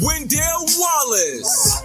Wendell Wallace.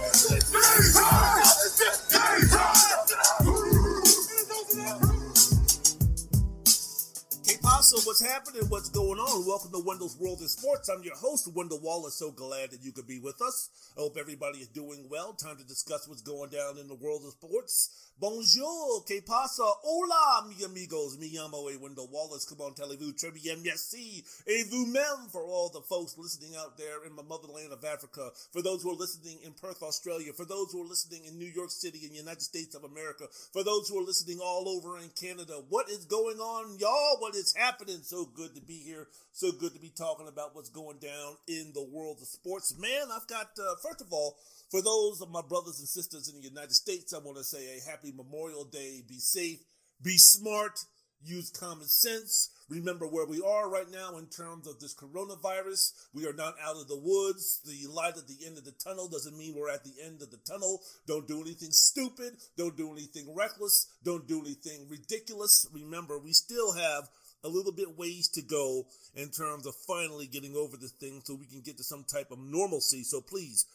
Paso, what's happening? What's going on? Welcome to Wendell's World in Sports. I'm your host, Wendell Wallace. So glad that you could be with us. I hope everybody is doing well. Time to discuss what's going down in the world of sports. Bonjour, que pasa? Hola, mi amigos. Mi llamo a Wendell Wallace. Come on, televue, bien, merci. Et vous-même for all the folks listening out there in my motherland of Africa. For those who are listening in Perth, Australia. For those who are listening in New York City in the United States of America. For those who are listening all over in Canada. What is going on, y'all? What is happening? So good to be here. So good to be talking about what's going down in the world of sports. Man, I've got, uh, first of all, for those of my brothers and sisters in the United States, I want to say a happy Memorial Day. Be safe, be smart, use common sense. Remember where we are right now in terms of this coronavirus. We are not out of the woods. The light at the end of the tunnel doesn't mean we're at the end of the tunnel. Don't do anything stupid. Don't do anything reckless. Don't do anything ridiculous. Remember, we still have a little bit ways to go in terms of finally getting over this thing so we can get to some type of normalcy. So please,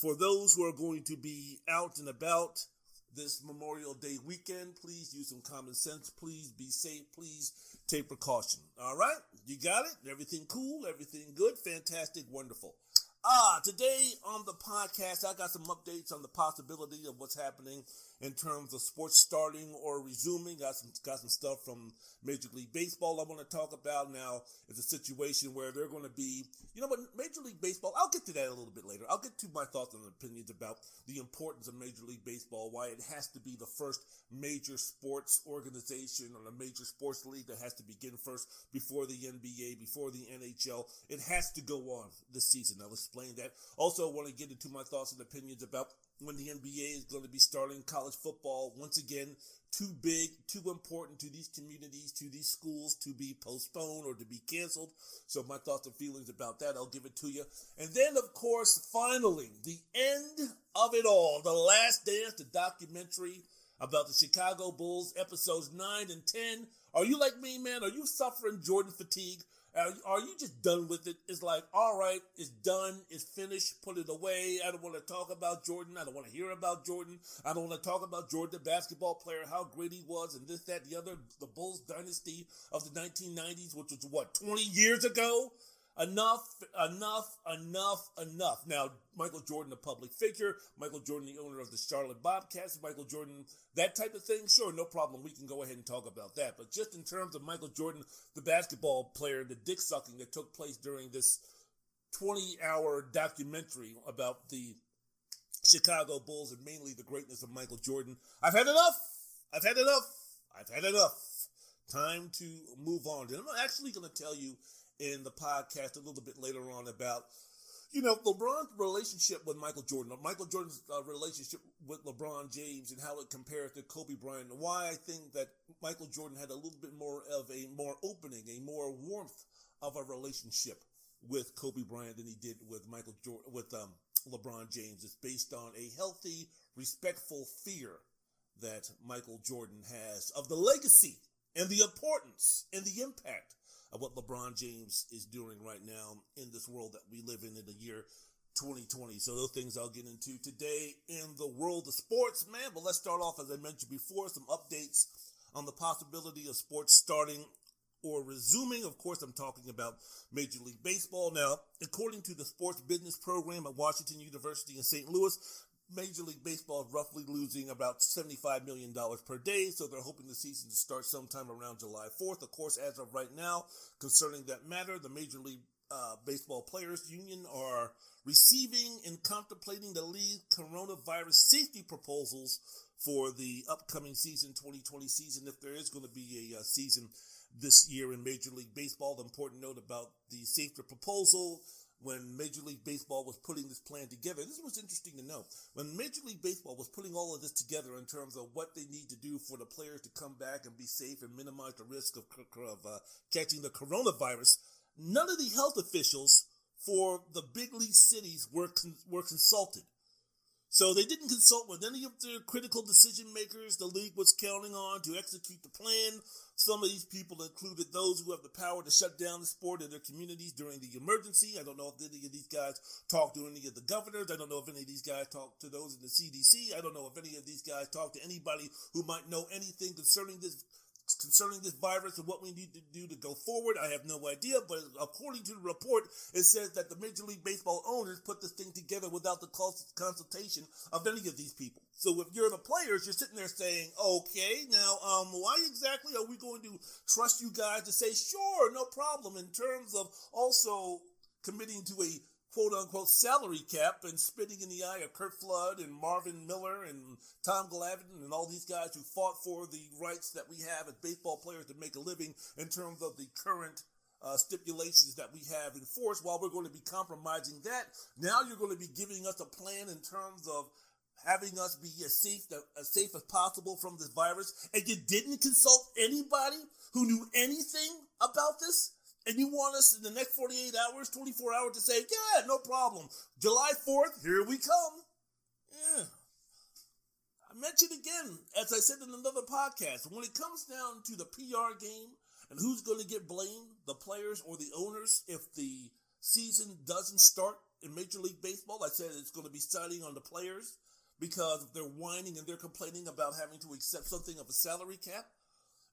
for those who are going to be out and about this Memorial Day weekend, please use some common sense. Please be safe. Please take precaution. All right? You got it? Everything cool? Everything good? Fantastic. Wonderful. Ah, today on the podcast, I got some updates on the possibility of what's happening in terms of sports starting or resuming. Got some got some stuff from Major League Baseball I want to talk about. Now, it's a situation where they're going to be, you know what, Major League Baseball. I'll get to that a little bit later. I'll get to my thoughts and opinions about the importance of Major League Baseball, why it has to be the first major sports organization or a major sports league that has to begin first before the NBA, before the NHL. It has to go on this season. I'll explain that. Also, I want to get into my thoughts and opinions about when the NBA is going to be starting college football once again. Too big, too important to these communities, to these schools to be postponed or to be canceled. So my thoughts and feelings about that, I'll give it to you. And then, of course, finally, the end of it all, the last dance, the documentary about the Chicago Bulls, episodes nine and ten. Are you like me, man? Are you suffering Jordan fatigue? Are, you just done with it? It's like, all right, it's done, it's finished, put it away. I don't want to talk about Jordan. I don't want to hear about Jordan. I don't want to talk about Jordan, the basketball player, how great he was, and this, that, the other. The Bulls dynasty of the 1990s, which was what, 20 years ago? Enough, enough, enough, enough. Now, Michael Jordan, a public figure, Michael Jordan, the owner of the Charlotte Bobcats, Michael Jordan, that type of thing, sure, no problem. We can go ahead and talk about that. But just in terms of Michael Jordan, the basketball player, the dick sucking that took place during this 20 hour documentary about the Chicago Bulls and mainly the greatness of Michael Jordan, I've had enough. I've had enough. I've had enough. Time to move on. And I'm actually going to tell you in the podcast a little bit later on about, you know, LeBron's relationship with Michael Jordan, Michael Jordan's uh, relationship with LeBron James, and how it compares to Kobe Bryant, why I think that Michael Jordan had a little bit more of a more opening, a more warmth of a relationship with Kobe Bryant than he did with Michael Jordan, with um, LeBron James. It's based on a healthy, respectful fear that Michael Jordan has of the legacy and the importance and the impact of what LeBron James is doing right now in this world that we live in in the year 2020. So those things I'll get into today in the world of sports, man. But let's start off, as I mentioned before, some updates on the possibility of sports starting or resuming. Of course, I'm talking about Major League Baseball. Now, according to the sports business program at Washington University in St. Louis, Major League Baseball is roughly losing about $75 million per day, so they're hoping the season to start sometime around July 4th. Of course, as of right now, concerning that matter, the Major League uh, Baseball Players Union are receiving and contemplating the league coronavirus safety proposals for the upcoming season, 2020 season, if there is going to be a, uh season this year in Major League Baseball. The important note about the safety proposal when Major League Baseball was putting this plan together. This was interesting to know. When Major League Baseball was putting all of this together in terms of what they need to do for the players to come back and be safe and minimize the risk of, of uh, catching the coronavirus, none of the health officials for the big league cities were con- were consulted. So they didn't consult with any of the critical decision makers the league was counting on to execute the plan. Some of these people included those who have the power to shut down the sport in their communities during the emergency. I don't know if any of these guys talked to any of the governors. I don't know if any of these guys talked to those in the CDC. I don't know if any of these guys talked to anybody who might know anything concerning this concerning this virus and what we need to do to go forward. I have no idea, but according to the report, it says that the Major League Baseball owners put this thing together without the consultation of any of these people. So if you're the players, you're sitting there saying, okay, now, um, why exactly are we going to trust you guys to say, sure, no problem, in terms of also committing to a quote unquote salary cap and spitting in the eye of Curt Flood and Marvin Miller and Tom Glavine and all these guys who fought for the rights that we have as baseball players to make a living in terms of the current uh, stipulations that we have in force while we're going to be compromising that. Now you're going to be giving us a plan in terms of having us be as safe as safe as possible from this virus, and you didn't consult anybody who knew anything about this and you want us in the next 48 hours, 24 hours to say, yeah, no problem. July 4th, here we come. Yeah. I mentioned again, as I said in another podcast, when it comes down to the PR game and who's going to get blamed, the players or the owners, if the season doesn't start in Major League Baseball, I said it's going to be siding on the players because they're whining and they're complaining about having to accept something of a salary cap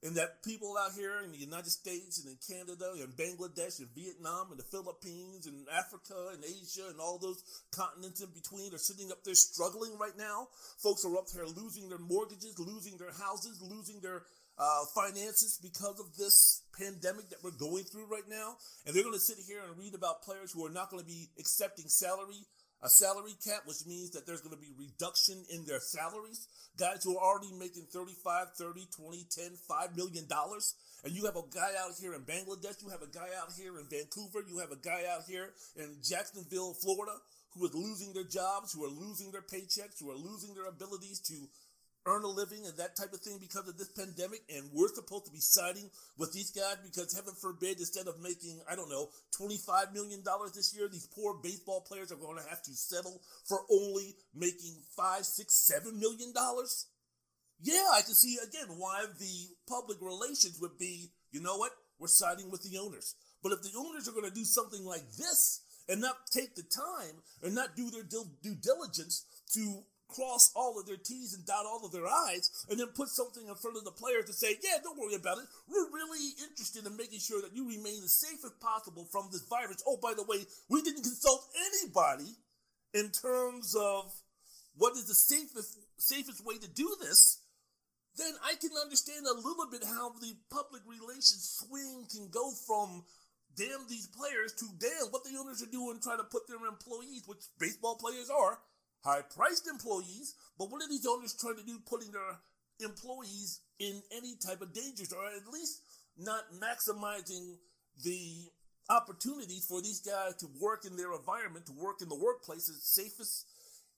and that people out here in the United States and in Canada and Bangladesh and Vietnam and the Philippines and Africa and Asia and all those continents in between are sitting up there struggling right now. Folks are up there losing their mortgages, losing their houses, losing their uh, finances because of this pandemic that we're going through right now. And they're going to sit here and read about players who are not going to be accepting salary a salary cap, which means that there's going to be reduction in their salaries. Guys who are already making 35, 30, 20, 10, 5 million dollars. And you have a guy out here in Bangladesh, you have a guy out here in Vancouver, you have a guy out here in Jacksonville, Florida, who is losing their jobs, who are losing their paychecks, who are losing their abilities to earn a living and that type of thing because of this pandemic. And we're supposed to be siding with these guys because heaven forbid, instead of making, I don't know, $25 million this year, these poor baseball players are going to have to settle for only making five, six, seven million dollars. Yeah, I can see again why the public relations would be, you know what? We're siding with the owners. But if the owners are going to do something like this and not take the time and not do their due diligence to cross all of their T's and dot all of their I's, and then put something in front of the players to say, yeah, don't worry about it. We're really interested in making sure that you remain as safe as possible from this virus. Oh, by the way, we didn't consult anybody in terms of what is the safest safest way to do this. Then I can understand a little bit how the public relations swing can go from damn these players to damn what the owners are doing trying to put their employees, which baseball players are, high priced employees, but what are these owners trying to do putting their employees in any type of dangers or at least not maximizing the opportunities for these guys to work in their environment, to work in the workplace as safest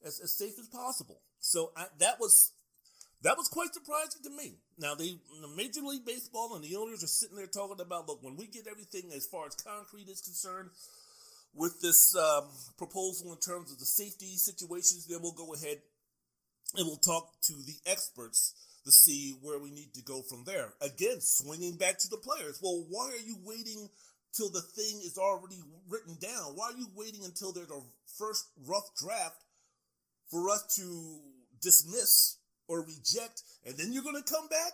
as, as safe as possible. So I, that was that was quite surprising to me. Now, they, the Major League Baseball and the owners are sitting there talking about, look, when we get everything as far as concrete is concerned, with this um, proposal in terms of the safety situations, then we'll go ahead and we'll talk to the experts to see where we need to go from there. Again, swinging back to the players. Well, why are you waiting till the thing is already written down? Why are you waiting until there's a first rough draft for us to dismiss or reject, and then you're going to come back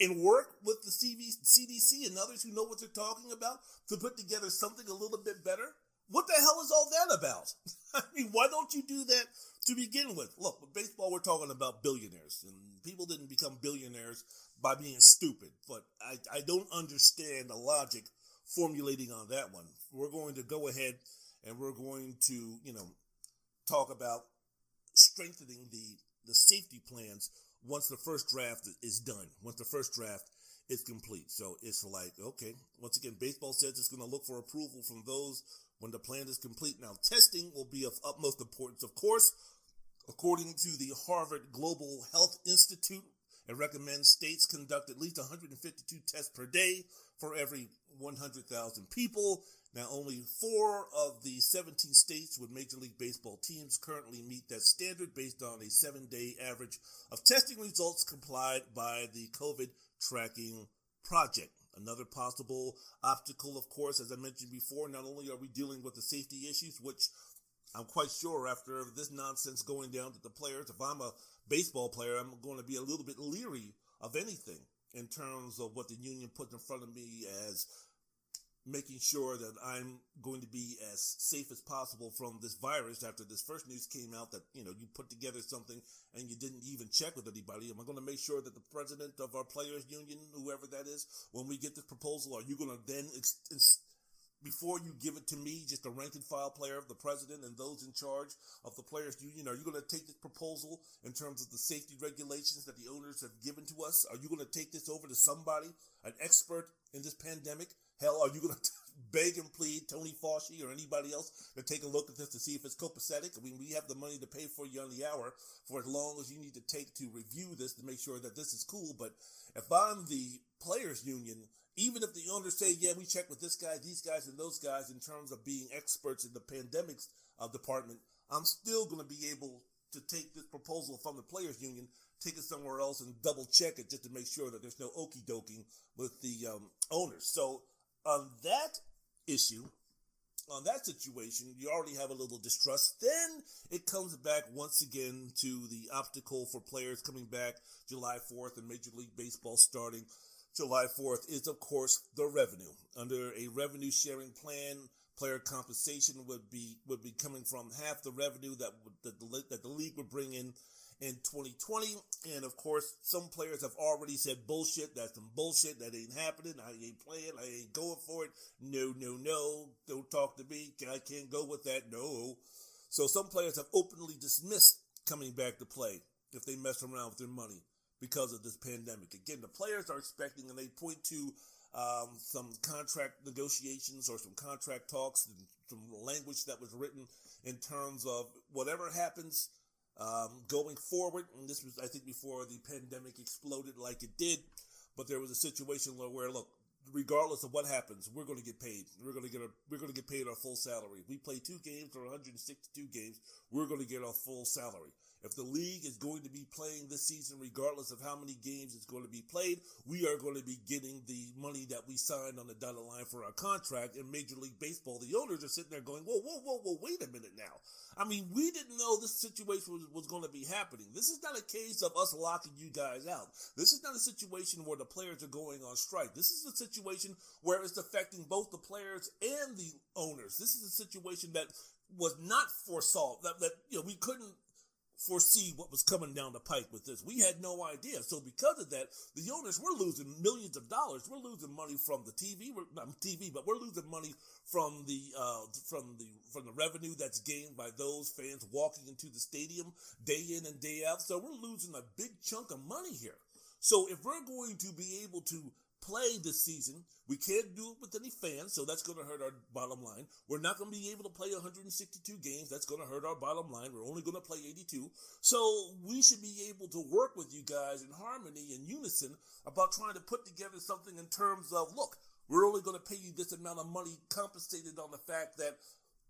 and work with the CDC and others who know what they're talking about to put together something a little bit better? What the hell is all that about? I mean, why don't you do that to begin with? Look, with baseball, we're talking about billionaires, and people didn't become billionaires by being stupid. But I, I don't understand the logic formulating on that one. We're going to go ahead and we're going to, you know, talk about strengthening the the safety plans once the first draft is done. Once the first draft is complete. So it's like, okay, once again, baseball says it's going to look for approval from those when the plan is complete. Now, testing will be of utmost importance, of course. According to the Harvard Global Health Institute, it recommends states conduct at least 152 tests per day for every 100,000 people. Now, only four of the 17 states with Major League Baseball teams currently meet that standard based on a seven day average of testing results complied by the COVID tracking project. Another possible obstacle, of course, as I mentioned before, not only are we dealing with the safety issues, which I'm quite sure after this nonsense going down to the players, if I'm a baseball player, I'm going to be a little bit leery of anything in terms of what the union puts in front of me as making sure that I'm going to be as safe as possible from this virus after this first news came out that, you know, you put together something and you didn't even check with anybody. Am I going to make sure that the president of our players union, whoever that is, when we get this proposal, are you going to then, ex- ex- before you give it to me, just a rank and file player of the president and those in charge of the players union, are you going to take this proposal in terms of the safety regulations that the owners have given to us? Are you going to take this over to somebody, an expert in this pandemic? Hell, are you going to beg and plead Tony Fauci or anybody else to take a look at this to see if it's copacetic? I mean, we have the money to pay for you on the hour for as long as you need to take to review this to make sure that this is cool. But if I'm the players union, even if the owners say, yeah, we check with this guy, these guys, and those guys in terms of being experts in the pandemics uh, department, I'm still going to be able to take this proposal from the players union, take it somewhere else, and double check it just to make sure that there's no okey doking with the um, owners. So on that issue, on that situation, you already have a little distrust. Then it comes back once again to the obstacle for players coming back July 4th and Major League Baseball starting July 4th is, of course, the revenue. Under a revenue sharing plan, player compensation would be would be coming from half the revenue that that the, that the league would bring in in 2020. And of course, some players have already said bullshit. That's some bullshit. That ain't happening. I ain't playing. I ain't going for it. No, no, no. Don't talk to me. I can't go with that. No. So some players have openly dismissed coming back to play if they mess around with their money because of this pandemic. Again, the players are expecting, and they point to um, some contract negotiations or some contract talks and some language that was written in terms of whatever happens um, going forward, and this was, I think, before the pandemic exploded like it did, but there was a situation where, look, regardless of what happens, we're going to get paid. We're going to get a, we're going to get paid our full salary. We play two games or 162 games. We're going to get our full salary. If the league is going to be playing this season, regardless of how many games it's going to be played, we are going to be getting the money that we signed on the dotted line for our contract. In Major League Baseball, the owners are sitting there going, whoa, whoa, whoa, whoa, wait a minute now. I mean, we didn't know this situation was, was going to be happening. This is not a case of us locking you guys out. This is not a situation where the players are going on strike. This is a situation where it's affecting both the players and the owners. This is a situation that was not foresaw that, that you know we couldn't foresee what was coming down the pike with this. We had no idea. So because of that, the owners were losing millions of dollars. We're losing money from the TV, not TV, but we're losing money from the uh, from the from the revenue that's gained by those fans walking into the stadium day in and day out. So we're losing a big chunk of money here. So if we're going to be able to play this season. We can't do it with any fans, so that's going to hurt our bottom line. We're not going to be able to play 162 games. That's going to hurt our bottom line. We're only going to play 82. So we should be able to work with you guys in harmony and unison about trying to put together something in terms of, look, we're only going to pay you this amount of money compensated on the fact that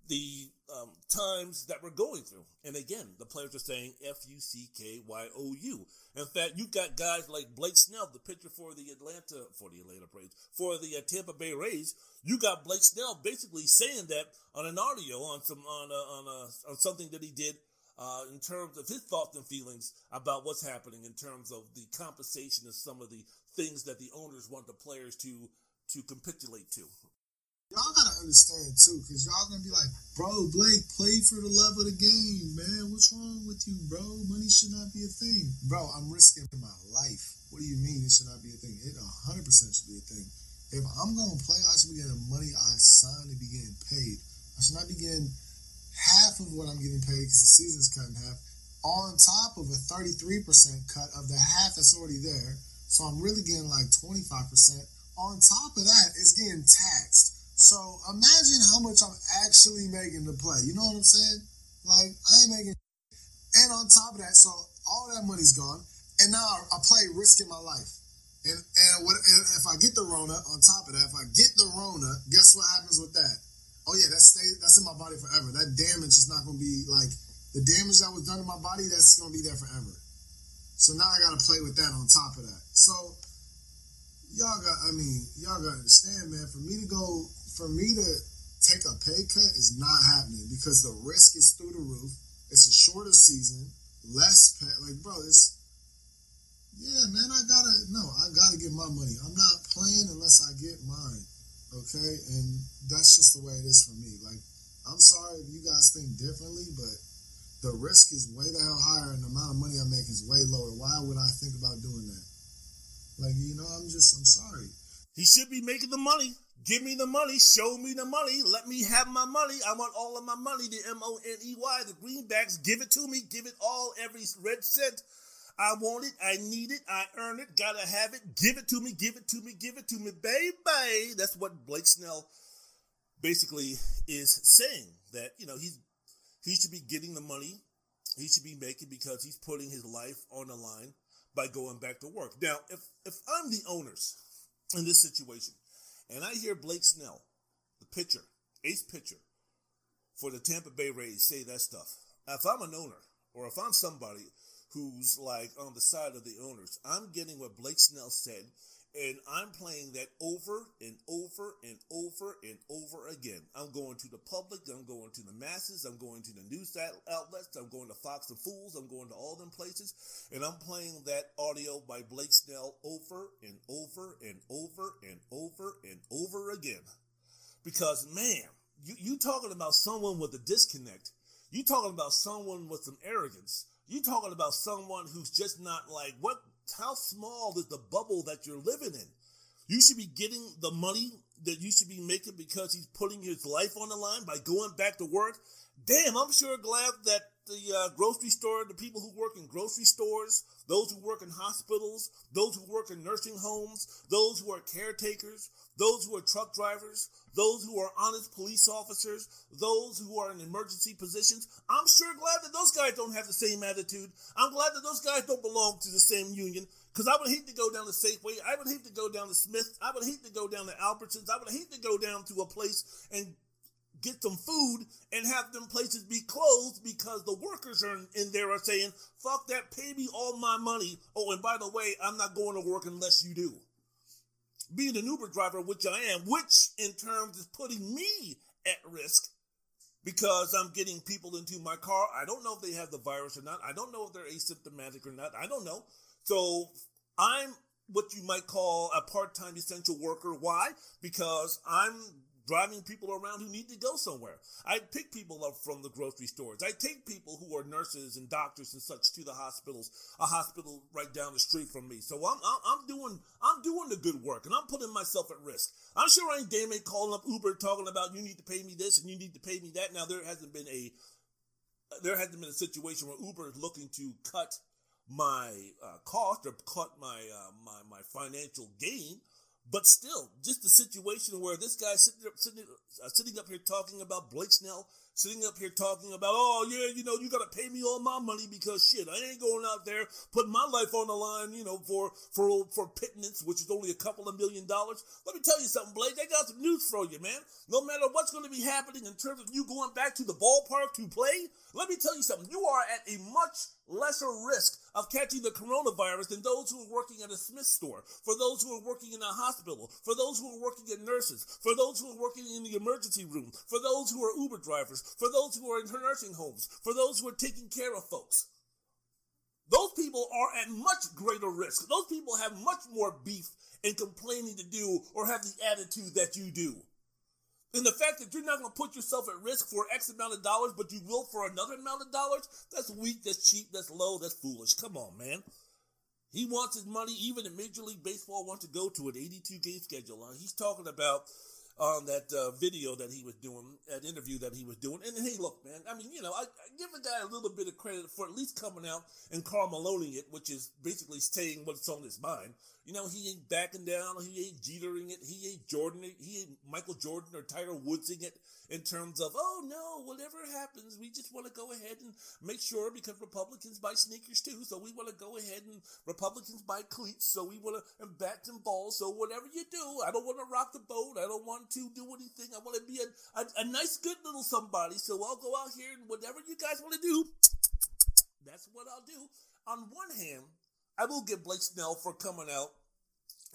the um, times that we're going through. And again, the players are saying F U C K Y O U. In fact, you've got guys like Blake Snell, the pitcher for the Atlanta, for the Atlanta Braves, for the uh, Tampa Bay Rays. You got Blake Snell basically saying that on an audio on some on a, on a, on something that he did uh, in terms of his thoughts and feelings about what's happening in terms of the compensation of some of the things that the owners want the players to to capitulate to. Y'all gotta understand too, because y'all gonna be like, bro, Blake, play for the love of the game, man. What's wrong with you, bro? Money should not be a thing. Bro, I'm risking my life. What do you mean it should not be a thing? It 100% should be a thing. If I'm gonna play, I should be getting the money I signed to be getting paid. I should not be getting half of what I'm getting paid because the season's cut in half, on top of a 33% cut of the half that's already there. So I'm really getting like 25%. On top of that, it's getting taxed. So imagine how much I'm actually making to play. You know what I'm saying? Like, I ain't making. And on top of that, so all that money's gone. And now I, play risking my life. And and what and if I get the Rona on top of that, if I get the Rona, guess what happens with that? Oh yeah, that's stay that's in my body forever. That damage is not gonna be like the damage that was done to my body, that's gonna be there forever. So now I gotta play with that on top of that. So y'all got I mean, y'all gotta understand, man, for me to go for me to take a pay cut is not happening because the risk is through the roof. It's a shorter season, less pay like bro, it's yeah, man, I gotta no, I gotta get my money. I'm not playing unless I get mine. Okay, and that's just the way it is for me. Like, I'm sorry if you guys think differently, but the risk is way the hell higher, and the amount of money I'm making is way lower. Why would I think about doing that? Like, you know, I'm just, I'm sorry. He should be making the money. Give me the money. Show me the money. Let me have my money. I want all of my money. The M O N E Y, the greenbacks. Give it to me. Give it all, every red cent. I want it. I need it. I earn it. Gotta have it. Give it to me. Give it to me. Give it to me, baby. That's what Blake Snell basically is saying. That you know he's he should be getting the money. He should be making because he's putting his life on the line by going back to work. Now, if if I'm the owners in this situation, and I hear Blake Snell, the pitcher, ace pitcher for the Tampa Bay Rays, say that stuff. If I'm an owner or if I'm somebody who's like on the side of the owners. I'm getting what Blake Snell said, and I'm playing that over and over and over and over again. I'm going to the public, I'm going to the masses, I'm going to the news outlets, I'm going to Fox and Fools, I'm going to all them places, and I'm playing that audio by Blake Snell over and over and over and over and over again. Because man, you, you talking about someone with a disconnect. You talking about someone with some arrogance you talking about someone who's just not like what how small is the bubble that you're living in? You should be getting the money that you should be making because he's putting his life on the line by going back to work. Damn, I'm sure glad that the uh, grocery store, the people who work in grocery stores, those who work in hospitals, those who work in nursing homes, those who are caretakers, those who are truck drivers, those who are honest police officers, those who are in emergency positions. I'm sure glad that those guys don't have the same attitude. I'm glad that those guys don't belong to the same union. Because I would hate to go down to Safeway. I would hate to go down to Smith. I would hate to go down to Albertsons. I would hate to go down to a place and get some food and have them places be closed because the workers are in there are saying, fuck that, pay me all my money. Oh, and by the way, I'm not going to work unless you do being an Uber driver, which I am, which in terms is putting me at risk because I'm getting people into my car. I don't know if they have the virus or not. I don't know if they're asymptomatic or not. I don't know. So I'm what you might call a part time essential worker. Why? Because I'm driving people around who need to go somewhere. I pick people up from the grocery stores. I take people who are nurses and doctors and such to the hospitals, a hospital right down the street from me. So I'm, I'm, I'm doing I'm doing the good work and I'm putting myself at risk. I'm sure I ain't damn calling up Uber talking about you need to pay me this and you need to pay me that. Now there hasn't been a there hasn't been a situation where Uber is looking to cut my uh, cost or cut my uh, my my financial gain. But still, just the situation where this guy sitting sitting, uh, sitting up here talking about Blake Snell, sitting up here talking about, oh yeah, you know, you got to pay me all my money because shit, I ain't going out there putting my life on the line, you know, for for for pittance, which is only a couple of million dollars. Let me tell you something, Blake. I got some news for you, man. No matter what's going to be happening in terms of you going back to the ballpark to play, let me tell you something. You are at a much lesser risk of catching the coronavirus than those who are working at a Smith store, for those who are working in a hospital, for those who are working at nurses, for those who are working in the emergency room, for those who are Uber drivers, for those who are in nursing homes, for those who are taking care of folks. Those people are at much greater risk. Those people have much more beef and complaining to do or have the attitude that you do. And the fact that you're not going to put yourself at risk for X amount of dollars, but you will for another amount of dollars, that's weak, that's cheap, that's low, that's foolish. Come on, man. He wants his money. Even in Major League Baseball wants to go to an 82 game schedule. Uh, he's talking about on that uh, video that he was doing, that interview that he was doing. And hey, look, man, I mean, you know, I, I give the guy a little bit of credit for at least coming out and Carl it, which is basically saying what's on his mind. You know, he ain't backing down. He ain't Jetering it. He ain't Jordan. He ain't Michael Jordan or Tiger Woodsing it in terms of, oh no, whatever happens, we just want to go ahead and make sure because Republicans buy sneakers too. So we want to go ahead and Republicans buy cleats. So we want to, and bats and balls. So whatever you do, I don't want to rock the boat. I don't want to do anything. I want to be a, a, a nice, good little somebody. So I'll go out here and whatever you guys want to do, that's what I'll do. On one hand, I will give Blake Snell for coming out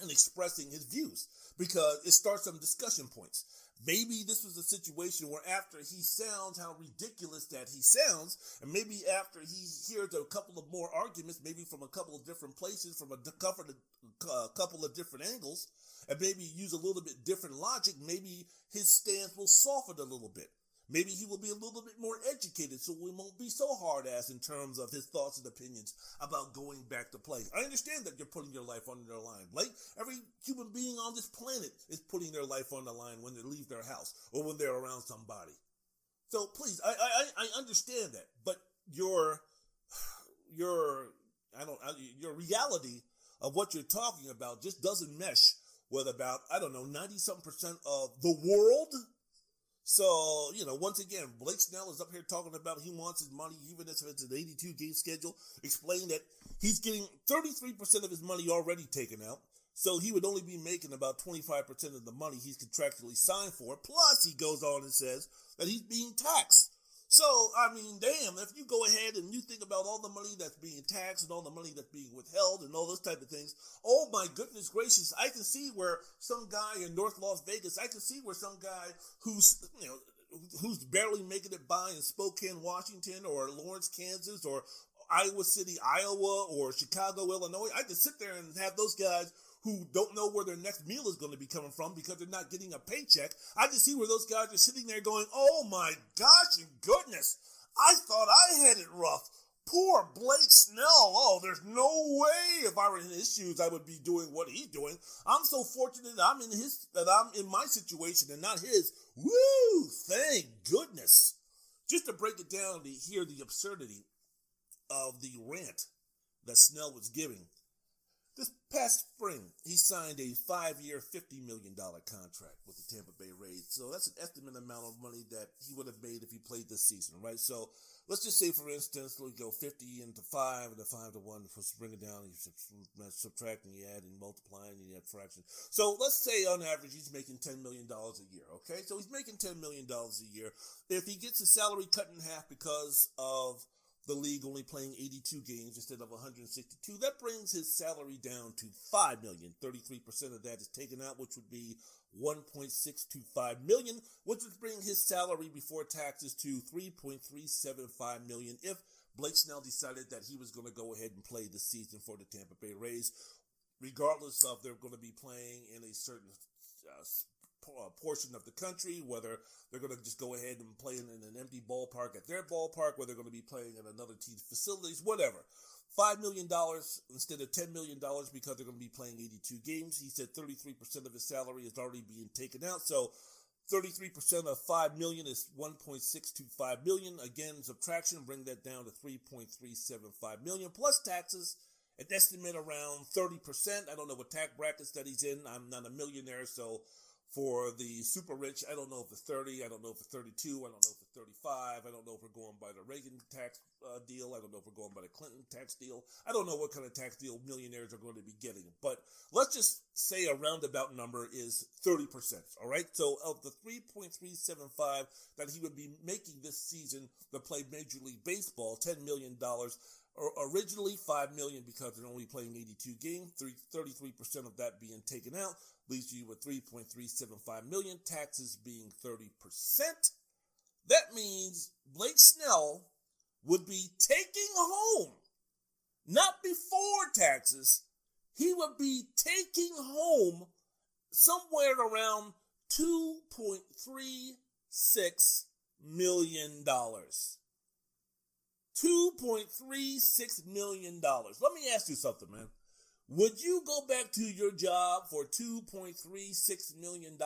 and expressing his views because it starts some discussion points. Maybe this was a situation where after he sounds how ridiculous that he sounds, and maybe after he hears a couple of more arguments, maybe from a couple of different places, from a uh, couple of different angles, and maybe use a little bit different logic, maybe his stance will soften a little bit. Maybe he will be a little bit more educated, so we won't be so hard ass in terms of his thoughts and opinions about going back to play. I understand that you're putting your life on the line. Like every human being on this planet is putting their life on the line when they leave their house or when they're around somebody. So please, I I, I understand that, but your your I don't your reality of what you're talking about just doesn't mesh with about I don't know ninety something percent of the world so, you know, once again, Blake Snell is up here talking about he wants his money, even if it's an 82 game schedule, explaining that he's getting 33% of his money already taken out. So he would only be making about 25% of the money he's contractually signed for. Plus, he goes on and says that he's being taxed. So, I mean, damn, if you go ahead and you think about all the money that's being taxed and all the money that's being withheld and all those type of things, oh my goodness gracious, I can see where some guy in North Las Vegas, I can see where some guy who's, you know, who's barely making it by in Spokane, Washington or Lawrence, Kansas or Iowa City, Iowa or Chicago, Illinois, I can sit there and have those guys who don't know where their next meal is going to be coming from because they're not getting a paycheck. I can see where those guys are sitting there going, oh my gosh and goodness, I thought I had it rough. Poor Blake Snell. Oh, there's no way if I were in his shoes, I would be doing what he's doing. I'm so fortunate that I'm in his, that I'm in my situation and not his. Woo! Thank goodness. Just to break it down to hear the absurdity of the rant that Snell was giving. This past spring, he signed a five-year, $50 million contract with the Tampa Bay Rays. So that's an estimated amount of money that he would have made if he played this season, right? So let's just say, for instance, we go 50 into 5 and the 5 to 1, for bring it down, you subtract and you add and multiply and you add fraction. So let's say on average he's making $10 million a year, okay? So he's making $10 million a year. If he gets his salary cut in half because of – the league only playing 82 games instead of 162. That brings his salary down to 5 million. 33% of that is taken out, which would be 1.625 million, which would bring his salary before taxes to 3.375 million if Blake Snell decided that he was going to go ahead and play the season for the Tampa Bay Rays, regardless of they're going to be playing in a certain uh, portion of the country, whether they're going to just go ahead and play in, in an empty ballpark at their ballpark, whether they're going to be playing at another team's facilities, whatever. $5 million instead of $10 million because they're going to be playing 82 games. He said 33% of his salary is already being taken out. So 33% of 5 million is 1.625 million. Again, subtraction, bring that down to 3.375 million plus taxes. An estimate around 30%. I don't know what tax brackets that he's in. I'm not a millionaire, so for the super rich, I don't know if it's 30, I don't know if it's 32, I don't know if it's 35, I don't know if we're going by the Reagan tax uh, deal, I don't know if we're going by the Clinton tax deal. I don't know what kind of tax deal millionaires are going to be getting, but let's just say a roundabout number is 30%, all right? So of the 3.375 that he would be making this season to play Major League Baseball, $10 million originally 5 million because they're only playing 82 games 33% of that being taken out leaves you with 3.375 million taxes being 30% that means blake snell would be taking home not before taxes he would be taking home somewhere around 2.36 million dollars $2.36 million. Let me ask you something, man. Would you go back to your job for $2.36 million?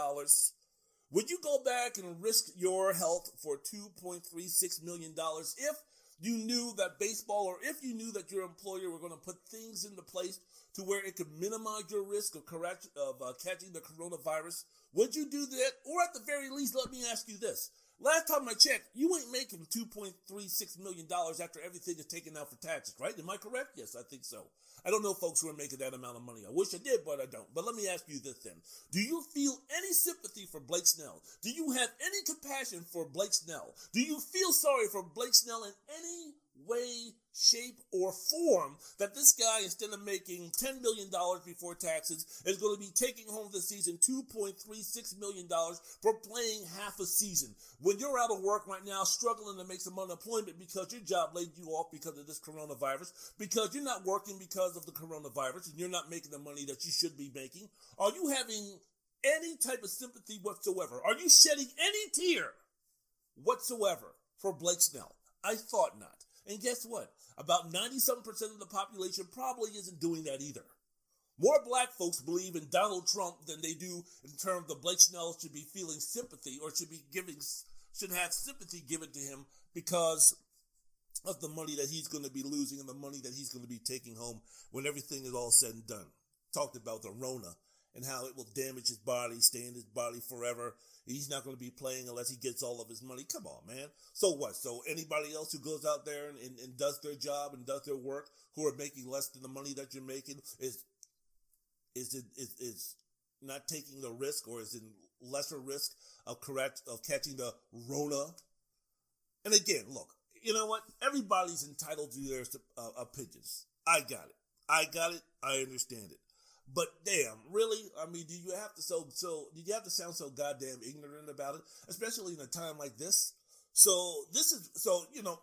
Would you go back and risk your health for $2.36 million if you knew that baseball or if you knew that your employer were going to put things into place to where it could minimize your risk of, correct, of uh, catching the coronavirus? Would you do that? Or at the very least, let me ask you this. Last time I checked, you ain't making $2.36 million after everything is taken out for taxes, right? Am I correct? Yes, I think so. I don't know folks who are making that amount of money. I wish I did, but I don't. But let me ask you this then. Do you feel any sympathy for Blake Snell? Do you have any compassion for Blake Snell? Do you feel sorry for Blake Snell in any way, shape, or form that this guy, instead of making $10 million before taxes, is going to be taking home this season $2.36 million for playing half a season. When you're out of work right now, struggling to make some unemployment because your job laid you off because of this coronavirus, because you're not working because of the coronavirus, and you're not making the money that you should be making, are you having any type of sympathy whatsoever? Are you shedding any tear whatsoever for Blake Snell? I thought not. And guess what? About 97% of the population probably isn't doing that either. More black folks believe in Donald Trump than they do in terms of Blake Snell should be feeling sympathy or should be giving should have sympathy given to him because of the money that he's going to be losing and the money that he's going to be taking home when everything is all said and done. Talked about the Rona and how it will damage his body, stay in his body forever. He's not going to be playing unless he gets all of his money. Come on, man. So what? So anybody else who goes out there and, and, and does their job and does their work who are making less than the money that you're making is is it is, is not taking the risk or is in lesser risk of correct of catching the Rona. And again, look, you know what? Everybody's entitled to their uh, opinions. I got it. I got it. I understand it. But damn, really? I mean, do you have to so so did you have to sound so goddamn ignorant about it, especially in a time like this? So this is so you know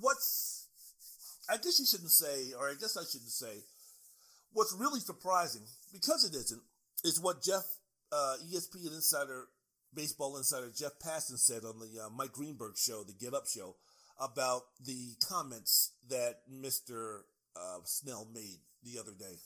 what's I guess you shouldn't say, or I guess I shouldn't say, what's really surprising because it isn't is what Jeff uh, ESPN insider, baseball insider Jeff Passan said on the uh, Mike Greenberg show, the Get Up show, about the comments that Mister uh, Snell made the other day.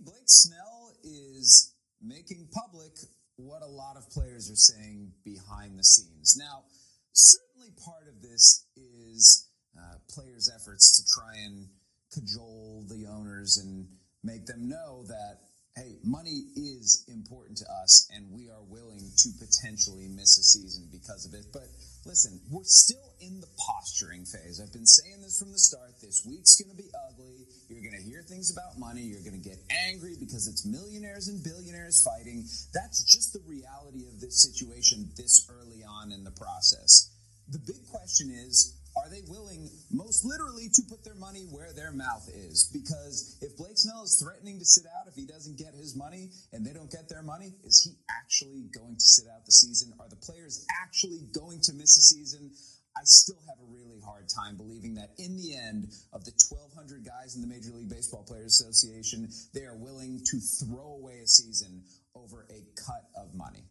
Blake Snell is making public what a lot of players are saying behind the scenes. Now, certainly part of this is uh, players' efforts to try and cajole the owners and make them know that hey, money is important to us and we are willing to potentially miss a season because of it. But listen, we're still in the posturing phase. I've been saying this from the start. This week's going to be ugly. You're going to hear things about money. You're going to get angry because it's millionaires and billionaires fighting. That's just the reality of this situation this early on in the process. The big question is, are they willing, most literally, to put their money where their mouth is? Because if Blake Snell is threatening to sit out if he doesn't get his money and they don't get their money, is he actually going to sit out the season? Are the players actually going to miss a season? I still have a really hard time believing that in the end of the 1,200 guys in the Major League Baseball Players Association, they are willing to throw away a season over a cut of money.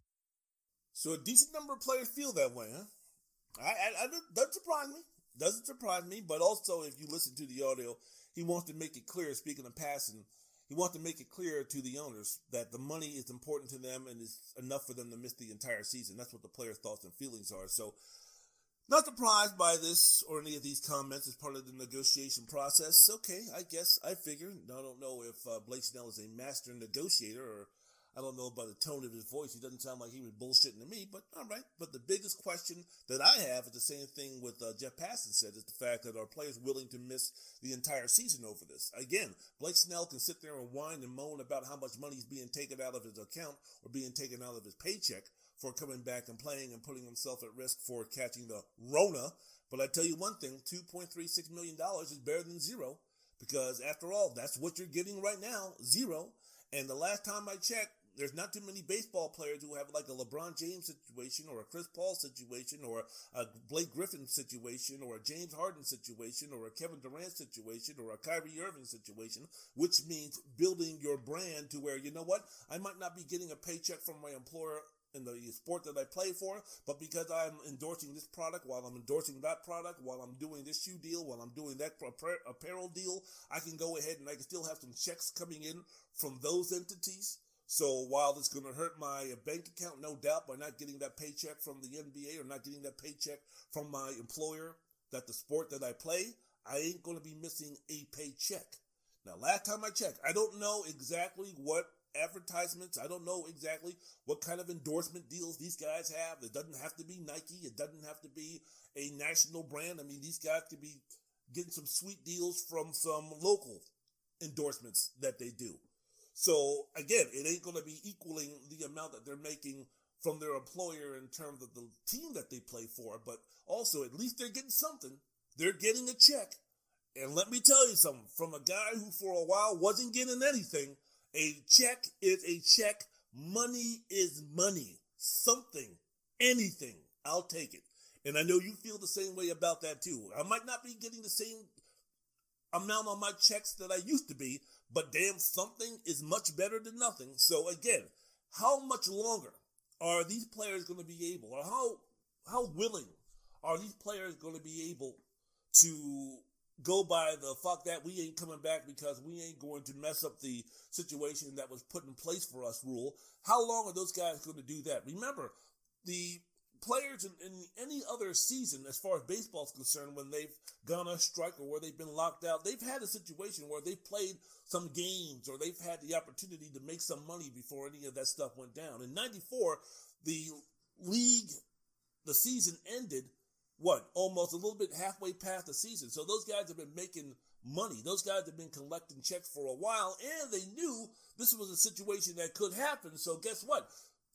So a decent number of players feel that way, huh? I, I, I doesn't surprise me. Doesn't surprise me. But also, if you listen to the audio, he wants to make it clear. Speaking of Passan, he wants to make it clear to the owners that the money is important to them and is enough for them to miss the entire season. That's what the players' thoughts and feelings are. So, not surprised by this or any of these comments as part of the negotiation process. Okay, I guess I figure. I don't know if uh, Blake Snell is a master negotiator or I don't know by the tone of his voice. He doesn't sound like he was bullshitting to me, but all right. But the biggest question that I have is the same thing with uh, Jeff Passan said is the fact that our players willing to miss the entire season over this? Again, Blake Snell can sit there and whine and moan about how much money is being taken out of his account or being taken out of his paycheck for coming back and playing and putting himself at risk for catching the Rona. But I tell you one thing, $2.36 million is better than zero because after all, that's what you're getting right now, zero. And the last time I checked, there's not too many baseball players who have like a LeBron James situation or a Chris Paul situation or a Blake Griffin situation or a James Harden situation or a Kevin Durant situation or a Kyrie Irving situation, which means building your brand to where, you know what, I might not be getting a paycheck from my employer in the sport that I play for, but because I'm endorsing this product while I'm endorsing that product, while I'm doing this shoe deal, while I'm doing that apparel deal, I can go ahead and I can still have some checks coming in from those entities so while it's going to hurt my bank account, no doubt, by not getting that paycheck from the NBA or not getting that paycheck from my employer, that the sport that I play, I ain't going to be missing a paycheck. Now, last time I checked, I don't know exactly what advertisements, I don't know exactly what kind of endorsement deals these guys have. It doesn't have to be Nike, it doesn't have to be a national brand. I mean, these guys could be getting some sweet deals from some local endorsements that they do. So again, it ain't going to be equaling the amount that they're making from their employer in terms of the team that they play for, but also at least they're getting something. They're getting a check. And let me tell you something from a guy who for a while wasn't getting anything, a check is a check. Money is money. Something, anything, I'll take it. And I know you feel the same way about that too. I might not be getting the same amount on my checks that I used to be, but damn, something is much better than nothing. So again, how much longer are these players going to be able, or how how willing are these players going to be able to go by the fuck that we ain't coming back because we ain't going to mess up the situation that was put in place for us rule? How long are those guys going to do that? Remember, the players in, in, any other season, as far as baseball is concerned, when they've gone on strike or where they've been locked out, they've had a situation where they've played some games or they've had the opportunity to make some money before any of that stuff went down. In 94, the league, the season ended, what, almost a little bit halfway past the season. So those guys have been making money. Those guys have been collecting checks for a while and they knew this was a situation that could happen. So guess what?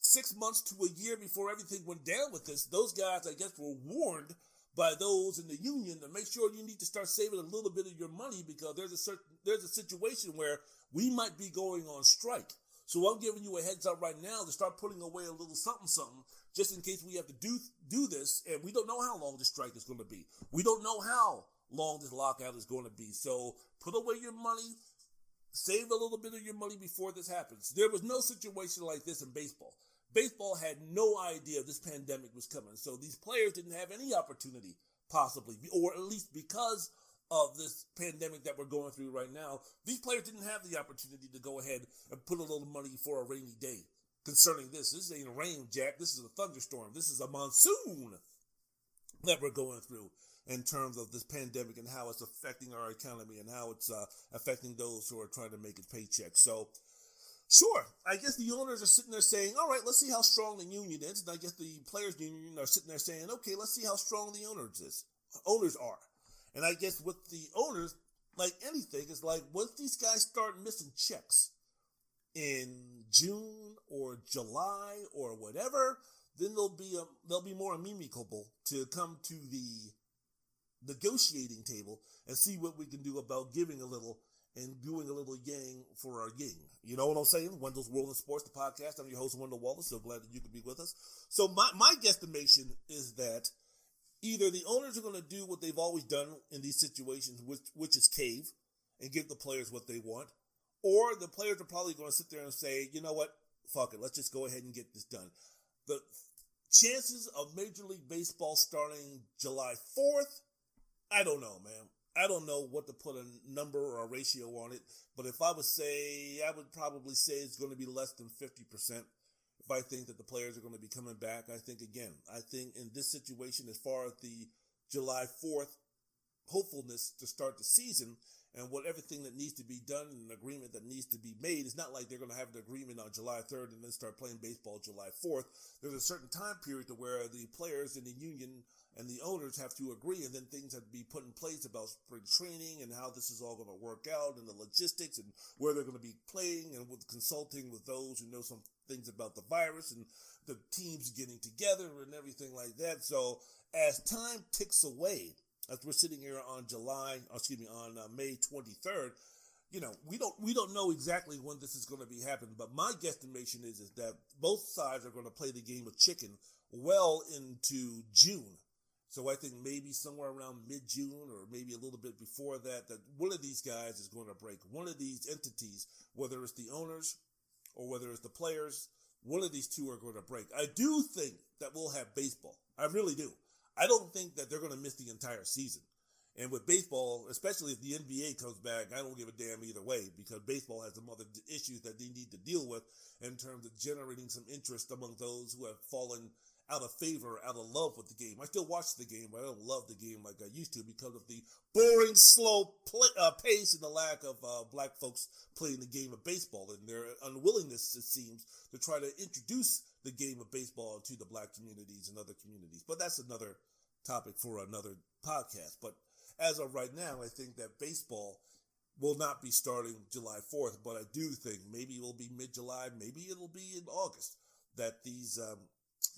Six months to a year before everything went down with this, those guys, I guess, were warned by those in the union to make sure you need to start saving a little bit of your money because there's a certain there's a situation where we might be going on strike. So I'm giving you a heads up right now to start putting away a little something something just in case we have to do do this and we don't know how long this strike is going to be. We don't know how long this lockout is going to be. So put away your money, save a little bit of your money before this happens. There was no situation like this in baseball baseball had no idea this pandemic was coming. So these players didn't have any opportunity, possibly, or at least because of this pandemic that we're going through right now, these players didn't have the opportunity to go ahead and put a little money for a rainy day. Concerning this, this ain't rain, Jack. This is a thunderstorm. This is a monsoon that we're going through in terms of this pandemic and how it's affecting our economy and how it's uh, affecting those who are trying to make a paycheck. So Sure. I guess the owners are sitting there saying, all right, let's see how strong the union is. And I guess the players union are sitting there saying, okay, let's see how strong the owners is. Owners are. And I guess with the owners, like anything, it's like once these guys start missing checks in June or July or whatever, then they'll be a, they'll be more amenable to come to the negotiating table and see what we can do about giving a little and doing a little yang for our yang. You know what I'm saying? Wendell's World of Sports, the podcast. I'm your host, Wendell Wallace. So glad that you could be with us. So my, my guesstimation is that either the owners are going to do what they've always done in these situations, which, which is cave and give the players what they want, or the players are probably going to sit there and say, you know what? Fuck it. Let's just go ahead and get this done. The chances of Major League Baseball starting July 4th, I don't know, man. I don't know what to put a number or a ratio on it, but if I would say, I would probably say it's going to be less than 50%. If I think that the players are going to be coming back, I think again, I think in this situation, as far as the July 4th hopefulness to start the season, and what everything that needs to be done and an agreement that needs to be made. It's not like they're going to have an agreement on July 3rd and then start playing baseball July 4th. There's a certain time period to where the players in the union and the owners have to agree, and then things have to be put in place about spring training and how this is all going to work out and the logistics and where they're going to be playing and with consulting with those who know some things about the virus and the teams getting together and everything like that. So as time ticks away, as we're sitting here on July, excuse me, on uh, May 23rd, you know, we don't we don't know exactly when this is going to be happening, but my guesstimation is is that both sides are going to play the game of chicken well into June. So I think maybe somewhere around mid June or maybe a little bit before that, that one of these guys is going to break. One of these entities, whether it's the owners or whether it's the players, one of these two are going to break. I do think that we'll have baseball. I really do. I don't think that they're going to miss the entire season. And with baseball, especially if the NBA comes back, I don't give a damn either way because baseball has some other issues that they need to deal with in terms of generating some interest among those who have fallen out of favor, out of love with the game. I still watch the game, but I don't love the game like I used to because of the boring, slow play, uh, pace and the lack of uh, black folks playing the game of baseball and their unwillingness, it seems, to try to introduce the game of baseball to the black communities and other communities. But that's another topic for another podcast. But as of right now, I think that baseball will not be starting July 4th, but I do think maybe it will be mid July, maybe it'll be in August that these um,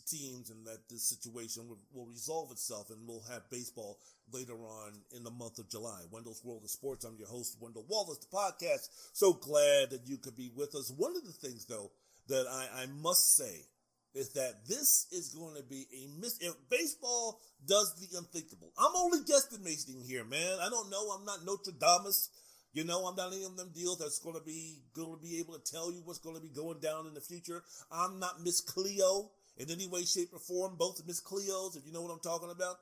teams and that this situation will, will, resolve itself and we'll have baseball later on in the month of July. Wendell's World of Sports. I'm your host, Wendell Wallace, the podcast. So glad that you could be with us. One of the things, though, that I, I must say is that this is going to be a miss. If baseball does the unthinkable, I'm only guesstimating here, man. I don't know. I'm not Nostradamus. You know, I'm not any of them deals that's going to be going to be able to tell you what's going to be going down in the future. I'm not Miss Cleo in any way, shape, or form. Both of Miss Cleos, if you know what I'm talking about.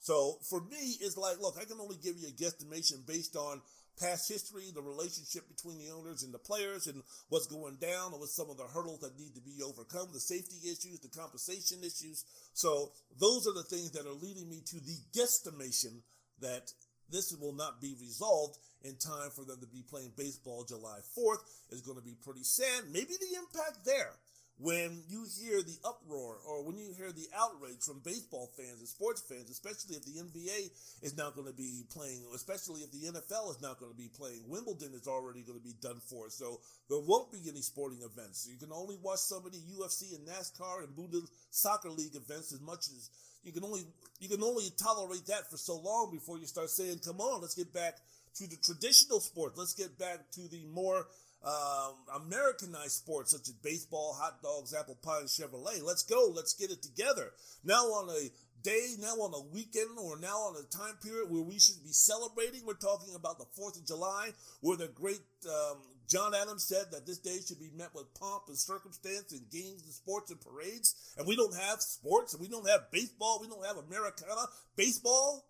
So for me, it's like, look, I can only give you a guesstimation based on past history, the relationship between the owners and the players, and what's going down, and what some of the hurdles that need to be overcome, the safety issues, the compensation issues. So those are the things that are leading me to the guesstimation that this will not be resolved in time for them to be playing baseball July 4th is going to be pretty sad. Maybe the impact there when you hear the uproar or when you hear the outrage from baseball fans and sports fans, especially if the NBA is not going to be playing, especially if the NFL is not going to be playing, Wimbledon is already going to be done for. So there won't be any sporting events. You can only watch some of the UFC and NASCAR and Bundes soccer league events as much as you can only you can only tolerate that for so long before you start saying, "Come on, let's get back to the traditional sports. Let's get back to the more um, Americanized sports such as baseball, hot dogs, apple pie, and Chevrolet. Let's go. Let's get it together. Now on a day, now on a weekend, or now on a time period where we should be celebrating. We're talking about the 4th of July, where the great um, John Adams said that this day should be met with pomp and circumstance and games and sports and parades. And we don't have sports, and we don't have baseball, we don't have Americana baseball.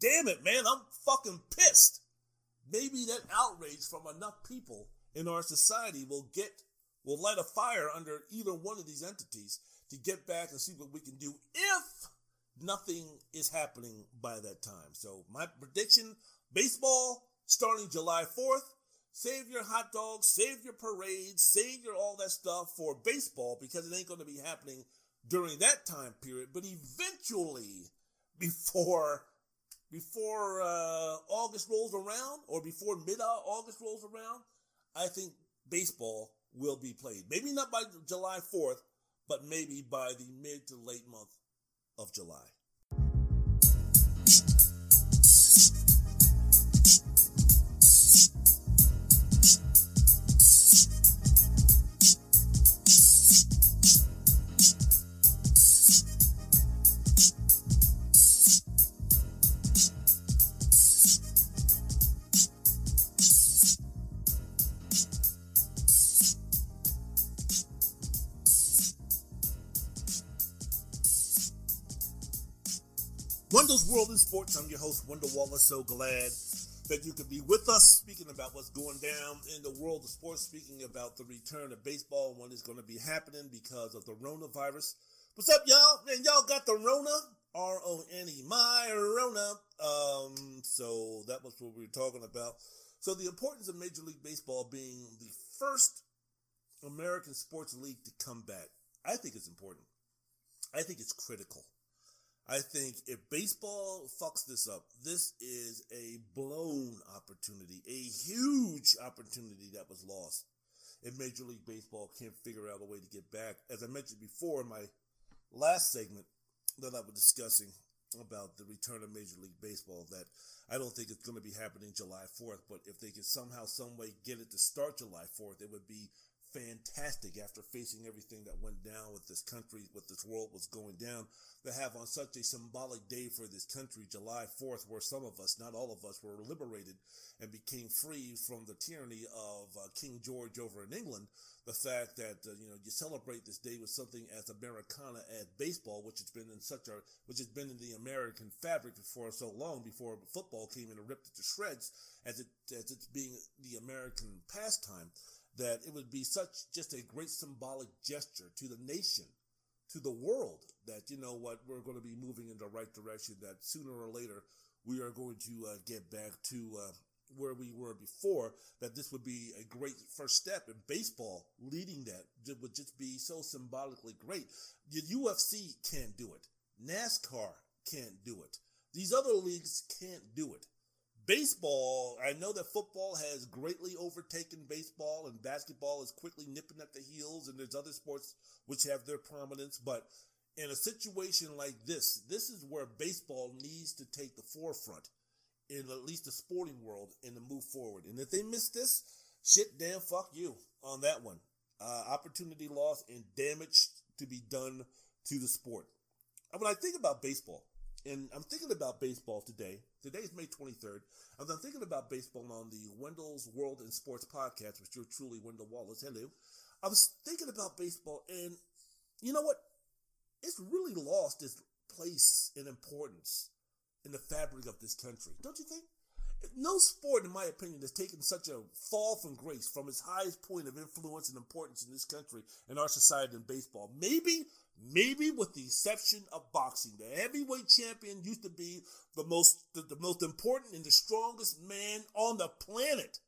Damn it, man, I'm fucking pissed. Maybe that outrage from enough people in our society will get will light a fire under either one of these entities to get back and see what we can do if nothing is happening by that time. So my prediction, baseball starting July 4th. Save your hot dogs, save your parades, save your all that stuff for baseball because it ain't going to be happening during that time period. But eventually, before before uh, August rolls around or before mid August rolls around, I think baseball will be played. Maybe not by July 4th, but maybe by the mid to late month of July. Sports. I'm your host, Wendell Wallace. So glad that you could be with us speaking about what's going down in the world of sports, speaking about the return of baseball and when it's going to be happening because of the coronavirus. What's up, y'all? Man, y'all got the Rona? R O N E, my Rona. Um, so that was what we were talking about. So the importance of Major League Baseball being the first American sports league to come back, I think it's important. I think it's critical. I think if baseball fucks this up, this is a blown opportunity, a huge opportunity that was lost. If Major League Baseball can't figure out a way to get back, as I mentioned before in my last segment that I was discussing about the return of Major League Baseball, that I don't think it's going to be happening July 4th, but if they could somehow, some way get it to start July 4th, it would be fantastic after facing everything that went down with this country, with this world was going down, to have on such a symbolic day for this country, July 4th, where some of us, not all of us, were liberated and became free from the tyranny of uh, King George over in England. The fact that uh, you know you celebrate this day with something as Americana as baseball, which has been in such a which has been in the American fabric for so long before football came in and ripped it to shreds, as it as it's being the American pastime that it would be such just a great symbolic gesture to the nation to the world that you know what we're going to be moving in the right direction. That sooner or later we are going to uh, get back to uh, where we were before. That this would be a great first step in baseball. Leading that it would just be so symbolically great. The UFC can't do it. NASCAR can't do it. These other leagues can't do it. Baseball, I know that football has greatly overtaken baseball and basketball is quickly nipping at the heels and there's other sports which have their prominence, but in a situation like this, this is where baseball needs to take the forefront in at least the sporting world and to move forward. And if they miss this, shit, damn, fuck you on that one. Uh, opportunity loss and damage to be done to the sport. When I think about baseball, and I'm thinking about baseball today. Today is May 23rd. And I'm thinking about baseball on the Wendell's World and Sports podcast, which you're truly Wendell Wallace. Hello. I was thinking about baseball, and you know what? It's really lost its place and importance in the fabric of this country, don't you think? No sport, in my opinion, has taken such a fall from grace from its highest point of influence and importance in this country and our society in baseball. Maybe, maybe with the exception of boxing, the heavyweight champion used to be the most, the, the most important and the strongest man on the planet.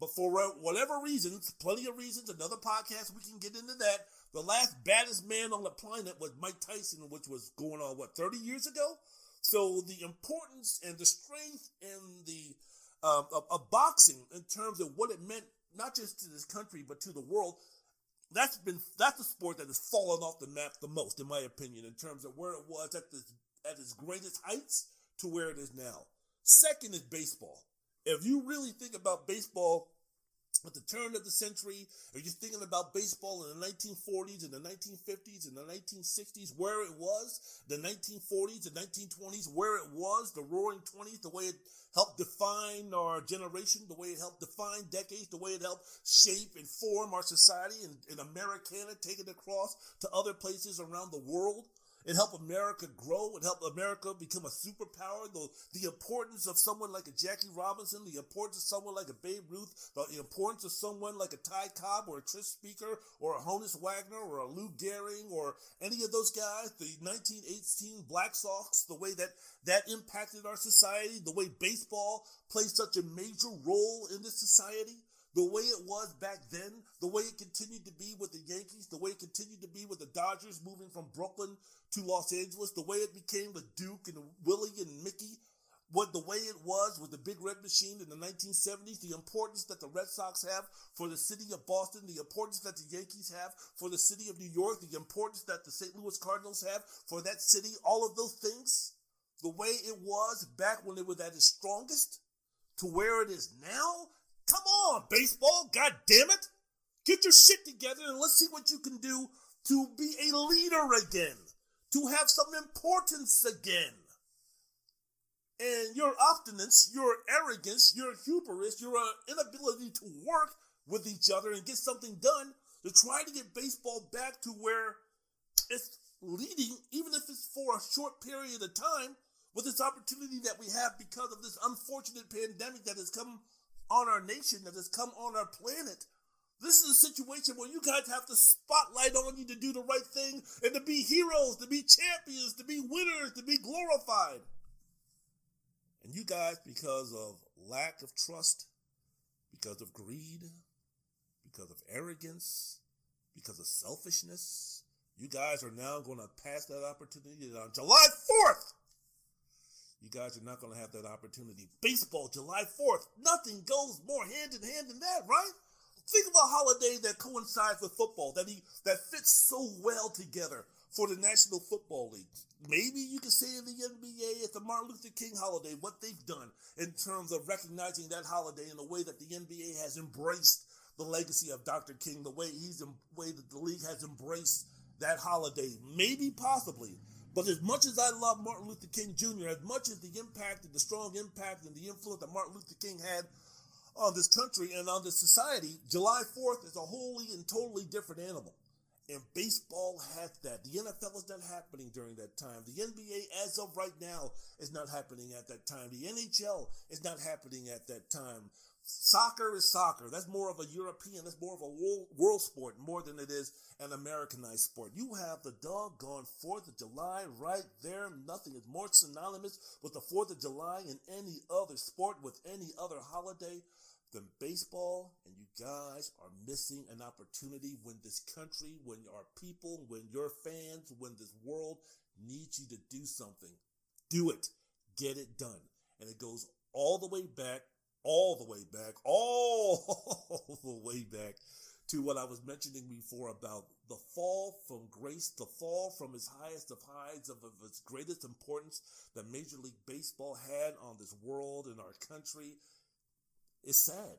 But for whatever reasons, plenty of reasons, another podcast, we can get into that. The last baddest man on the planet was Mike Tyson, which was going on, what, 30 years ago? So the importance and the strength and the um, of, of, boxing in terms of what it meant, not just to this country but to the world, that's been that's the sport that has fallen off the map the most, in my opinion, in terms of where it was at this at its greatest heights to where it is now. Second is baseball. If you really think about baseball at the turn of the century, are you thinking about baseball in the 1940s and the 1950s and the 1960s, where it was, the 1940s and 1920s, where it was, the roaring 20s, the way it helped define our generation, the way it helped define decades, the way it helped shape and form our society and, and Americana, take it across to other places around the world. It helped America grow. It helped America become a superpower. The, the importance of someone like a Jackie Robinson, the importance of someone like a Babe Ruth, the importance of someone like a Ty Cobb or a Tris Speaker or a Honus Wagner or a Lou Gehrig or any of those guys, the 1918 Black Sox, the way that that impacted our society, the way baseball plays such a major role in this society the way it was back then, the way it continued to be with the Yankees, the way it continued to be with the Dodgers moving from Brooklyn to Los Angeles, the way it became with Duke and Willie and Mickey, what the way it was with the Big Red Machine in the 1970s, the importance that the Red Sox have for the city of Boston, the importance that the Yankees have for the city of New York, the importance that the St. Louis Cardinals have for that city, all of those things, the way it was back when it was at its strongest to where it is now, come on, baseball, god damn it. Get your shit together and let's see what you can do to be a leader again to have some importance again. And your obstinance, your arrogance, your hubris, your uh, inability to work with each other and get something done to try to get baseball back to where it's leading, even if it's for a short period of time, with this opportunity that we have because of this unfortunate pandemic that has come on our nation, that has come on our planet this is a situation where you guys have the spotlight on you to do the right thing and to be heroes, to be champions, to be winners, to be glorified. And you guys, because of lack of trust, because of greed, because of arrogance, because of selfishness, you guys are now going to pass that opportunity on July 4th. You guys are not going to have that opportunity. Baseball, July 4th. Nothing goes more hand in hand than that, right? Think of a holiday that coincides with football, that he that fits so well together for the National Football League. Maybe you could say in the NBA it's the Martin Luther King holiday, what they've done in terms of recognizing that holiday in the way that the NBA has embraced the legacy of Dr. King, the way he's the way that the league has embraced that holiday. Maybe possibly. But as much as I love Martin Luther King Jr., as much as the impact and the strong impact and the influence that Martin Luther King had on this country and on this society, July 4th is a wholly and totally different animal. And baseball has that. The NFL is not happening during that time. The NBA, as of right now, is not happening at that time. The NHL is not happening at that time. Soccer is soccer. That's more of a European, that's more of a world, world sport more than it is an Americanized sport. You have the doggone 4th of July right there. Nothing is more synonymous with the 4th of July in any other sport, with any other holiday than baseball. And you guys are missing an opportunity when this country, when our people, when your fans, when this world needs you to do something. Do it. Get it done. And it goes all the way back all the way back, all the way back to what I was mentioning before about the fall from grace, the fall from its highest of highs, of, of its greatest importance that Major League Baseball had on this world and our country. It's sad.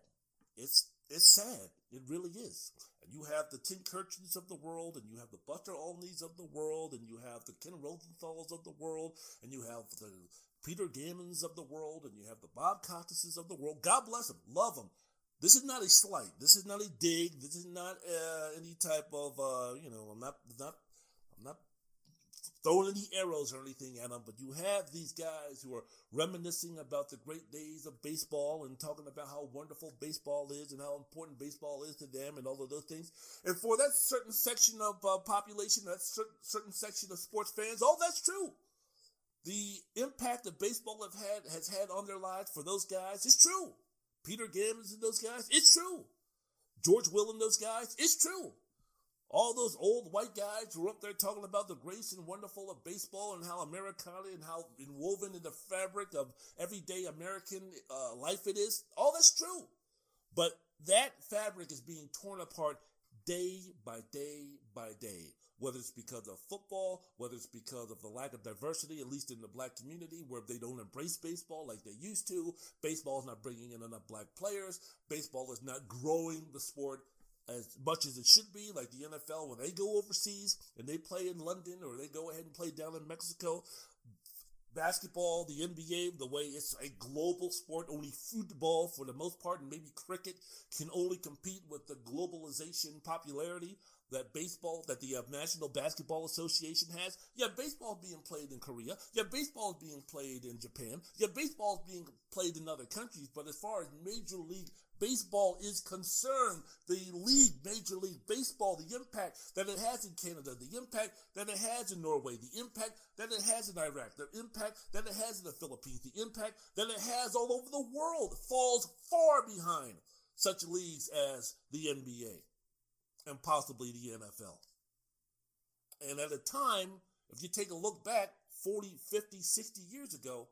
It's it's sad. It really is. And you have the Tim Kurkjians of the world, and you have the Buster Olneys of the world, and you have the Ken Rosenthals of the world, and you have the Peter Gammons of the world, and you have the Bob Costases of the world. God bless them. Love them. This is not a slight. This is not a dig. This is not uh, any type of, uh, you know, I'm not, not, I'm not throwing any arrows or anything at them, but you have these guys who are reminiscing about the great days of baseball and talking about how wonderful baseball is and how important baseball is to them and all of those things. And for that certain section of uh, population, that certain, certain section of sports fans, oh, that's true the impact that baseball have had has had on their lives for those guys is true. Peter Gammons and those guys, it's true. George Will and those guys, it's true. All those old white guys who were up there talking about the grace and wonderful of baseball and how Americana and how inwoven in the fabric of everyday American uh, life it is. All that's true. But that fabric is being torn apart day by day by day whether it's because of football, whether it's because of the lack of diversity, at least in the black community, where they don't embrace baseball like they used to. Baseball is not bringing in enough black players. Baseball is not growing the sport as much as it should be, like the NFL, when they go overseas and they play in London or they go ahead and play down in Mexico. Basketball, the NBA, the way it's a global sport, only football for the most part, and maybe cricket can only compete with the globalization popularity that baseball, that the uh, National Basketball Association has. Yeah, baseball is being played in Korea. Yeah, baseball is being played in Japan. Yeah, baseball is being played in other countries. But as far as Major League Baseball is concerned, the league, Major League Baseball, the impact that it has in Canada, the impact that it has in Norway, the impact that it has in Iraq, the impact that it has in the Philippines, the impact that it has all over the world falls far behind such leagues as the NBA and possibly the NFL. And at a time, if you take a look back 40, 50, 60 years ago,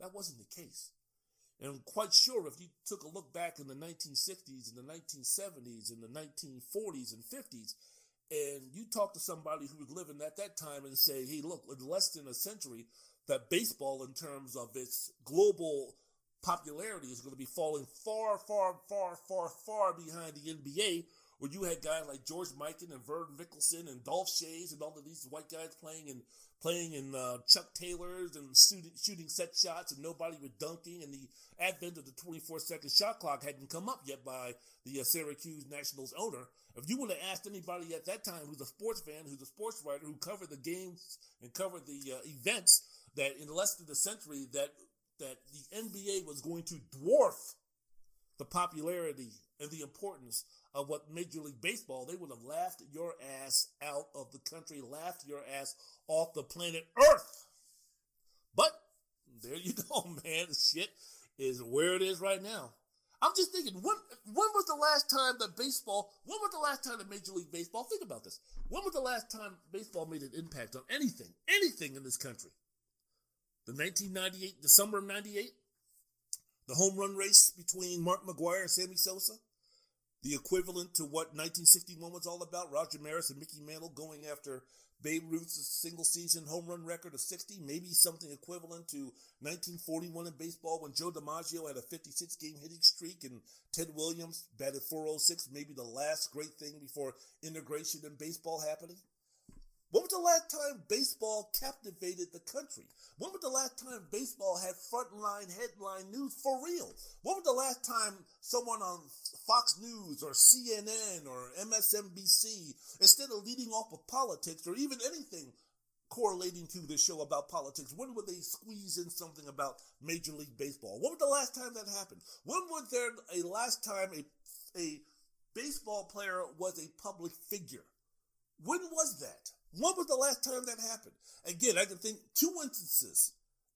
that wasn't the case. And I'm quite sure if you took a look back in the 1960s and the 1970s and the 1940s and 50s, and you talk to somebody who was living at that time and say, hey, look, in less than a century, that baseball, in terms of its global popularity, is going to be falling far, far, far, far, far behind the NBA, where you had guys like George Mikan and Vern Mikkelsen and Dolph Schayes and all of these white guys playing and playing in uh, Chuck Taylors and shooting, shooting set shots and nobody was dunking and the advent of the 24 second shot clock hadn't come up yet by the uh, Syracuse Nationals owner. If you would have asked anybody at that time who's a sports fan, who's a sports writer, who covered the games and covered the uh, events, that in less than a century that that the NBA was going to dwarf the popularity and the importance of what Major League Baseball, they would have laughed your ass out of the country, laughed your ass off the planet Earth. But there you go, man. Shit is where it is right now. I'm just thinking, when when was the last time that baseball? When was the last time that Major League Baseball? Think about this. When was the last time baseball made an impact on anything, anything in this country? The 1998, the summer of '98, the home run race between Mark McGwire and Sammy Sosa the equivalent to what 1961 was all about. Roger Maris and Mickey Mantle going after Babe Ruth's single season home run record of 60, maybe something equivalent to 1941 in baseball when Joe DiMaggio had a 56 game hitting streak and Ted Williams batted 406, maybe the last great thing before integration in baseball happening. When was the last time baseball captivated the country? When was the last time baseball had frontline headline news for real? When was the last time someone on Fox News or CNN or MSNBC, instead of leading off with politics or even anything correlating to this show about politics, when would they squeeze in something about Major League Baseball? When was the last time that happened? When was there a last time a a baseball player was a public figure? When was that? When was the last time that happened? Again, I can think two instances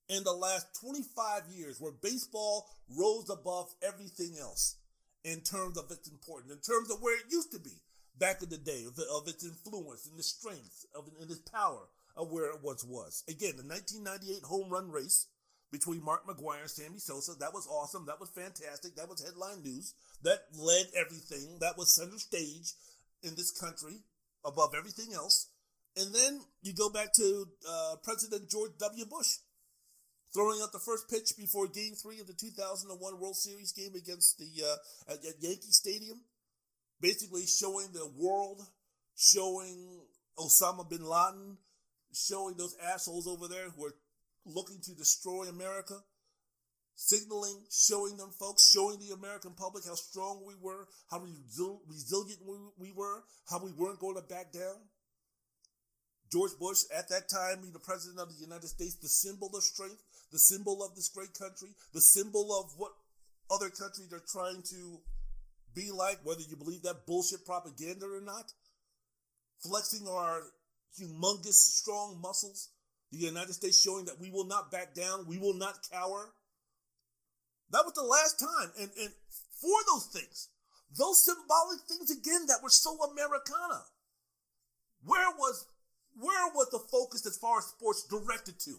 in the last 25 years where baseball rose above everything else in terms of its importance, in terms of where it used to be back in the day, of, of its influence and the strength of and its power of where it once was. Again, the 1998 home run race between Mark McGwire and Sammy Sosa, that was awesome. That was fantastic. That was headline news. That led everything. That was center stage in this country above everything else. And then you go back to uh, President George W. Bush throwing out the first pitch before Game Three of the 2001 World Series game against the uh, at, at Yankee Stadium, basically showing the world, showing Osama bin Laden, showing those assholes over there who are looking to destroy America, signaling, showing them folks, showing the American public how strong we were, how resilient we were, how we weren't going to back down. George Bush, at that time, being the president of the United States, the symbol of strength, the symbol of this great country, the symbol of what other countries are trying to be like, whether you believe that bullshit propaganda or not, flexing our humongous, strong muscles, the United States showing that we will not back down, we will not cower. That was the last time. And, and for those things, those symbolic things again that were so Americana, where was where was the focus as far as sports directed to?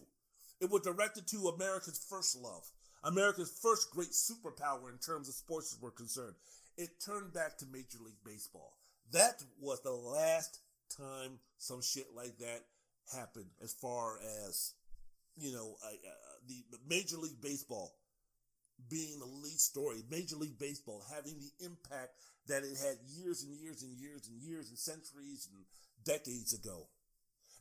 It was directed to America's first love, America's first great superpower in terms of sports were concerned. It turned back to Major League Baseball. That was the last time some shit like that happened as far as, you know, uh, the, the Major League Baseball being the lead story, Major League Baseball having the impact that it had years and years and years and years and centuries and decades ago.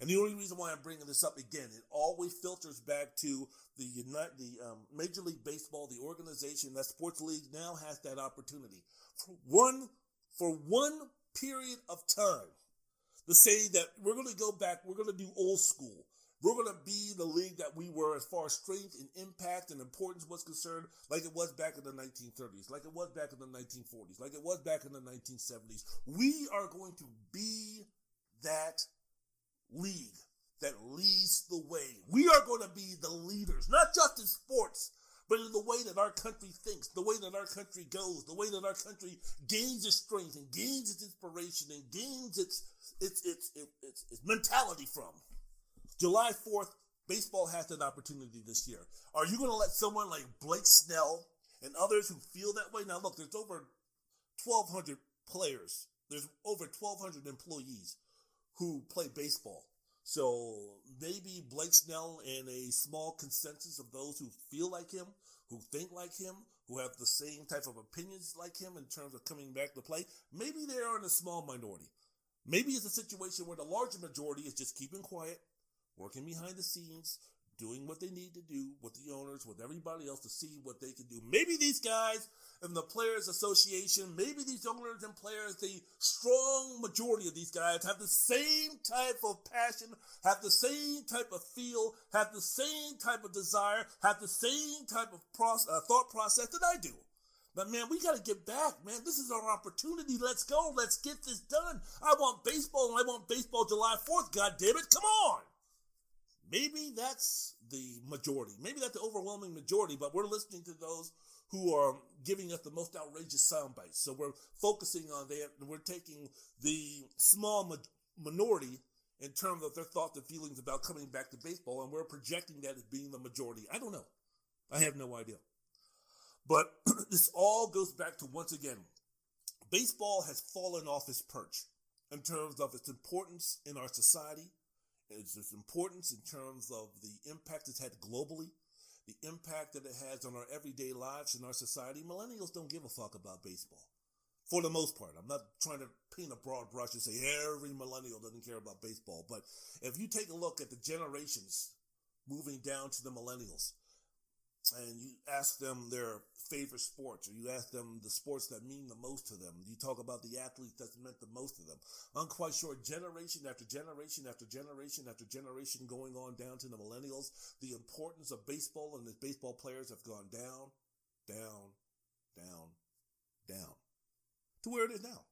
And the only reason why I'm bringing this up again, it always filters back to the United, the um, Major League Baseball, the organization that sports league now has that opportunity for one for one period of time to say that we're going to go back, we're going to do old school. We're going to be the league that we were as far as strength and impact and importance was concerned, like it was back in the 1930s, like it was back in the 1940s, like it was back in the 1970s. We are going to be that league that leads the way. We are going to be the leaders, not just in sports, but in the way that our country thinks, the way that our country goes, the way that our country gains its strength and gains its inspiration and gains its its its its, its, its mentality from. July 4th, baseball has an opportunity this year. Are you going to let someone like Blake Snell and others who feel that way? Now, look, there's over 1,200 players, there's over 1,200 employees who play baseball. So maybe Blake Snell and a small consensus of those who feel like him, who think like him, who have the same type of opinions like him in terms of coming back to play, maybe they are in a small minority. Maybe it's a situation where the larger majority is just keeping quiet, working behind the scenes, doing what they need to do with the owners, with everybody else to see what they can do. Maybe these guys and the Players Association, maybe these owners and players, the strong majority of these guys have the same type of passion, have the same type of feel, have the same type of desire, have the same type of process, uh, thought process that I do. But man, we got to get back, man. This is our opportunity. Let's go. Let's get this done. I want baseball and I want baseball July 4th. God damn it. Come on. Maybe that's the majority. Maybe that's the overwhelming majority, but we're listening to those who are giving us the most outrageous sound bites. So we're focusing on that and we're taking the small ma- minority in terms of their thoughts and feelings about coming back to baseball and we're projecting that as being the majority. I don't know. I have no idea. But this all goes back to once again, baseball has fallen off its perch in terms of its importance in our society, its its importance in terms of the impact it's had globally, the impact that it has on our everyday lives and our society, millennials don't give a fuck about baseball. For the most part. I'm not trying to paint a broad brush and say every millennial doesn't care about baseball. But if you take a look at the generations moving down to the millennials, and you ask them their favorite sports, or you ask them the sports that mean the most to them. You talk about the athletes that meant the most to them. I'm quite sure generation after generation after generation after generation going on down to the millennials, the importance of baseball and the baseball players have gone down, down, down, down to where it is now.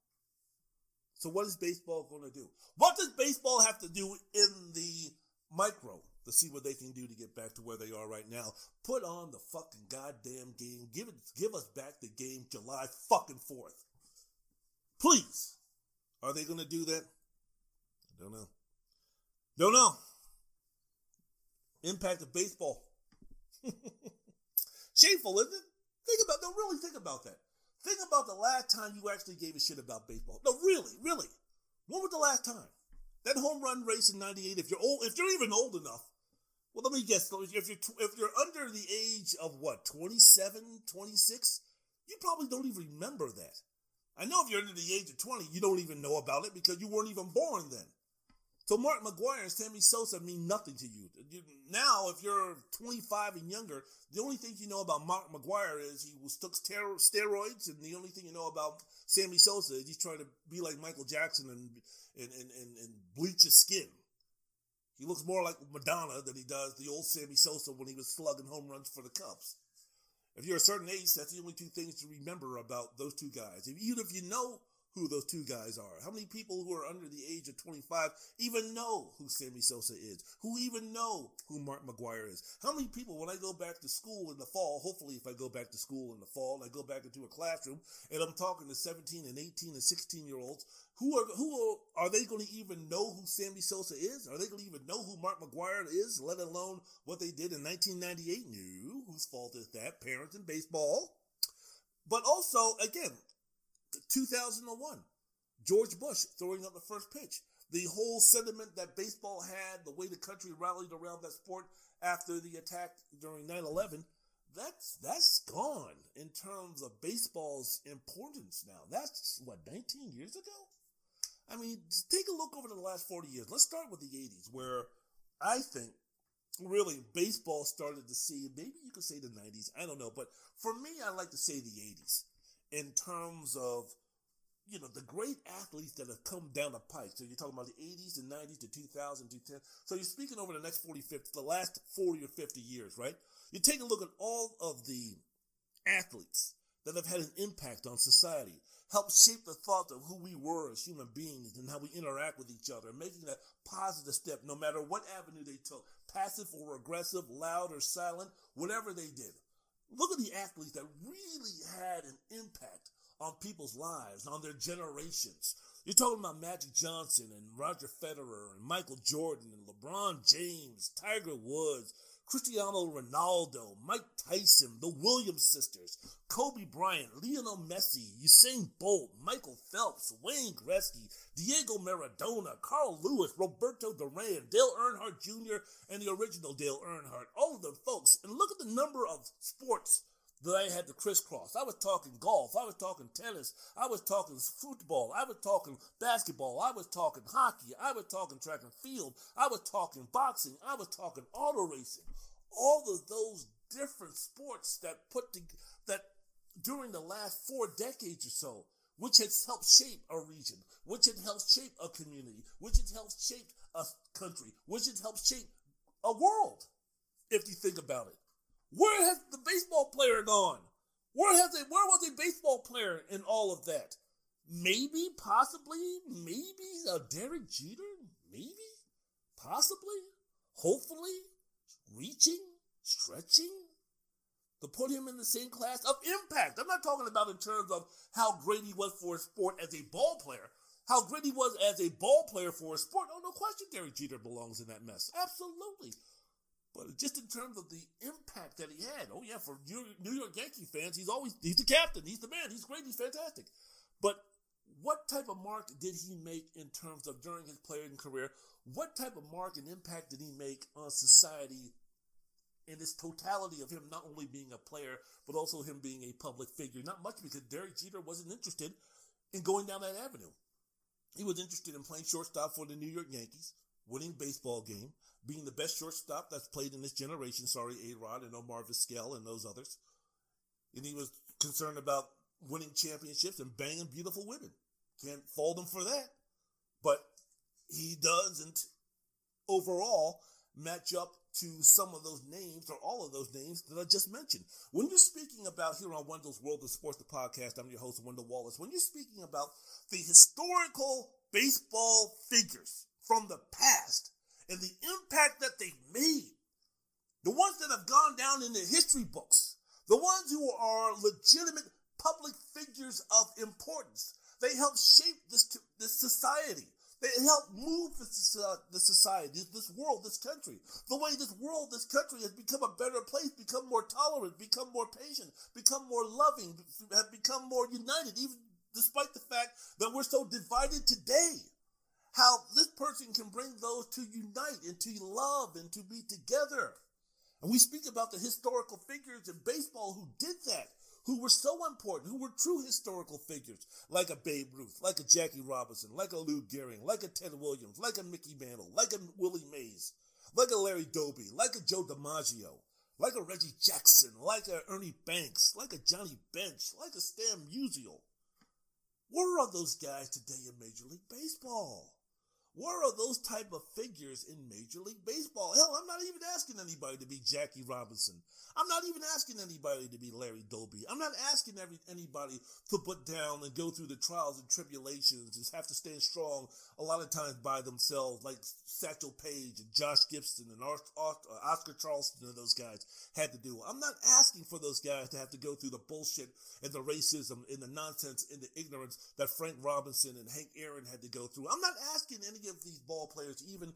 So what is baseball going to do? What does baseball have to do in the micro to see what they can do to get back to where they are right now? Put on the fucking goddamn game. Give it, give us back the game July fucking 4th. Please. Are they going to do that? I don't know. Don't know. Impact of baseball. Shameful, isn't it? Think about, no, really think about that. Think about the last time you actually gave a shit about baseball. No, really, really. When was the last time? That home run race in '98. If you're old, if you're even old enough, well, let me guess. If you're if you're under the age of what 27, 26, you probably don't even remember that. I know if you're under the age of 20, you don't even know about it because you weren't even born then. So Mark McGwire and Sammy Sosa mean nothing to you. Now, if you're 25 and younger, the only thing you know about Mark McGwire is he was took steroids, and the only thing you know about Sammy Sosa is he's trying to be like Michael Jackson and and, and, and, and bleach his skin. He looks more like Madonna than he does the old Sammy Sosa when he was slugging home runs for the Cubs. If you're a certain age, that's the only two things to remember about those two guys. If, even if you know who those two guys are. How many people who are under the age of 25 even know who Sammy Sosa is? Who even know who Mark McGwire is? How many people, when I go back to school in the fall, hopefully if I go back to school in the fall, I go back into a classroom and I'm talking to 17 and 18 and 16 year olds, who are who are, are they going to even know who Sammy Sosa is? Are they going to even know who Mark McGwire is, let alone what they did in 1998? No, whose fault is that? Parents in baseball. But also, again, 2001, George Bush throwing out the first pitch. The whole sentiment that baseball had, the way the country rallied around that sport after the attack during 9 11, that's, that's gone in terms of baseball's importance now. That's what, 19 years ago? I mean, take a look over the last 40 years. Let's start with the 80s, where I think really baseball started to see, maybe you could say the 90s, I don't know, but for me, I like to say the 80s in terms of you know the great athletes that have come down the pike. So you're talking about the 80s, the 90s, the 2000s, 2010. So you're speaking over the next 40, 50, the last 40 or 50 years, right? You take a look at all of the athletes that have had an impact on society, helped shape the thought of who we were as human beings and how we interact with each other, making a positive step no matter what avenue they took, passive or aggressive, loud or silent, whatever they did. Look at the athletes that really had an impact on people's lives, on their generations. You're talking about Magic Johnson and Roger Federer and Michael Jordan and LeBron James, Tiger Woods, Cristiano Ronaldo, Mike Tyson, the Williams sisters, Kobe Bryant, Lionel Messi, Usain Bolt, Michael Phelps, Wayne Gretzky, Diego Maradona, Carl Lewis, Roberto Duran, Dale Earnhardt Jr., and the original Dale Earnhardt. All of them folks. And look at the number of sports I had to crisscross. I was talking golf. I was talking tennis. I was talking football. I was talking basketball. I was talking hockey. I was talking track and field. I was talking boxing. I was talking auto racing. All of those different sports that put to, that during the last four decades or so, which has helped shape a region, which has helped shape a community, which has helped shape a country, which has helped shape a world, if you think about it. Where has the baseball player gone? Where has it? Where was a baseball player in all of that? Maybe, possibly, maybe a Derek Jeter, maybe, possibly, hopefully, reaching, stretching, to put him in the same class of impact. I'm not talking about in terms of how great he was for a sport as a ball player, how great he was as a ball player for a sport. Oh, no question, Derek Jeter belongs in that mess. Absolutely. But just in terms of the impact that he had, oh yeah, for New York Yankee fans, he's always he's the captain, he's the man, he's great, he's fantastic. But what type of mark did he make in terms of during his playing career? What type of mark and impact did he make on society in this totality of him not only being a player, but also him being a public figure? Not much because Derek Jeter wasn't interested in going down that avenue. He was interested in playing shortstop for the New York Yankees, winning baseball game, being the best shortstop that's played in this generation. Sorry, A Rod and Omar Vizquel and those others. And he was concerned about winning championships and banging beautiful women. Can't fault him for that. But he doesn't overall match up to some of those names or all of those names that I just mentioned. When you're speaking about here on Wendell's World of Sports, the podcast, I'm your host, Wendell Wallace. When you're speaking about the historical baseball figures from the past and the impact that they've made, the ones that have gone down in the history books, the ones who are legitimate public figures of importance, they help shape this, this society. They help move this, uh, the society, this world, this country. The way this world, this country has become a better place, become more tolerant, become more patient, become more loving, have become more united, even despite the fact that we're so divided today. How this person can bring those to unite and to love and to be together. And we speak about the historical figures in baseball who did that who were so important, who were true historical figures, like a Babe Ruth, like a Jackie Robinson, like a Lou Gehrig, like a Ted Williams, like a Mickey Mantle, like a Willie Mays, like a Larry Doby, like a Joe DiMaggio, like a Reggie Jackson, like a Ernie Banks, like a Johnny Bench, like a Stan Musial. Where are those guys today in Major League Baseball? Where are those type of figures in Major League Baseball? Hell, I'm not even asking anybody to be Jackie Robinson. I'm not even asking anybody to be Larry Doby. I'm not asking every, anybody to put down and go through the trials and tribulations and have to stand strong a lot of times by themselves, like Satchel Paige and Josh Gibson and uh, Oscar Charleston and those guys had to do. I'm not asking for those guys to have to go through the bullshit and the racism and the nonsense and the ignorance that Frank Robinson and Hank Aaron had to go through. I'm not asking any of these ball players even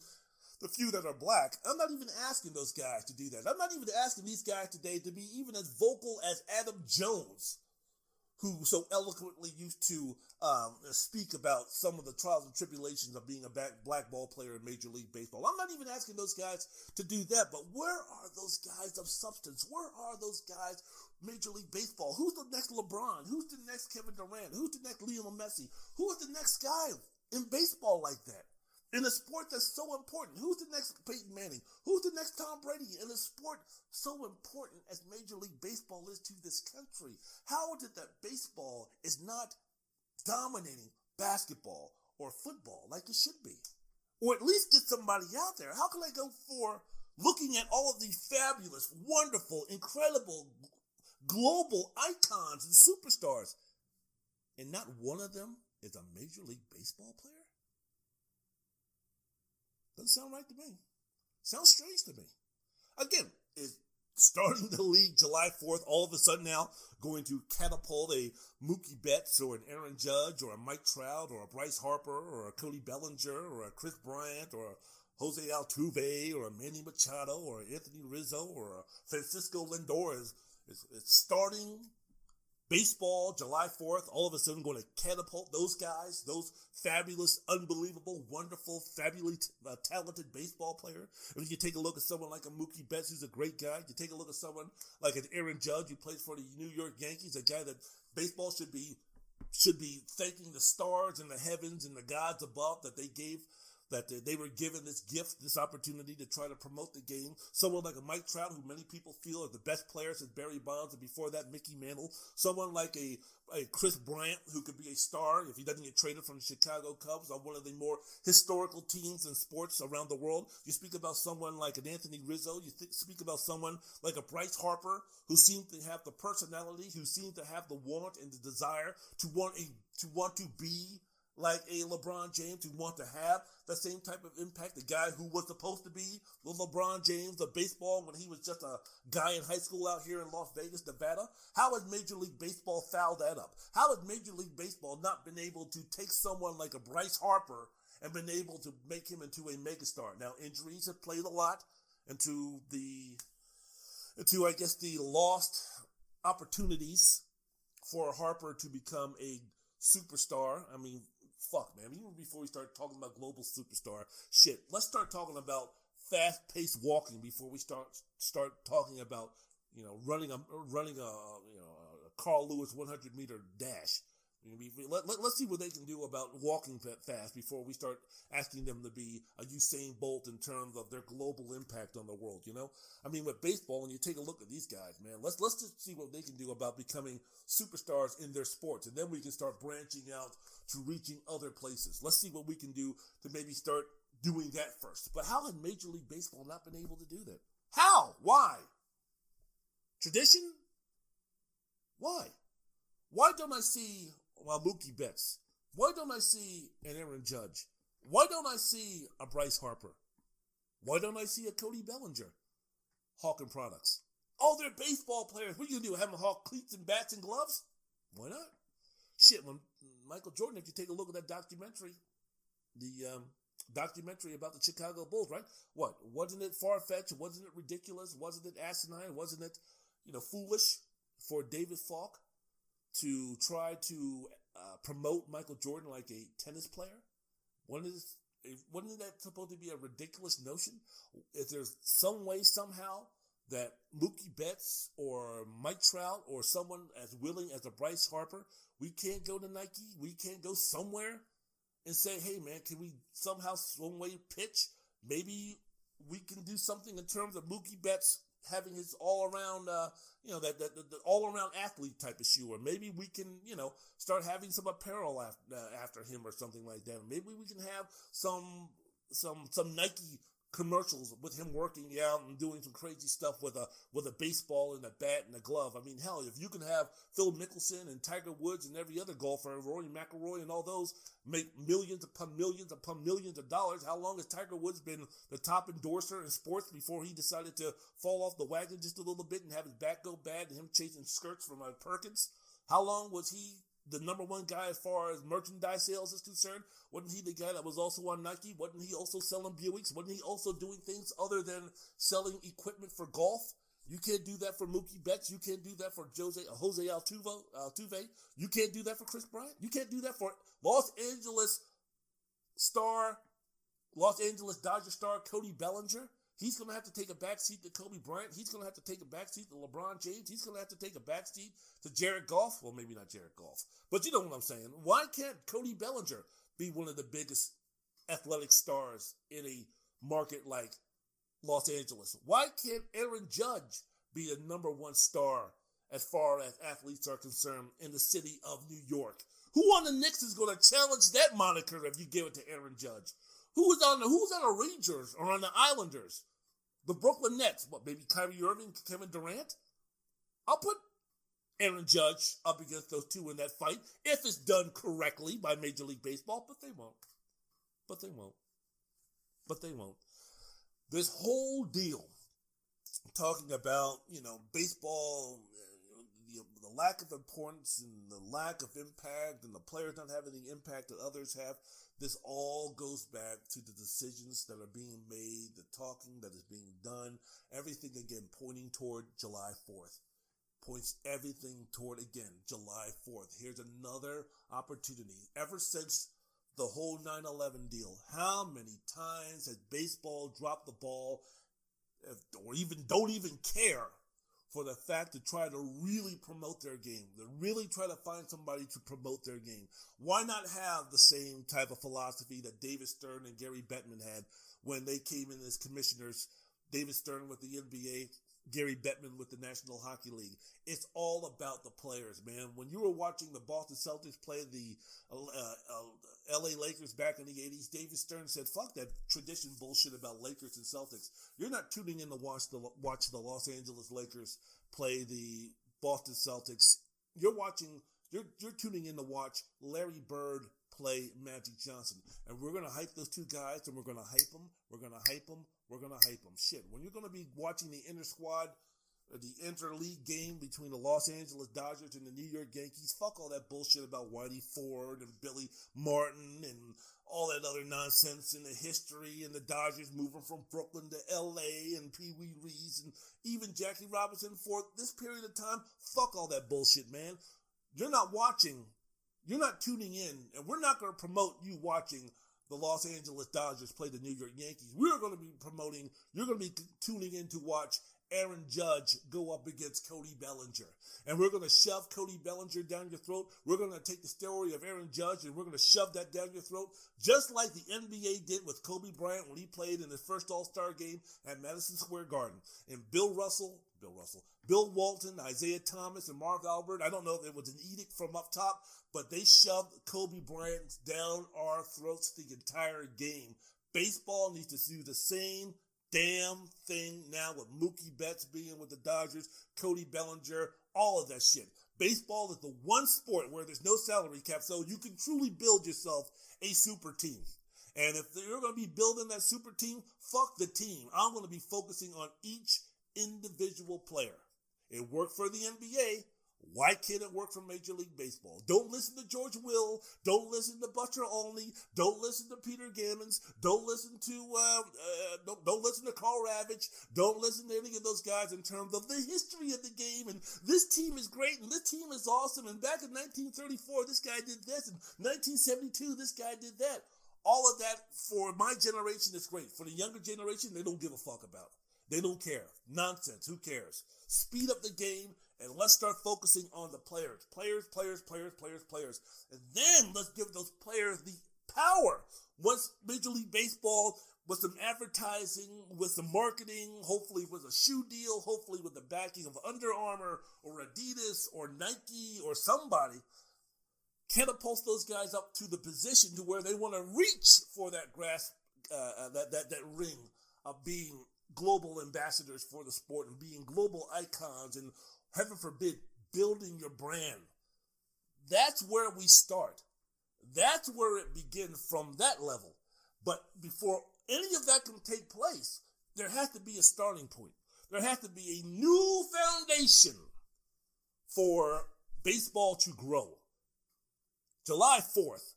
the few that are black. I'm not even asking those guys to do that. I'm not even asking these guys today to be even as vocal as Adam Jones, who so eloquently used to um, speak about some of the trials and tribulations of being a black ball player in Major League Baseball. I'm not even asking those guys to do that, but where are those guys of substance? Where are those guys Major League Baseball? Who's the next LeBron? Who's the next Kevin Durant? Who's the next Lionel Messi? Who is the next guy in baseball like that? In a sport that's so important. Who's the next Peyton Manning? Who's the next Tom Brady in a sport so important as Major League Baseball is to this country? How is it that baseball is not dominating basketball or football like it should be? Or at least get somebody out there. How can I go for looking at all of these fabulous, wonderful, incredible, global icons and superstars, and not one of them is a Major League Baseball player? Doesn't sound right to me. Sounds strange to me. Again, is starting the league July 4th all of a sudden now going to catapult a Mookie Betts or an Aaron Judge or a Mike Trout or a Bryce Harper or a Cody Bellinger or a Kris Bryant or a Jose Altuve or a Manny Machado or Anthony Rizzo or a Francisco Lindor is, is, is starting baseball, July 4th, all of a sudden going to catapult those guys, those fabulous, unbelievable, wonderful, fabulous, uh, talented baseball player. If you take a look at someone like a Mookie Betts, who's a great guy, you take a look at someone like an Aaron Judge, who plays for the New York Yankees, a guy that baseball should be should be thanking the stars and the heavens and the gods above that they gave that they were given this gift, this opportunity to try to promote the game. Someone like a Mike Trout, who many people feel is the best player since Barry Bonds, and before that, Mickey Mantle. Someone like a, a Kris Bryant, who could be a star if he doesn't get traded from the Chicago Cubs on one of the more historical teams in sports around the world. You speak about someone like an Anthony Rizzo. You th- speak about someone like a Bryce Harper, who seemed to have the personality, who seemed to have the want and the desire to want a to want to be like a LeBron James who want to have the same type of impact. The guy who was supposed to be the LeBron James of baseball when he was just a guy in high school out here in Las Vegas, Nevada. How has Major League Baseball fouled that up? How has Major League Baseball not been able to take someone like a Bryce Harper and been able to make him into a megastar? Now injuries have played a lot into the into I guess the lost opportunities for Harper to become a superstar. I mean, fuck, man. Even before we start talking about global superstar shit, let's start talking about fast paced walking before we start start talking about you know running a running a you know a Carl Lewis 100 meter dash. Let, let, us see what they can do about walking that fast before we start asking them to be a Usain Bolt in terms of their global impact on the world. You know, I mean, with baseball, and you take a look at these guys, man. Let's let's just see what they can do about becoming superstars in their sports, and then we can start branching out to reaching other places. Let's see what we can do to maybe start doing that first. But how has Major League Baseball not been able to do that? How? Why? Tradition? Why? Why don't I see well, Mookie Betts? Why don't I see an Aaron Judge? Why don't I see a Bryce Harper? Why don't I see a Cody Bellinger hawking products? Oh, they're baseball players. What are you gonna do? Have them hawk cleats and bats and gloves? Why not? Shit, when Michael Jordan, if you take a look at that documentary, the um, documentary about the Chicago Bulls, right? What wasn't it far fetched? Wasn't it ridiculous? Wasn't it asinine? Wasn't it, you know, foolish for David Falk to try to uh, promote Michael Jordan like a tennis player? Wasn't, it, wasn't that supposed to be a ridiculous notion? If there's some way somehow that Mookie Betts or Mike Trout or someone as willing as a Bryce Harper, we can't go to Nike, we can't go somewhere and say, hey man, can we somehow some way pitch? Maybe we can do something in terms of Mookie Betts having his all around, uh, you know, that, that, that, all around athlete type of shoe, or maybe we can, you know, start having some apparel after, uh, after him or something like that. Maybe we can have some some some Nike commercials with him working out and doing some crazy stuff with a with a baseball and a bat and a glove. I mean, hell, if you can have Phil Mickelson and Tiger Woods and every other golfer, Rory McIlroy and all those make millions upon millions upon millions of dollars, how long has Tiger Woods been the top endorser in sports before he decided to fall off the wagon just a little bit and have his back go bad and him chasing skirts from uh, Perkins? How long was he the number one guy as far as merchandise sales is concerned? Wasn't he the guy that was also on Nike? Wasn't he also selling Buicks? Wasn't he also doing things other than selling equipment for golf? You can't do that for Mookie Betts. You can't do that for Jose, uh, Jose Altuve, Altuve. You can't do that for Kris Bryant. You can't do that for Los Angeles star, Los Angeles Dodger star Cody Bellinger. He's going to have to take a backseat to Kobe Bryant. He's going to have to take a backseat to LeBron James. He's going to have to take a backseat to Jared Goff. Well, maybe not Jared Goff, but you know what I'm saying. Why can't Cody Bellinger be one of the biggest athletic stars in a market like Los Angeles? Why can't Aaron Judge be the number one star as far as athletes are concerned in the city of New York? Who on the Knicks is going to challenge that moniker if you give it to Aaron Judge? Who's on the Who's on the Rangers or on the Islanders? The Brooklyn Nets, what, maybe Kyrie Irving, Kevin Durant? I'll put Aaron Judge up against those two in that fight if it's done correctly by Major League Baseball, but they won't. But they won't. But they won't. This whole deal talking about, you know, baseball, the, the lack of importance and the lack of impact and the players not having the impact that others have. This all goes back to the decisions that are being made, the talking that is being done, everything again pointing toward July 4th. Points everything toward again July 4th. Here's another opportunity. Ever since the whole 9 11 deal, how many times has baseball dropped the ball eh, or even don't even care for the fact to try to really promote their game, to really try to find somebody to promote their game. Why not have the same type of philosophy that David Stern and Gary Bettman had when they came in as commissioners? David Stern with the NBA, Gary Bettman with the National Hockey League. It's all about the players, man. When you were watching the Boston Celtics play the uh, uh, LA Lakers back in the 80s, David Stern said, fuck that tradition bullshit about Lakers and Celtics. You're not tuning in to watch the, watch the Los Angeles Lakers play the Boston Celtics. You're watching, you're, you're tuning in to watch Larry Bird play Magic Johnson. And we're going to hype those two guys and we're going to hype them. We're going to hype them we're to hype them. Shit, when you're to be watching the inter squad, uh, the interleague game between the Los Angeles Dodgers and the New York Yankees, fuck all that bullshit about Whitey Ford and Billy Martin and all that other nonsense in the history and the Dodgers moving from Brooklyn to LA and Pee Wee Reese and even Jackie Robinson for this period of time. Fuck all that bullshit, man. You're not watching, you're not tuning in, and we're not going to promote you watching the Los Angeles Dodgers play the New York Yankees. We're going to be promoting, you're going to be tuning in to watch Aaron Judge go up against Cody Bellinger. And we're going to shove Cody Bellinger down your throat. We're going to take the story of Aaron Judge and we're going to shove that down your throat, just like the NBA did with Kobe Bryant when he played in his first All Star game at Madison Square Garden. And Bill Russell, Bill Russell, Bill Walton, Isiah Thomas, and Marv Albert. I don't know if it was an edict from up top, but they shoved Kobe Bryant down our throats the entire game. Baseball needs to do the same damn thing now with Mookie Betts being with the Dodgers, Cody Bellinger, all of that shit. Baseball is the one sport where there's no salary cap, so you can truly build yourself a super team. And if you're going to be building that super team, fuck the team. I'm going to be focusing on each individual player. It worked for the NBA. Why can't it work for Major League Baseball? Don't listen to George Will. Don't listen to Buster Olney. Don't listen to Peter Gammons. Don't listen to uh, uh, don't, don't listen to Karl Ravech. Don't listen to any of those guys in terms of the history of the game. And this team is great and this team is awesome. And back in 1934, this guy did this. And 1972, this guy did that. All of that for my generation is great. For the younger generation, they don't give a fuck about. They don't care. Nonsense. Who cares? Speed up the game and let's start focusing on the players. Players, players, players, players, players. And then let's give those players the power. Once Major League Baseball with some advertising, with some marketing, hopefully with a shoe deal, hopefully with the backing of Under Armour or Adidas or Nike or somebody, catapults those guys up to the position to where they want to reach for that grasp, uh, uh, that, that, that ring of being global ambassadors for the sport and being global icons and heaven forbid, building your brand. That's where we start. That's where it begins from that level. But before any of that can take place, there has to be a starting point. There has to be a new foundation for baseball to grow. July 4th,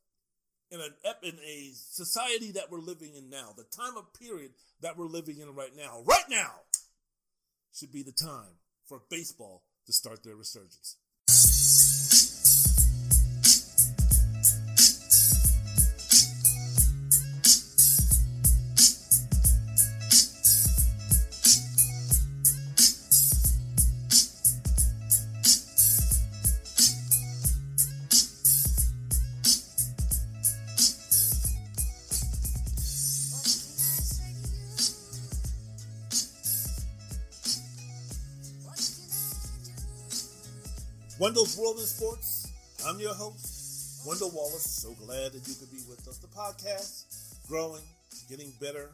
in, an, in a society that we're living in now, the time of period that we're living in right now, right now, should be the time for baseball to start their resurgence. Wendell's World in Sports. I'm your host, Wendell Wallace. So glad that you could be with us. The podcast, growing, getting better,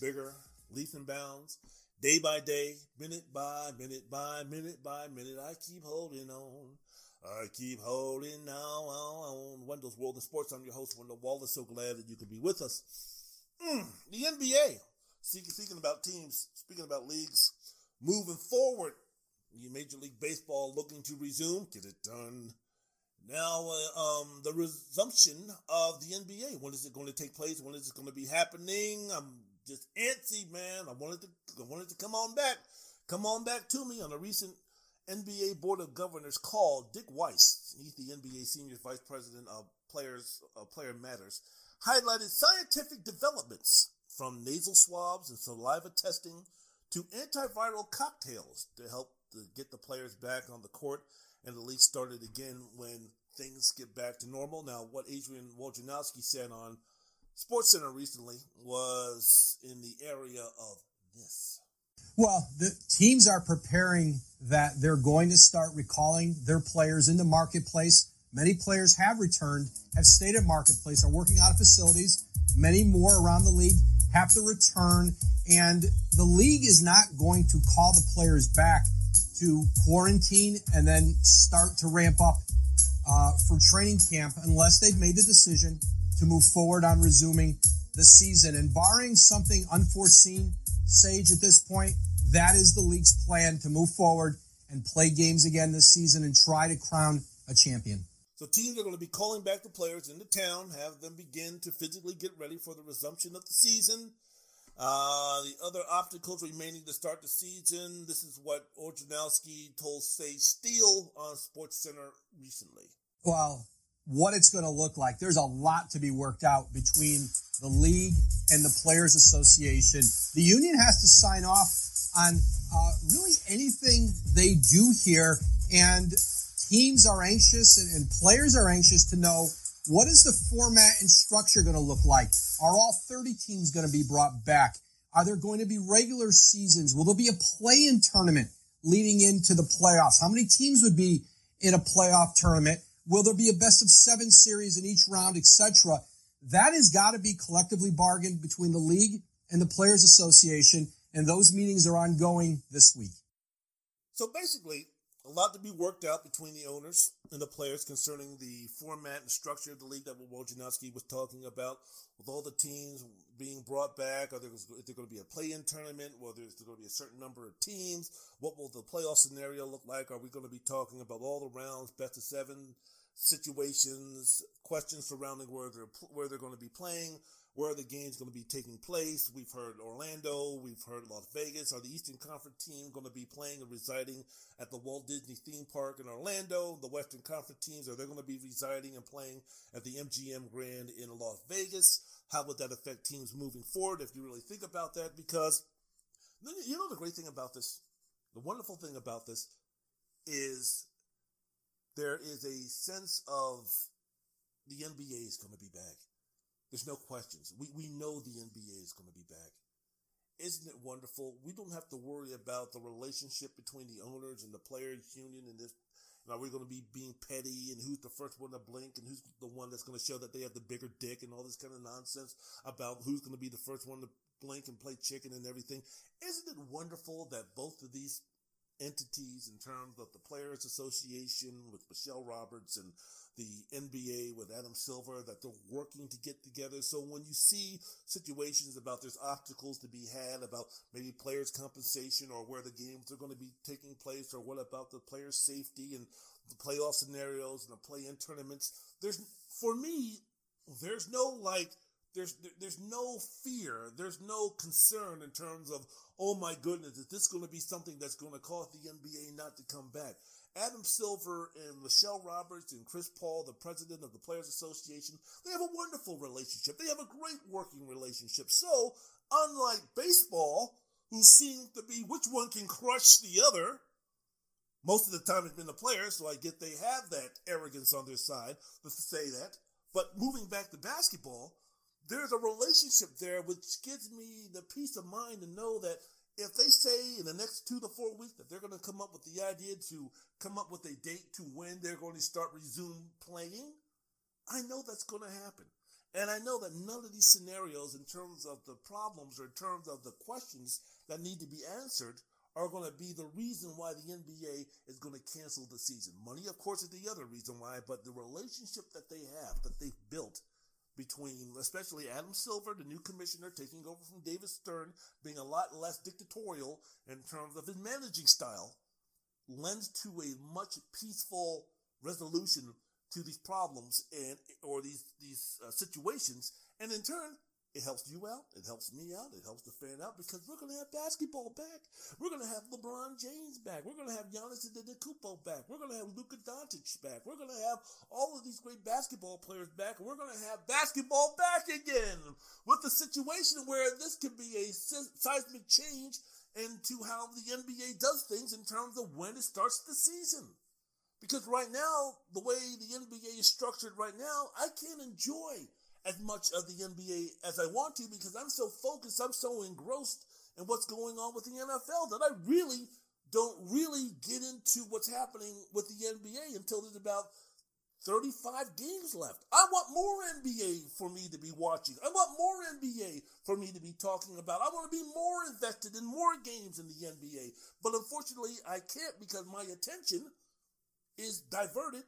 bigger, leaps and bounds, day by day, minute by minute by minute by minute. I keep holding on. I keep holding on. Wendell's World in Sports. I'm your host, Wendell Wallace. So glad that you could be with us. Mm, the NBA. Speaking about teams, speaking about leagues, moving forward Major League Baseball looking to resume. Get it done. Now, uh, um, the resumption of the NBA. When is it going to take place? When is it going to be happening? I'm just antsy, man. I wanted to, I wanted to come on back, come on back to me on a recent NBA Board of Governors call. Dick Weiss, he's the NBA Senior Vice President of Players, Player Matters, highlighted scientific developments from nasal swabs and saliva testing to antiviral cocktails to help to get the players back on the court and the league started again when things get back to normal. Now, what Adrian Wojnarowski said on SportsCenter recently was in the area of this. Well, the teams are preparing that they're going to start recalling their players in the marketplace. Many players have returned, have stayed at marketplace, are working out of facilities. Many more around the league have to return, and the league is not going to call the players back to quarantine and then start to ramp up uh, for training camp unless they've made the decision to move forward on resuming the season. And barring something unforeseen, Sage, at this point, that is the league's plan to move forward and play games again this season and try to crown a champion. So teams are going to be calling back the players into town, have them begin to physically get ready for the resumption of the season. Uh, the other obstacles remaining to start the season. This is what Wojnarowski told Sage Steele on SportsCenter recently. Well, what it's going to look like. There's a lot to be worked out between the league and the Players Association. The union has to sign off on uh, really anything they do here, and teams are anxious and, and players are anxious to know what is the format and structure going to look like? Are all 30 teams going to be brought back? Are there going to be regular seasons? Will there be a play-in tournament leading into the playoffs? How many teams would be in a playoff tournament? Will there be a best of seven series in each round, etc.? That has got to be collectively bargained between the league and the Players Association, and those meetings are ongoing this week. So basically, a lot to be worked out between the owners and the players concerning the format and structure of the league that Wojnarowski was talking about. With all the teams being brought back, are there, is there going to be a play-in tournament? Well, there's going to be a certain number of teams. What will the playoff scenario look like? Are we going to be talking about all the rounds, best of seven situations, questions surrounding where they're where they're going to be playing? Where the game's going to be taking place. We've heard Orlando, we've heard Las Vegas. Are the Eastern Conference team going to be playing and residing at the Walt Disney theme park in Orlando? The Western Conference teams, are they going to be residing and playing at the MGM Grand in Las Vegas? How would that affect teams moving forward if you really think about that? Because you know the great thing about this, the wonderful thing about this is there is a sense of the NBA is going to be back there's no questions. We, we know the NBA is going to be back. Isn't it wonderful? We don't have to worry about the relationship between the owners and the players union and this. And are we going to be being petty and who's the first one to blink and who's the one that's going to show that they have the bigger dick and all this kind of nonsense about who's going to be the first one to blink and play chicken and everything? Isn't it wonderful that both of these entities in terms of the Players Association with Michelle Roberts and the NBA with Adam Silver that they're working to get together. So when you see situations about there's obstacles to be had about maybe players compensation or where the games are going to be taking place or what about the players safety and the playoff scenarios and the play-in tournaments, there's for me there's no like there's there's no fear, there's no concern in terms of oh my goodness, is this going to be something that's going to cause the NBA not to come back? Adam Silver and Michelle Roberts and Chris Paul, the president of the Players Association, they have a wonderful relationship. They have a great working relationship. So, unlike baseball, who seems to be which one can crush the other, most of the time it's been the players, so I get they have that arrogance on their side to say that. But moving back to basketball, there's a relationship there which gives me the peace of mind to know that if they say in the next two to four weeks that they're going to come up with the idea to come up with a date to when they're going to start resume playing, I know that's going to happen. And I know that none of these scenarios, in terms of the problems or in terms of the questions that need to be answered, are going to be the reason why the NBA is going to cancel the season. Money, of course, is the other reason why, but the relationship that they have, that they've built, between especially Adam Silver, the new commissioner, taking over from David Stern, being a lot less dictatorial in terms of his managing style, lends to a much peaceful resolution to these problems and or these these uh, situations, and in turn, it helps you out. It helps me out. It helps the fan out because we're going to have basketball back. We're going to have LeBron James back. We're going to have Giannis Antetokounmpo back. We're going to have Luka Doncic back. We're going to have all of these great basketball players back. We're going to have basketball back again with the situation where this could be a seismic change into how the NBA does things in terms of when it starts the season. Because right now, the way the NBA is structured right now, I can't enjoy as much of the NBA as I want to because I'm so focused, I'm so engrossed in what's going on with the NFL that I really don't really get into what's happening with the NBA until there's about 35 games left. I want more NBA for me to be watching. I want more NBA for me to be talking about. I want to be more invested in more games in the NBA. But unfortunately, I can't because my attention is diverted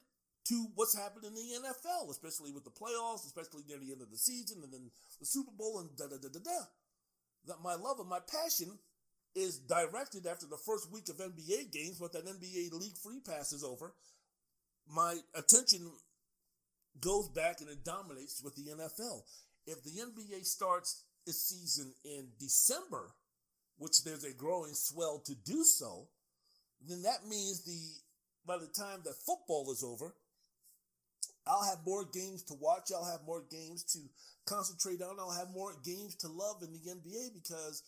to what's happened in the NFL, especially with the playoffs, especially near the end of the season, and then the Super Bowl, and da da da da da. That my love and my passion is directed after the first week of NBA games, but that NBA League Free Pass is over. My attention goes back and it dominates with the NFL. If the NBA starts its season in December, which there's a growing swell to do so, then that means the by the time that football is over, I'll have more games to watch. I'll have more games to concentrate on. I'll have more games to love in the NBA because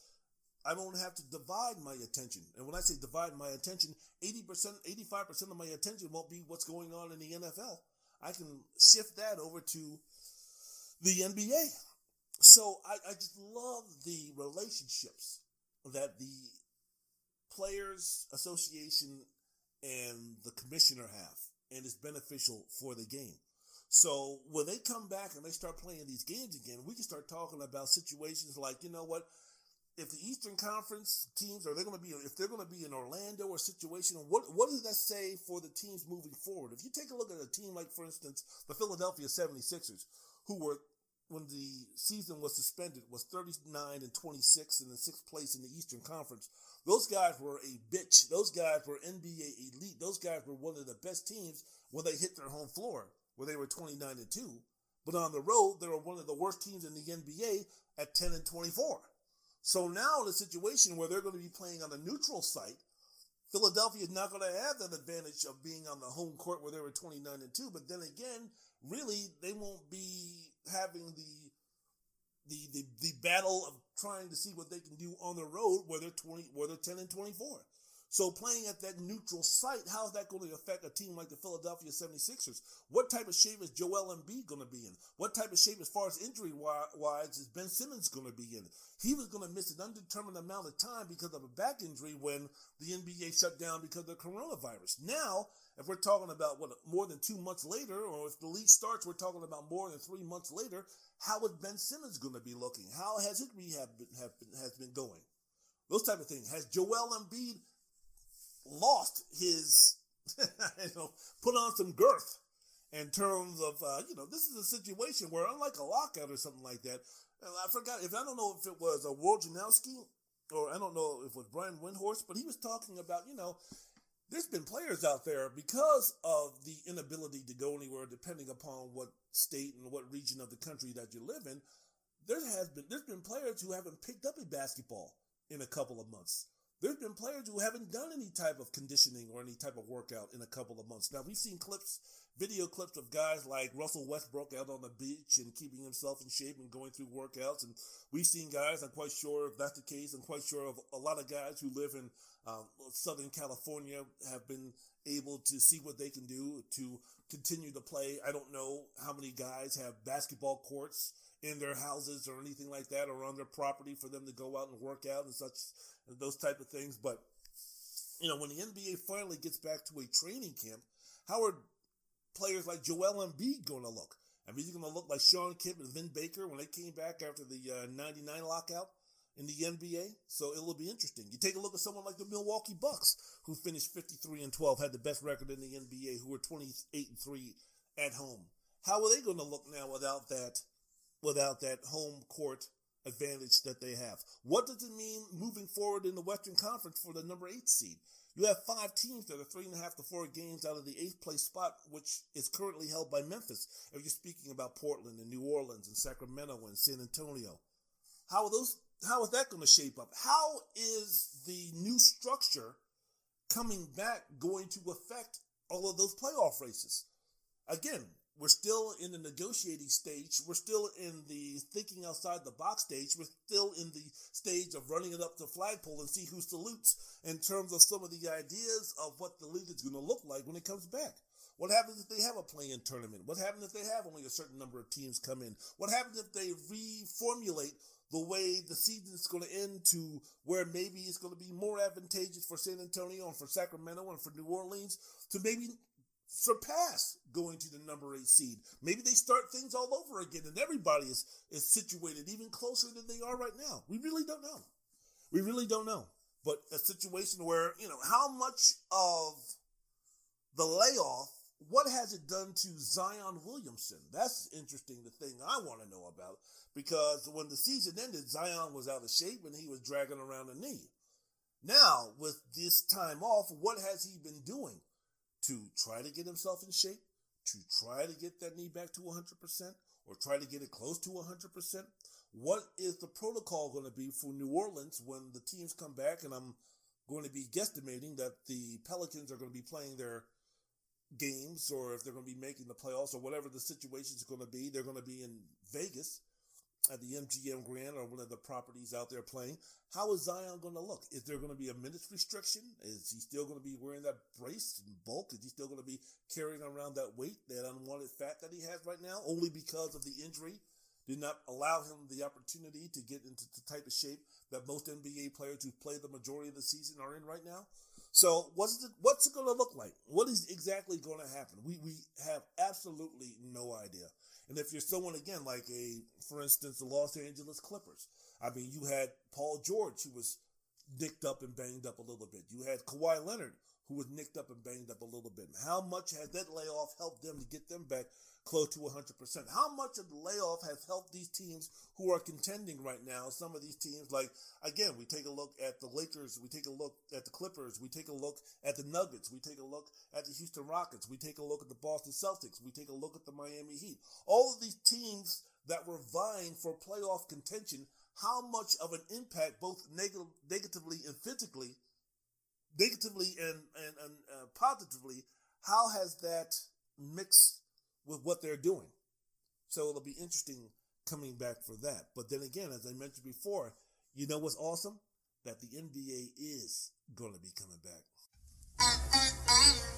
I won't have to divide my attention. And when I say divide my attention, 80%, 85% of my attention won't be what's going on in the NFL. I can shift that over to the NBA. So I, I just love the relationships that the Players Association and the commissioner have, and it's beneficial for the game. So when they come back and they start playing these games again, we can start talking about situations like, you know what, if the Eastern Conference teams are they going to be if they're going to be in Orlando or situation, what what does that say for the teams moving forward? If you take a look at a team like, for instance, the Philadelphia 76ers, who were when the season was suspended was 39 and 26 in the sixth place in the Eastern Conference. Those guys were a bitch. Those guys were NBA elite. Those guys were one of the best teams when they hit their home floor, where they were 29 and 2. But on the road, they were one of the worst teams in the NBA at 10 and 24. So now in a situation where they're going to be playing on a neutral site, Philadelphia is not going to have that advantage of being on the home court where they were 29 and 2. But then again, really, they won't be having the the, the, the battle of trying to see what they can do on the road where they're 20, where they're 10 and 24. So playing at that neutral site, how is that going to affect a team like the Philadelphia 76ers? What type of shape is Joel Embiid going to be in? What type of shape as far as injury wise is Ben Simmons going to be in? He was going to miss an undetermined amount of time because of a back injury when the NBA shut down because of the coronavirus. Now, if we're talking about what more than two months later, or if the league starts, we're talking about more than three months later. How is Ben Simmons going to be looking? How has his rehab been, been, has been going? Those type of things. Has Joel Embiid lost his, you know, put on some girth in terms of, uh, you know, this is a situation where, unlike a lockout or something like that, I forgot if I don't know if it was a Wojnarowski or I don't know if it was Brian Windhorst, but he was talking about, you know, there's been players out there because of the inability to go anywhere, depending upon what state and what region of the country that you live in. There has been there's been players who haven't picked up a basketball in a couple of months. There's been players who haven't done any type of conditioning or any type of workout in a couple of months. Now we've seen clips, video clips of guys like Russell Westbrook out on the beach and keeping himself in shape and going through workouts. And we've seen guys, I'm quite sure if that's the case, I'm quite sure of a lot of guys who live in um, Southern California have been able to see what they can do to continue to play. I don't know how many guys have basketball courts in their houses or anything like that or on their property for them to go out and work out and such those type of things but you know when the NBA finally gets back to a training camp how are players like Joel Embiid going to look I mean, he's going to look like Shawn Kemp and Vin Baker when they came back after the uh, 99 lockout in the NBA. So it will be interesting. You take a look at someone like the Milwaukee Bucks, who finished 53 and 12, had the best record in the NBA, who were 28 and 3 at home. How are they going to look now without that without that home court advantage that they have. What does it mean moving forward in the Western Conference for the number eight seed? You have five teams that are three and a half to four games out of the eighth place spot, which is currently held by Memphis. If you're speaking about Portland and New Orleans and Sacramento and San Antonio, how are those? How is that going to shape up? How is the new structure coming back going to affect all of those playoff races? Again, we're still in the negotiating stage. We're still in the thinking outside the box stage. We're still in the stage of running it up the flagpole and see who salutes in terms of some of the ideas of what the league is going to look like when it comes back. What happens if they have a play-in tournament? What happens if they have only a certain number of teams come in? What happens if they reformulate the way the season is going to end to where maybe it's going to be more advantageous for San Antonio and for Sacramento and for New Orleans to maybe surpass going to the number eight seed. Maybe they start things all over again and everybody is, is situated even closer than they are right now. We really don't know. We really don't know. But a situation where, you know, how much of the layoff, what has it done to Zion Williamson? That's interesting, the thing I want to know about. Because when the season ended, Zion was out of shape and he was dragging around a knee. Now, with this time off, what has he been doing? To try to get himself in shape, to try to get that knee back to 100%, or try to get it close to 100%? What is the protocol going to be for New Orleans when the teams come back? And I'm going to be guesstimating that the Pelicans are going to be playing their games, or if they're going to be making the playoffs, or whatever the situation is going to be, they're going to be in Vegas. At the MGM Grand or one of the properties out there playing. How is Zion going to look? Is there going to be a minutes restriction? Is he still going to be wearing that brace and bulk? Is he still going to be carrying around that weight, that unwanted fat that he has right now, only because of the injury? Did not allow him the opportunity to get into the type of shape that most NBA players who play the majority of the season are in right now. So what's it, what's it going to look like? What is exactly going to happen? We we have absolutely no idea. And if you're someone again like a, for instance, the Los Angeles Clippers, I mean, you had Paul George who was nicked up and banged up a little bit. You had Kawhi Leonard who was nicked up and banged up a little bit. How much has that layoff helped them to get them back close to 100%. How much of the layoff has helped these teams who are contending right now? Some of these teams, like, again, we take a look at the Lakers, we take a look at the Clippers, we take a look at the Nuggets, we take a look at the Houston Rockets, we take a look at the Boston Celtics, we take a look at the Miami Heat. All of these teams that were vying for playoff contention, how much of an impact, both neg- negatively and physically, negatively and, and, and uh, positively, how has that mixed with what they're doing. So it'll be interesting coming back for that. But then again, as I mentioned before, you know what's awesome? That the NBA is going to be coming back. Uh, uh, uh.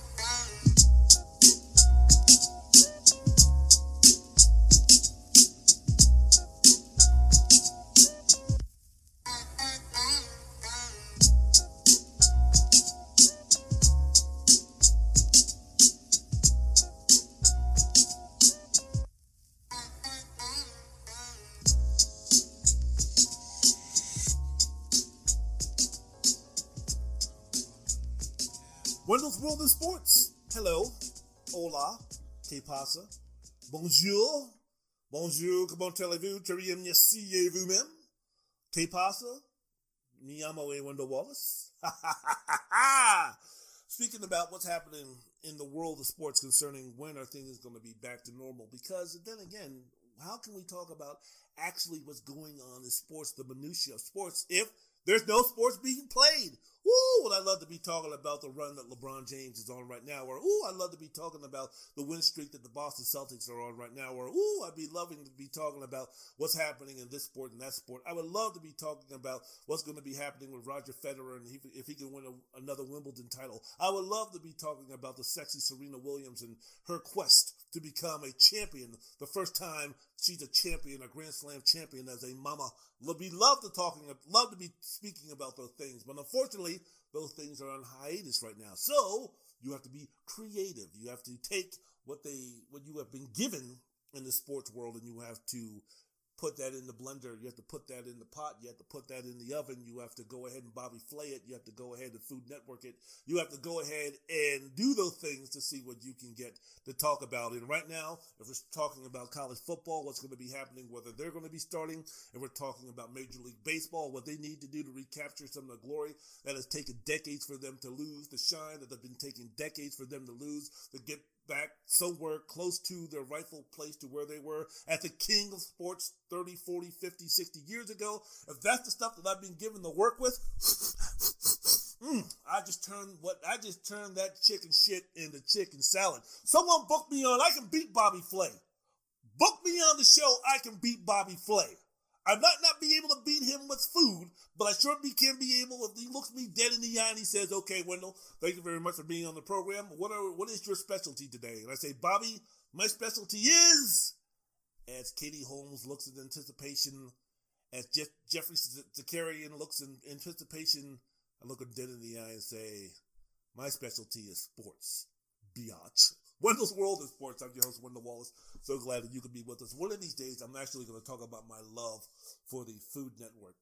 Que pasa? Bonjour. Bonjour. Comment allez-vous? Très bien, merci et vous-même. Que pasa? Mi amo a Wendell Wallace. Speaking about what's happening in the world of sports concerning when are things going to be back to normal, because then again, how can we talk about actually what's going on in sports, the minutiae of sports, if there's no sports being played? Ooh, would I love to be talking about the run that LeBron James is on right now, or ooh, I'd love to be talking about the win streak that the Boston Celtics are on right now, or ooh, I'd be loving to be talking about what's happening in this sport and that sport. I would love to be talking about what's going to be happening with Roger Federer and if he can win a, another Wimbledon title. I would love to be talking about the sexy Serena Williams and her quest to become a champion. The first time she's a champion, a Grand Slam champion as a mama. Be love to talking, love to be speaking about those things, but unfortunately, those things are on hiatus right now. So you have to be creative. You have to take what they, what you have been given in the sports world, and you have to put that in the blender. You have to put that in the pot. You have to put that in the oven. You have to go ahead and Bobby Flay it. You have to go ahead and Food Network it. You have to go ahead and do those things to see what you can get to talk about. And right now, if we're talking about college football, what's going to be happening, whether they're going to be starting, and we're talking about Major League Baseball, what they need to do to recapture some of the glory that has taken decades for them to lose, the shine that have been taking decades for them to lose, to get back somewhere close to their rightful place to where they were as the king of sports 30, 40, 50, 60 years ago. If that's the stuff that I've been given to work with, mm, I just turned what I just turned that chicken shit into chicken salad. Someone book me on, I can beat Bobby Flay. Book me on the show, I can beat Bobby Flay. I might not be able to beat him with food, but I sure be, can be able. If he looks me dead in the eye and he says, "Okay, Wendell, thank you very much for being on the program. What are what is your specialty today?" And I say, "Bobby, my specialty is." As Katie Holmes looks in anticipation, as Jeff, Geoffrey Zakarian looks in anticipation, I look him dead in the eye and say, "My specialty is sports, biatch." Wendell's World of Sports. I'm your host, Wendell Wallace. So glad that you could be with us. One of these days, I'm actually going to talk about my love for the Food Network.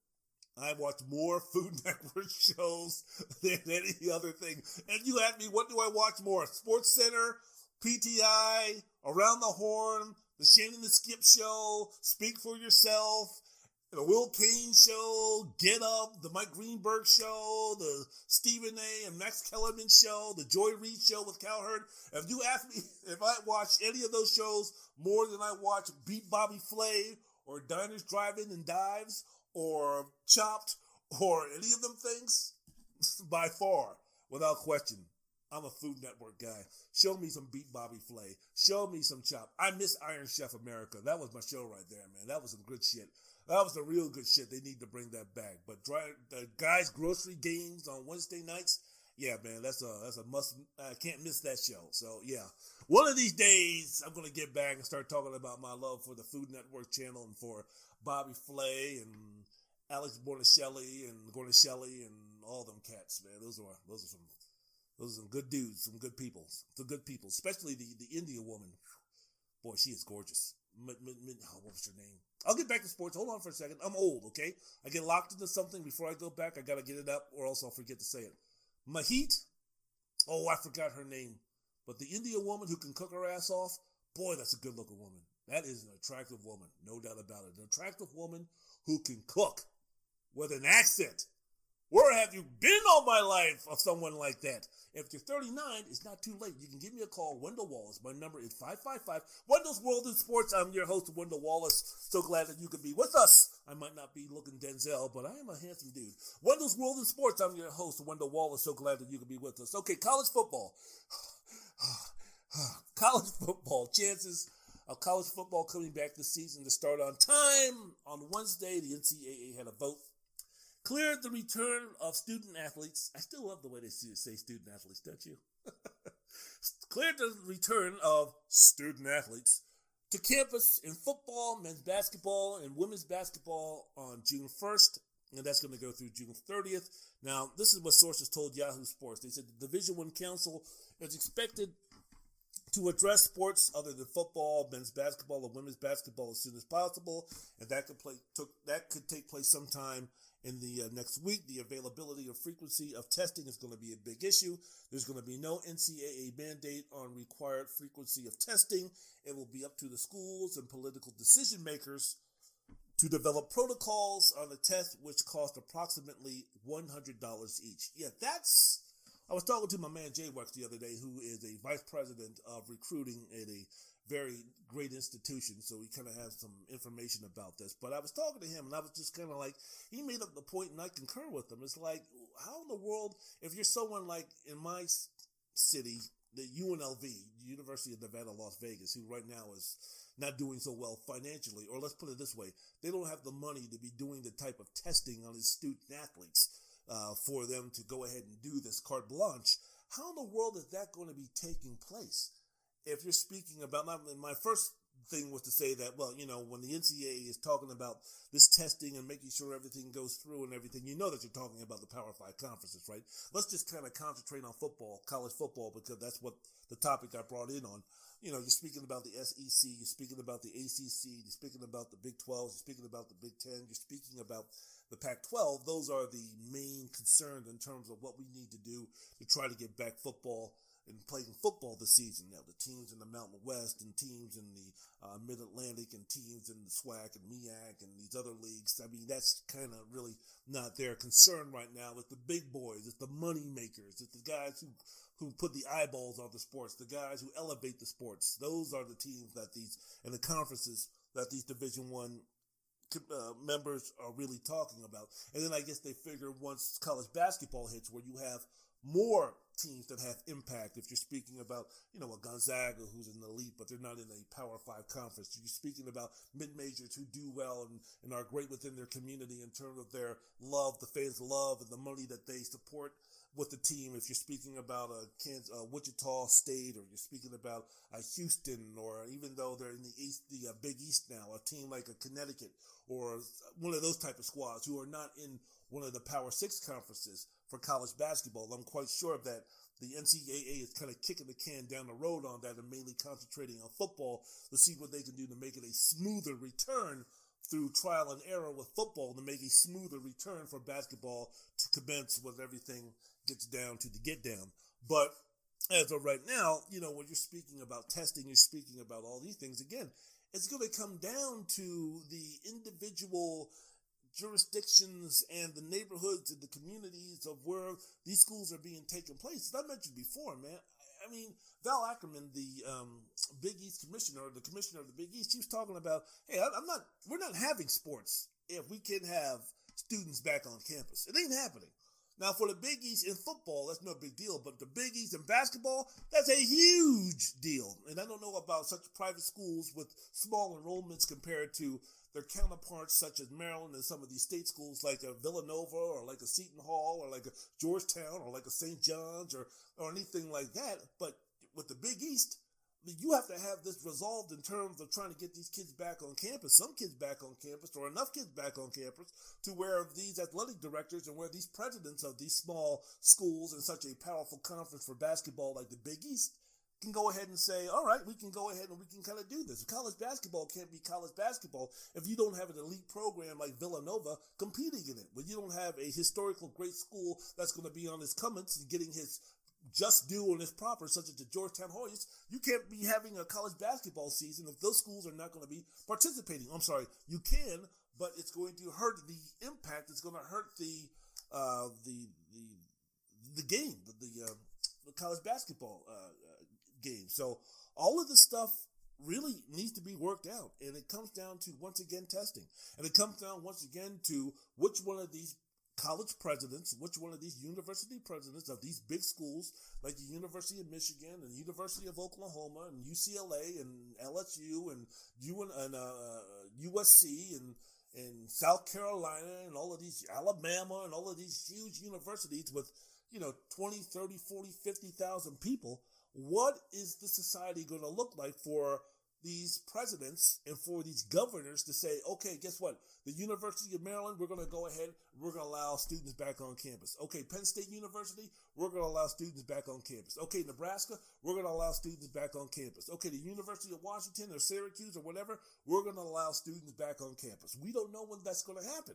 I watch more Food Network shows than any other thing. And you ask me, what do I watch more? Sports Center, PTI, Around the Horn, The Shannon the Skip Show, Speak for Yourself, the Will Cain show, Get Up, the Mike Greenberg show, the Stephen A. and Max Kellerman show, the Joy Reid show with Cowherd. If you ask me if I watch any of those shows more than I watch Beat Bobby Flay or Diners, Drive-In and Dives or Chopped or any of them things, by far, without question, I'm a Food Network guy. Show me some Beat Bobby Flay. Show me some Chop. I miss Iron Chef America. That was my show right there, man. That was some good shit. That was the real good shit. They need to bring that back. But dry, the guys' grocery games on Wednesday nights, yeah, man, that's a that's a must. I can't miss that show. So yeah, one of these days I'm gonna get back and start talking about my love for the Food Network channel and for Bobby Flay and Alex Bornicelli and Gornicelli and all them cats, man. Those are those are some those are some good dudes, some good people, some good people, especially the the Indian woman. Boy, she is gorgeous. M- m- m- oh, what was her name? I'll get back to sports. Hold on for a second. I'm old, okay? I get locked into something before I go back. I gotta get it up, or else I'll forget to say it. Mahit. Oh, I forgot her name. But the Indian woman who can cook her ass off, boy, that's a good looking woman. That is an attractive woman, no doubt about it. An attractive woman who can cook with an accent. Where have you been all my life of someone like that? If you're 39, it's not too late. You can give me a call. Wendell Wallace. My number is 555 Wendell's World in Sports. I'm your host, Wendell Wallace. So glad that you could be with us. I might not be looking Denzel, but I am a handsome dude. Wendell's World in Sports. I'm your host, Wendell Wallace. So glad that you could be with us. Okay, college football. college football. Chances of college football coming back this season to start on time. On Wednesday, the NCAA had a vote cleared the return of student athletes. I still love the way they say student athletes, don't you? cleared the return of student athletes to campus in football, men's basketball, and women's basketball on June 1st. And that's going to go through June 30th. Now, this is what sources told Yahoo Sports. They said the Division One Council is expected to address sports other than football, men's basketball, and women's basketball as soon as possible, and that could play took that could take place sometime in the uh, next week. The availability or frequency of testing is going to be a big issue. There's going to be no NCAA mandate on required frequency of testing. It will be up to the schools and political decision makers to develop protocols on the test, which cost approximately $100 each. Yeah, that's. I was talking to my man Jay Wax the other day, who is a vice president of recruiting at a very great institution, so he kind of has some information about this. But I was talking to him, and I was just kind of like, he made up the point, and I concur with him. It's like, how in the world, if you're someone like in my city, the UNLV, University of Nevada, Las Vegas, who right now is not doing so well financially, or let's put it this way, they don't have the money to be doing the type of testing on his student athletes uh, for them to go ahead and do this carte blanche. How in the world is that going to be taking place? If you're speaking about my first thing was to say that well you know when the NCAA is talking about this testing and making sure everything goes through and everything you know that you're talking about the Power 5 conferences right? Let's just kind of concentrate on football college football because that's what the topic I brought in on. You know you're speaking about the SEC you're speaking about the ACC you're speaking about the Big 12 you're speaking about the Big 10 you're speaking about the Pac 12 those are the main concerns in terms of what we need to do to try to get back football and playing football this season. Now, the teams in the Mountain West and teams in the uh, Mid Atlantic and teams in the SWAC and MEAC and these other leagues. I mean, that's kind of really not their concern right now. It's the big boys, it's the money makers, it's the guys who who put the eyeballs on the sports, the guys who elevate the sports. Those are the teams that these and the conferences that these Division One uh, members are really talking about. And then I guess they figure once college basketball hits, where you have more teams that have impact. If you're speaking about, you know, a Gonzaga who's an elite, but they're not in a Power Five conference. You're speaking about mid majors who do well and, and are great within their community in terms of their love, the fans' love, and the money that they support with the team. If you're speaking about a Kansas, uh, Wichita State, or you're speaking about a Houston, or even though they're in the East, the uh, Big East now, a team like a Connecticut or one of those type of squads who are not in one of the Power Six conferences for college basketball. I'm quite sure that the NCAA is kind of kicking the can down the road on that and mainly concentrating on football to see what they can do to make it a smoother return through trial and error with football to make a smoother return for basketball to commence when everything gets down to the get down. But as of right now, you know, when you're speaking about testing, you're speaking about all these things again. It's going to come down to the individual jurisdictions and the neighborhoods and the communities of where these schools are being taken place. As I mentioned before, man, I mean, Val Ackerman, the um, Big East commissioner, the commissioner of the Big East, he was talking about, hey, I'm not, we're not having sports if we can have students back on campus. It ain't happening. Now, for the Big East in football, that's no big deal, but the Big East in basketball, that's a huge deal. And I don't know about such private schools with small enrollments compared to their counterparts such as Maryland and some of these state schools like a Villanova or like a Seton Hall or like a Georgetown or like a St. John's or, or anything like that. But with the Big East, you have to have this resolved in terms of trying to get these kids back on campus, some kids back on campus, or enough kids back on campus to where these athletic directors and where these presidents of these small schools in such a powerful conference for basketball like the Big East can go ahead and say, all right, we can go ahead and we can kind of do this. College basketball can't be college basketball if you don't have an elite program like Villanova competing in it. When you don't have a historical great school that's going to be on his comments and getting his just due and is proper, such as the Georgetown Hoyas, you can't be having a college basketball season if those schools are not going to be participating. I'm sorry, you can, but it's going to hurt the impact. It's going to hurt the uh, the the the game, the the, uh, the college basketball uh, uh, game. So all of this stuff really needs to be worked out, and it comes down to once again testing, and it comes down once again to which one of these college presidents, which one of these university presidents of these big schools like the University of Michigan and University of Oklahoma and UCLA and LSU and UN and uh, USC and and South Carolina and all of these Alabama and all of these huge universities with you know 20 30 40 50,000 people what is the society going to look like for these presidents and for these governors to say, okay, guess what? The University of Maryland, we're going to go ahead, we're going to allow students back on campus. Okay, Penn State University, we're going to allow students back on campus. Okay, Nebraska, we're going to allow students back on campus. Okay, the University of Washington or Syracuse or whatever, we're going to allow students back on campus. We don't know when that's going to happen.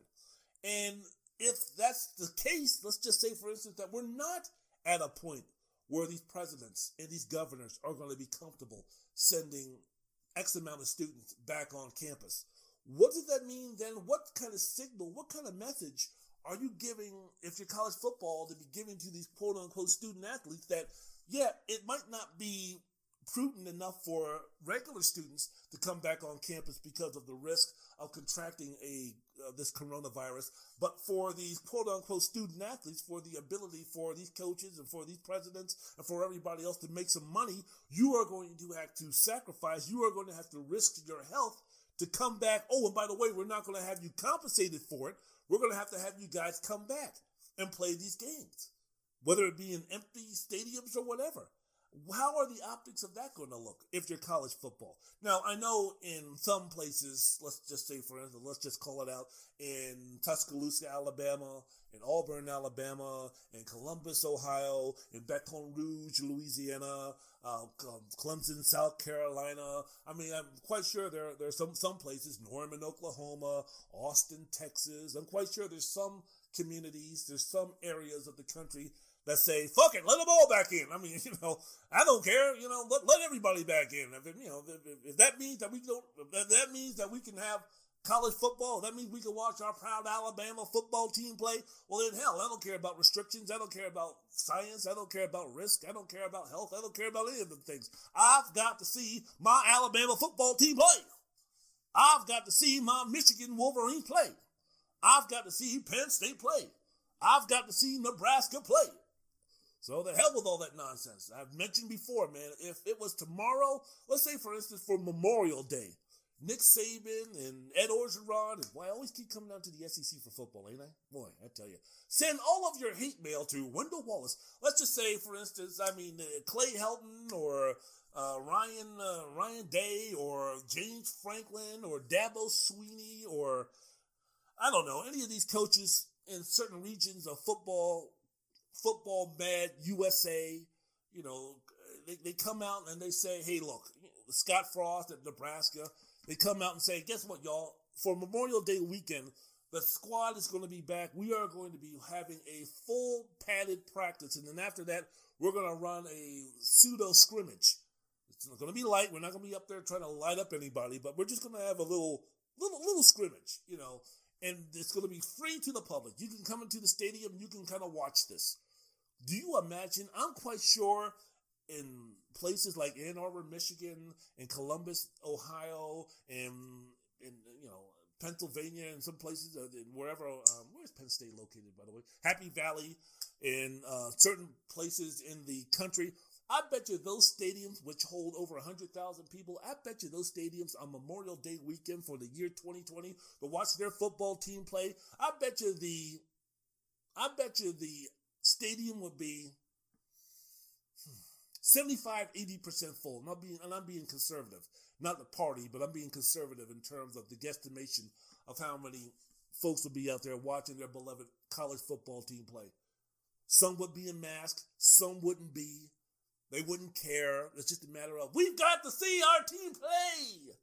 And if that's the case, let's just say, for instance, that we're not at a point where these presidents and these governors are going to be comfortable sending X amount of students back on campus. What does that mean then? What kind of signal, what kind of message are you giving if you're college football to be giving to these quote unquote student athletes that, yeah, it might not be prudent enough for regular students to come back on campus because of the risk of contracting a uh, this coronavirus, but for these quote unquote student athletes, for the ability for these coaches and for these presidents and for everybody else to make some money, you are going to have to sacrifice. You are going to have to risk your health to come back. Oh, and by the way, we're not going to have you compensated for it. We're going to have to have you guys come back and play these games, whether it be in empty stadiums or whatever. How are the optics of that going to look if you're college football? Now, I know in some places, let's just say, for instance, let's just call it out in Tuscaloosa, Alabama, in Auburn, Alabama, in Columbus, Ohio, in Baton Rouge, Louisiana, uh, Clemson, South Carolina. I mean, I'm quite sure there, there are some, some places, Norman, Oklahoma, Austin, Texas. I'm quite sure there's some communities, there's some areas of the country that say, fuck it, let them all back in. I mean, you know, I don't care, you know, let, let everybody back in. If, you know, if, if, that means that we don't, that means that we can have college football, that means we can watch our proud Alabama football team play. Well, then hell, I don't care about restrictions. I don't care about science. I don't care about risk. I don't care about health. I don't care about any of them things. I've got to see my Alabama football team play. I've got to see my Michigan Wolverines play. I've got to see Penn State play. I've got to see Nebraska play. So the hell with all that nonsense. I've mentioned before, man, if it was tomorrow, let's say for instance for Memorial Day, Nick Saban and Ed Orgeron, and boy, I always keep coming down to the SEC for football, ain't I? Boy, I tell you. Send all of your hate mail to Wendell Wallace. Let's just say, for instance, I mean, uh, Clay Helton or uh, Ryan uh, Ryan Day or James Franklin or Dabo Swinney or I don't know, any of these coaches in certain regions of football football mad USA, you know, they, they come out and they say, hey, look, Scott Frost at Nebraska, they come out and say, guess what, y'all? For Memorial Day weekend, the squad is going to be back. We are going to be having a full padded practice. And then after that, we're going to run a pseudo scrimmage. It's not going to be light. We're not going to be up there trying to light up anybody, but we're just going to have a little, little, little scrimmage, you know and it's going to be free to the public. You can come into the stadium, you can kind of watch this. Do you imagine? I'm quite sure in places like Ann Arbor, Michigan, and Columbus, Ohio, and, and you know Pennsylvania and some places, uh, wherever. Um, where's Penn State located, by the way? Happy Valley, in uh, certain places in the country. I bet you those stadiums, which hold over 100,000 people, I bet you those stadiums on Memorial Day weekend for the year 2020 to watch their football team play. I bet you the, I bet you the stadium would be 75, 80% full. I'm not being, and I'm being conservative. Not the party, but I'm being conservative in terms of the guesstimation of how many folks would be out there watching their beloved college football team play. Some would be in masks, some wouldn't be. They wouldn't care. It's just a matter of, we've got to see our team play.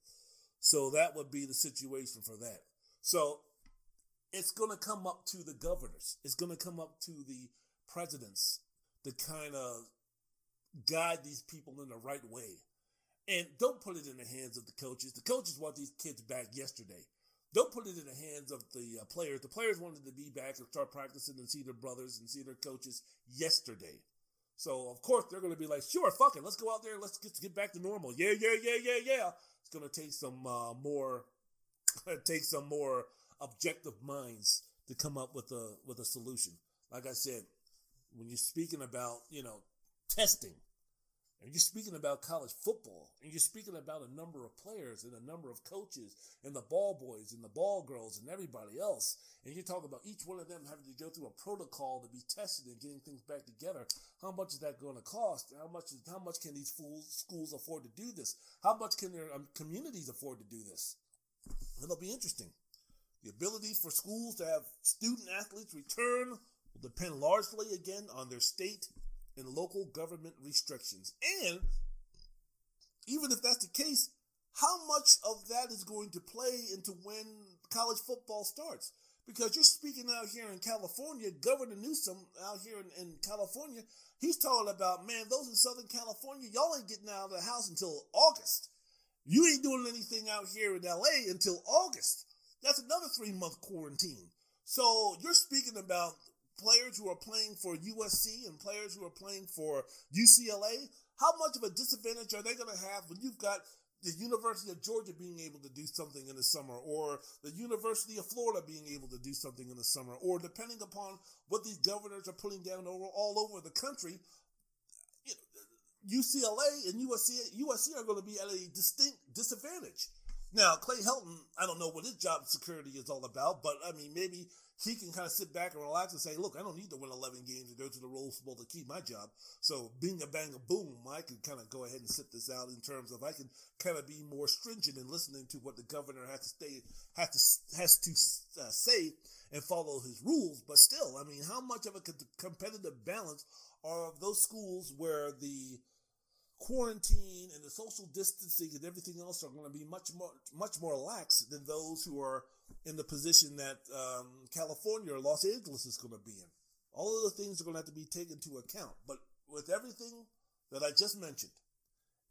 So that would be the situation for that. So it's going to come up to the governors. It's going to come up to the presidents to kind of guide these people in the right way. And don't put it in the hands of the coaches. The coaches want these kids back yesterday. Don't put it in the hands of the uh, players. The players wanted to be back and start practicing and see their brothers and see their coaches yesterday. So of course they're going to be like, sure, fuck it, let's go out there, let's get get back to normal. Yeah, yeah, yeah, yeah, yeah. It's going to take some uh, more, take some more objective minds to come up with a with a solution. Like I said, when you're speaking about you know testing, and you're speaking about college football, and you're speaking about a number of players and a number of coaches and the ball boys and the ball girls and everybody else, and you're talking about each one of them having to go through a protocol to be tested and getting things back together. How much is that going to cost? How much? Is, how much can these fools, schools afford to do this? How much can their um, communities afford to do this? It'll be interesting. The ability for schools to have student athletes return will depend largely again on their state and local government restrictions. And even if that's the case, how much of that is going to play into when college football starts? Because you're speaking out here in California, Governor Newsom out here in, in California, he's talking about, man, those in Southern California, y'all ain't getting out of the house until August. You ain't doing anything out here in LA until August. That's another three month quarantine. So you're speaking about players who are playing for USC and players who are playing for UCLA, how much of a disadvantage are they going to have when you've got the University of Georgia being able to do something in the summer, or the University of Florida being able to do something in the summer, or depending upon what these governors are putting down over all over the country, UCLA and USC USC are going to be at a distinct disadvantage. Now, Clay Helton, I don't know what his job security is all about, but I mean, maybe he can kind of sit back and relax and say, look, I don't need to win 11 games to go to the Rose Bowl to keep my job. So being a bang a boom, I can kind of go ahead and sit this out in terms of I can kind of be more stringent in listening to what the governor has to stay, has to, has to uh, say and follow his rules. But still, I mean, how much of a competitive balance are those schools where the quarantine and the social distancing and everything else are going to be much more much more lax than those who are in the position that um, California or Los Angeles is going to be in. All of the things are going to have to be taken into account. But with everything that I just mentioned,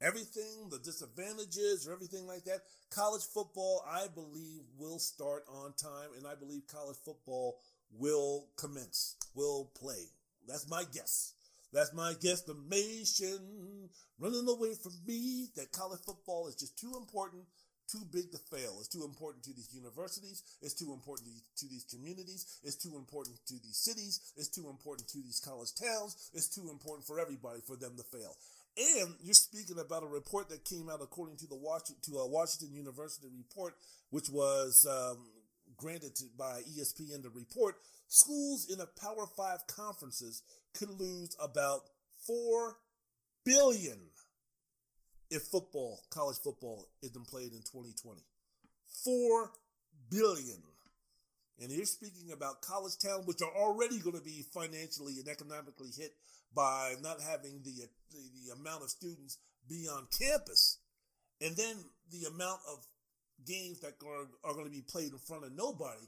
everything, the disadvantages or everything like that, college football, I believe, will start on time, and I believe college football will commence, will play. That's my guess. That's my guesstimation. Running away from me that college football is just too important, too big to fail. It's too important to these universities. It's too important to these communities. It's too important to these cities. It's too important to these college towns. It's too important for everybody for them to fail. And you're speaking about a report that came out according to the Washington, to a Washington University report, which was um, granted to, by ESPN to report. Schools in a Power Five conferences could lose about four billion if football, college football, isn't played in 2020. Four billion. And you're speaking about college towns, which are already going to be financially and economically hit by not having the, the, the amount of students be on campus. And then the amount of games that are, are going to be played in front of nobody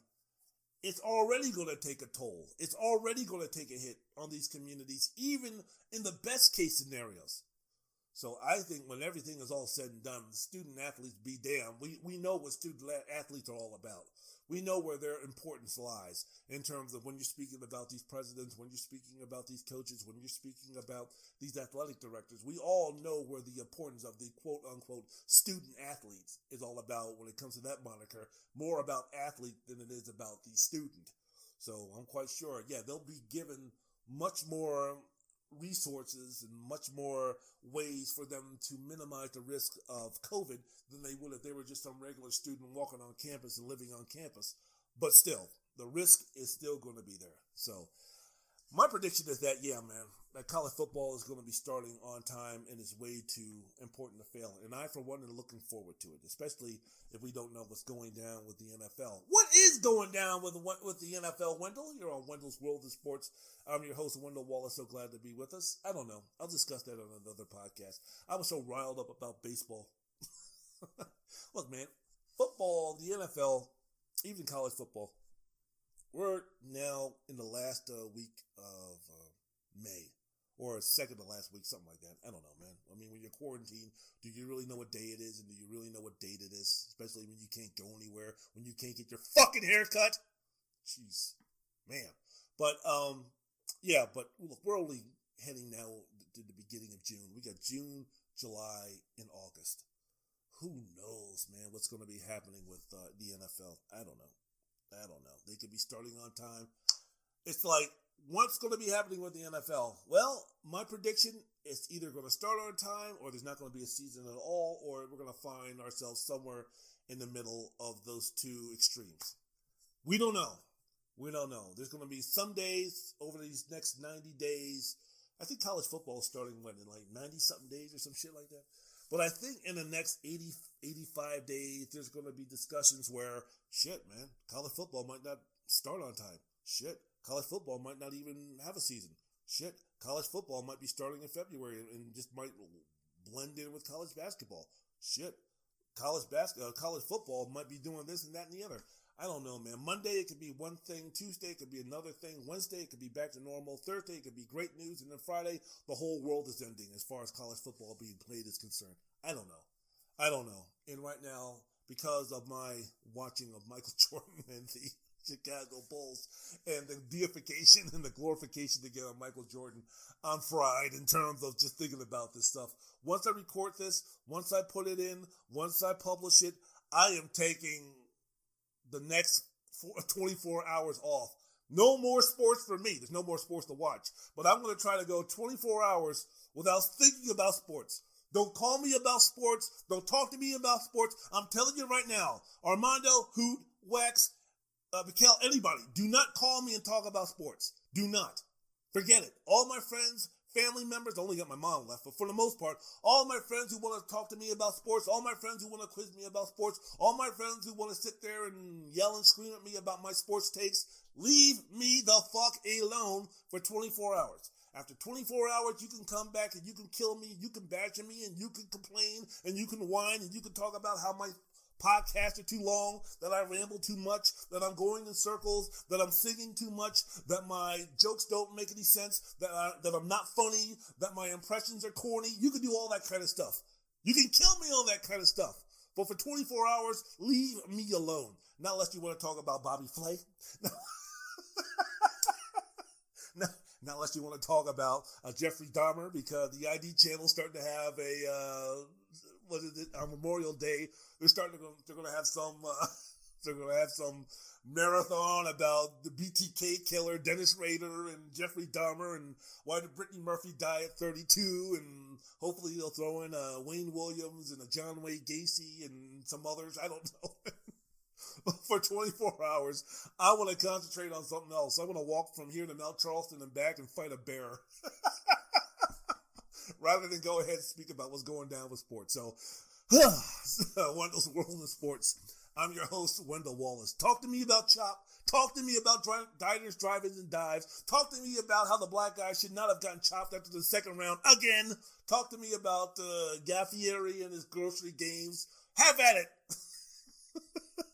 it's already going to take a toll. It's already going to take a hit on these communities, even in the best case scenarios. So I think when everything is all said and done, student athletes be damned. We we know what student athletes are all about. We know where their importance lies in terms of when you're speaking about these presidents, when you're speaking about these coaches, when you're speaking about these athletic directors. We all know where the importance of the quote unquote student athletes is all about when it comes to that moniker. More about athlete than it is about the student. So I'm quite sure, yeah, they'll be given much more resources and much more ways for them to minimize the risk of COVID than they would if they were just some regular student walking on campus and living on campus. But still, the risk is still going to be there. So my prediction is that, yeah, man, that college football is going to be starting on time and is way too important to fail. And I, for one, am looking forward to it, especially if we don't know what's going down with the NFL. What is going down with with the NFL, Wendell? You're on Wendell's World of Sports. I'm your host, Wendell Wallace. So glad to be with us. I don't know. I'll discuss that on another podcast. I was so riled up about baseball. Look, man, football, the NFL, even college football. We're now in the last uh, week of uh, May or second to last week, something like that. I don't know, man. I mean, when you're quarantined, do you really know what day it is, and do you really know what date it is? Especially when you can't go anywhere, when you can't get your fucking haircut. Jeez, man. But um, yeah. But look, we're only heading now to the beginning of June. We got June, July, and August. Who knows, man? What's going to be happening with uh, the NFL? I don't know. I don't know. They could be starting on time. It's like what's going to be happening with the NFL? Well, my prediction is either going to start on time or there's not going to be a season at all, or we're going to find ourselves somewhere in the middle of those two extremes. We don't know. We don't know. There's going to be some days over these next 90 days. I think college football is starting when in like 90 something days or some shit like that. But I think in the next 80, 85 days, there's going to be discussions where, shit, man, college football might not start on time. Shit, College football might not even have a season. Shit, college football might be starting in February and just might blend in with college basketball. Shit, college basketball, uh, college football might be doing this and that and the other. I don't know, man. Monday it could be one thing, Tuesday it could be another thing, Wednesday it could be back to normal, Thursday it could be great news, and then Friday the whole world is ending as far as college football being played is concerned. I don't know. I don't know. And right now, because of my watching of Michael Jordan and the Chicago Bulls and the deification and the glorification to get on Michael Jordan. I'm fried in terms of just thinking about this stuff. Once I record this, once I put it in, once I publish it, I am taking the next 24 hours off. No more sports for me. There's no more sports to watch. But I'm going to try to go 24 hours without thinking about sports. Don't call me about sports. Don't talk to me about sports. I'm telling you right now, Armando, Hoot, Wax, uh, anybody, do not call me and talk about sports. Do not. Forget it. All my friends, family members, I only got my mom left, but for the most part, all my friends who want to talk to me about sports, all my friends who want to quiz me about sports, all my friends who want to sit there and yell and scream at me about my sports takes, leave me the fuck alone for 24 hours. After 24 hours, you can come back and you can kill me, you can badger me, and you can complain, and you can whine, and you can talk about how my podcasts are too long, that I ramble too much, that I'm going in circles, that I'm singing too much, that my jokes don't make any sense, that, I, that I'm not funny, that my impressions are corny. You can do all that kind of stuff. You can kill me on that kind of stuff. But for 24 hours, leave me alone. Not unless you want to talk about Bobby Flay. not, not unless you want to talk about uh, Jeffrey Dahmer, because the ID channel is starting to have a uh, what is it on Memorial Day. They're starting to they're going to have some uh, they're going to have some marathon about the BTK killer Dennis Rader and Jeffrey Dahmer and why did Brittany Murphy die at 32 and hopefully they'll throw in uh, Wayne Williams and a John Wayne Gacy and some others. I don't know. for 24 hours, I want to concentrate on something else. I want to walk from here to Mount Charleston and back and fight a bear. rather than go ahead and speak about what's going down with sports. So, Wendell's World of Sports. I'm your host, Wendell Wallace. Talk to me about Chop. Talk to me about dri- diners, drive-ins, and dives. Talk to me about how the black guy should not have gotten chopped after the second round again. Talk to me about uh, Guy Fieri and his grocery games. Have at it.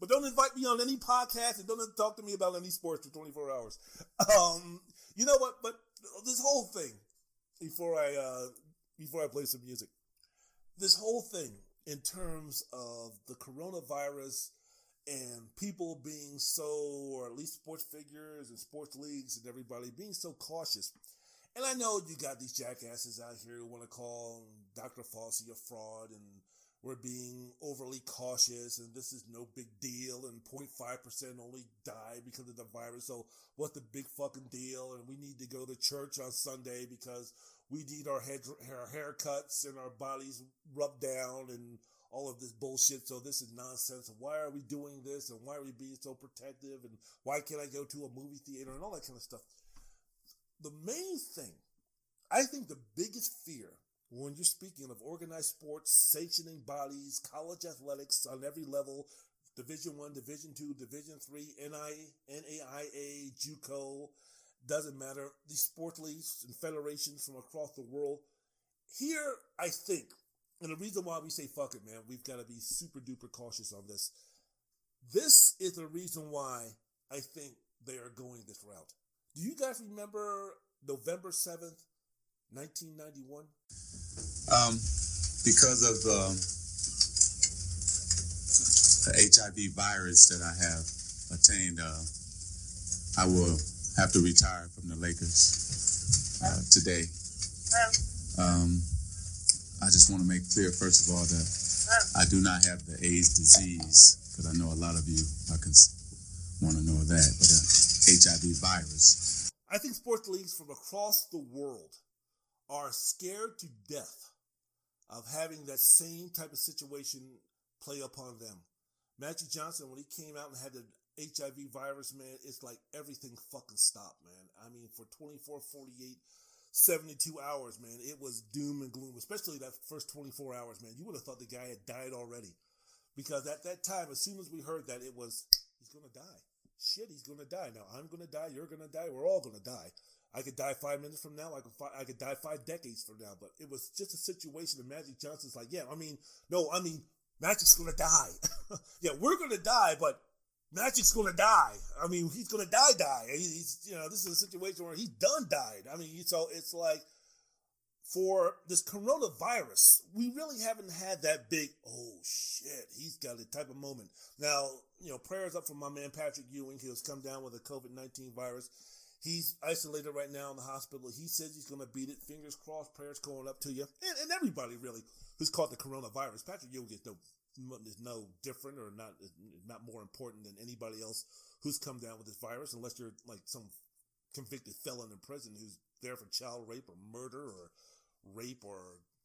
but don't invite me on any podcast and don't talk to me about any sports for 24 hours. Um, you know what? But this whole thing, before I uh, before I play some music. This whole thing in terms of the coronavirus and people being so, or at least sports figures and sports leagues and everybody being so cautious. And I know you got these jackasses out here who want to call Dr. Fauci a fraud and we're being overly cautious and this is no big deal and 0.5% only die because of the virus. So what's the big fucking deal? And we need to go to church on Sunday because we need our head, our haircuts and our bodies rubbed down and all of this bullshit. So this is nonsense. Why are we doing this? And why are we being so protective? And why can't I go to a movie theater and all that kind of stuff? The main thing, I think the biggest fear when you're speaking of organized sports, sanctioning bodies, college athletics on every level, Division One, Division Two, Division Three, NI, NAIA, JUCO, doesn't matter. These sport leagues and federations from across the world. Here, I think, and the reason why we say fuck it, man, we've got to be super duper cautious on this. This is the reason why I think they are going this route. Do you guys remember November 7th, 1991? Um, because of the, the HIV virus that I have attained, uh, I will have to retire from the Lakers uh, today. Um, I just want to make clear, first of all, that I do not have the AIDS disease, because I know a lot of you want to know that, but the HIV virus. I think sports leagues from across the world are scared to death of having that same type of situation play upon them. Magic Johnson, when he came out and had the HIV virus, man, it's like everything fucking stopped, man. I mean, for 24, 48, 72 hours, man, it was doom and gloom, especially that first 24 hours, man. You would have thought the guy had died already. Because at that time, as soon as we heard that, it was, he's going to die. Shit, he's going to die. Now, I'm going to die. You're going to die. We're all going to die. I could die five minutes from now. I could I could die five decades from now. But it was just a situation. And Magic Johnson's like, yeah, I mean, no, I mean, Magic's gonna die. yeah, we're gonna die, but Magic's gonna die. I mean, he's gonna die, die. He's, you know, this is a situation where he's done died. I mean, so it's like for this coronavirus, we really haven't had that big, oh shit, he's got a type of moment. Now, you know, prayers up for my man Patrick Ewing. He has come down with a COVID 19 virus. He's isolated right now in the hospital. He says he's going to beat it. Fingers crossed, prayers going up to you. And, and everybody really who's caught the coronavirus. Patrick Ewing is no is no different or not not more important than anybody else who's come down with this virus, unless you're like some convicted felon in prison who's there for child rape or murder or rape or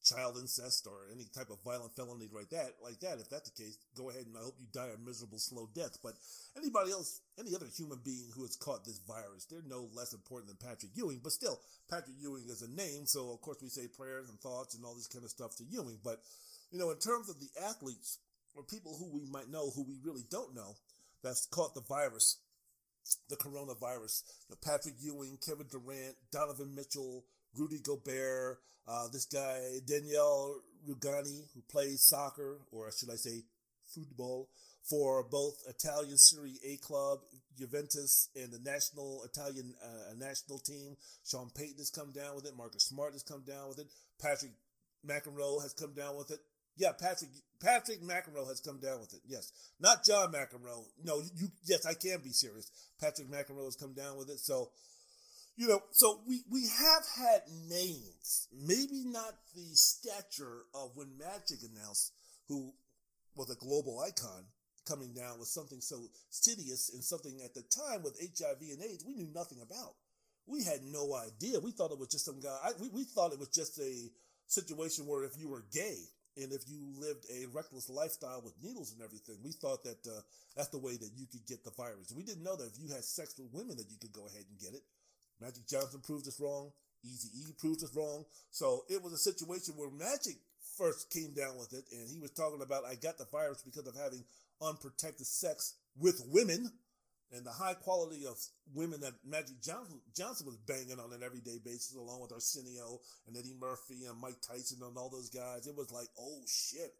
child incest or any type of violent felony like that, like that, if that's the case, go ahead and I hope you die a miserable, slow death. But anybody else, any other human being who has caught this virus, they're no less important than Patrick Ewing. But still, Patrick Ewing is a name, so of course we say prayers and thoughts and all this kind of stuff to Ewing. But you know, in terms of the athletes or people who we might know, who we really don't know, that's caught the virus, the coronavirus, you know, Patrick Ewing, Kevin Durant, Donovan Mitchell, Rudy Gobert, uh, this guy, Daniele Rugani, who plays soccer, or should I say football, for both Italian Serie A club, Juventus, and the national Italian uh, national team. Sean Payton has come down with it. Marcus Smart has come down with it. Patrick McEnroe has come down with it. Yeah, Patrick Patrick McEnroe has come down with it. Yes, not John McEnroe. No, you. Yes, I can be serious. Patrick McEnroe has come down with it. So you know, so we, we have had names, maybe not the stature of when Magic announced, who was a global icon, coming down with something so insidious and something at the time with HIV and AIDS we knew nothing about. We had no idea. We thought it was just some guy. I, we, we thought it was just a situation where if you were gay and if you lived a reckless lifestyle with needles and everything, we thought that uh, that's the way that you could get the virus. We didn't know that if you had sex with women that you could go ahead and get it. Magic Johnson proved us wrong. Easy E proved us wrong. So it was a situation where Magic first came down with it, and he was talking about I got the virus because of having unprotected sex with women, and the high quality of women that Magic Johnson, Johnson was banging on an everyday basis, along with Arsenio and Eddie Murphy and Mike Tyson and all those guys. It was like, oh shit,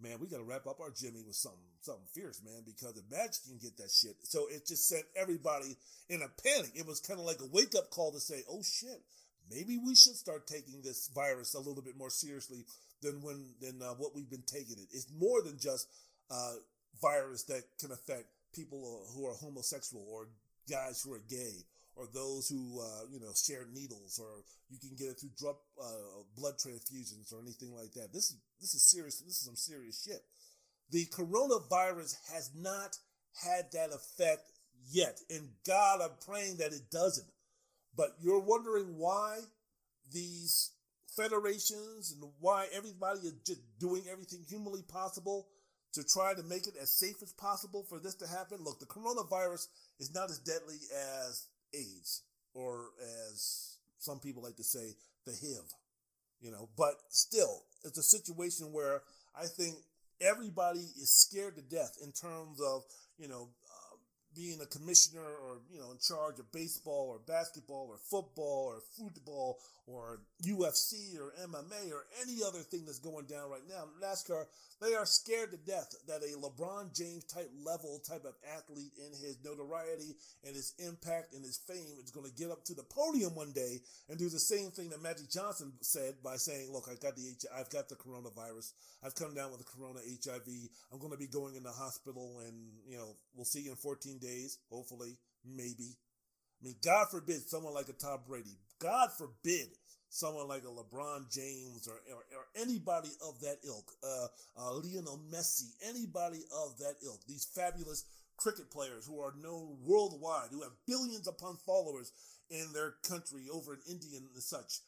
man, we got to wrap up our Jimmy with something, something fierce, man, because if Magic can get that shit. So it just sent everybody in a panic. It was kind of like a wake up call to say, oh shit, maybe we should start taking this virus a little bit more seriously than when than uh, what we've been taking it. It's more than just uh, virus that can affect people who are homosexual or guys who are gay or those who uh, you know share needles or you can get it through drug, uh, blood transfusions or anything like that. This is this is serious. This is some serious shit. The coronavirus has not had that effect yet, and God, I'm praying that it doesn't. But you're wondering why these federations and why everybody is just doing everything humanly possible to try to make it as safe as possible for this to happen. Look, the coronavirus is not as deadly as AIDS or as some people like to say the HIV, you know, but still, it's a situation where I think everybody is scared to death in terms of, you know, um, being a commissioner or you know in charge of baseball or basketball or football or football or UFC or MMA or any other thing that's going down right now. NASCAR, they are scared to death that a LeBron James type level type of athlete in his notoriety and his impact and his fame is going to get up to the podium one day and do the same thing that Magic Johnson said by saying, "Look, I've got the H- I've got the coronavirus. I've come down with the corona HIV. I'm going to be going in the hospital and, you know, we'll see you in 14 days, hopefully, maybe." I mean, God forbid someone like a Tom Brady, God forbid someone like a LeBron James or, or, or anybody of that ilk, uh, uh, Lionel Messi, anybody of that ilk, these fabulous cricket players who are known worldwide, who have billions upon followers in their country over in India and such.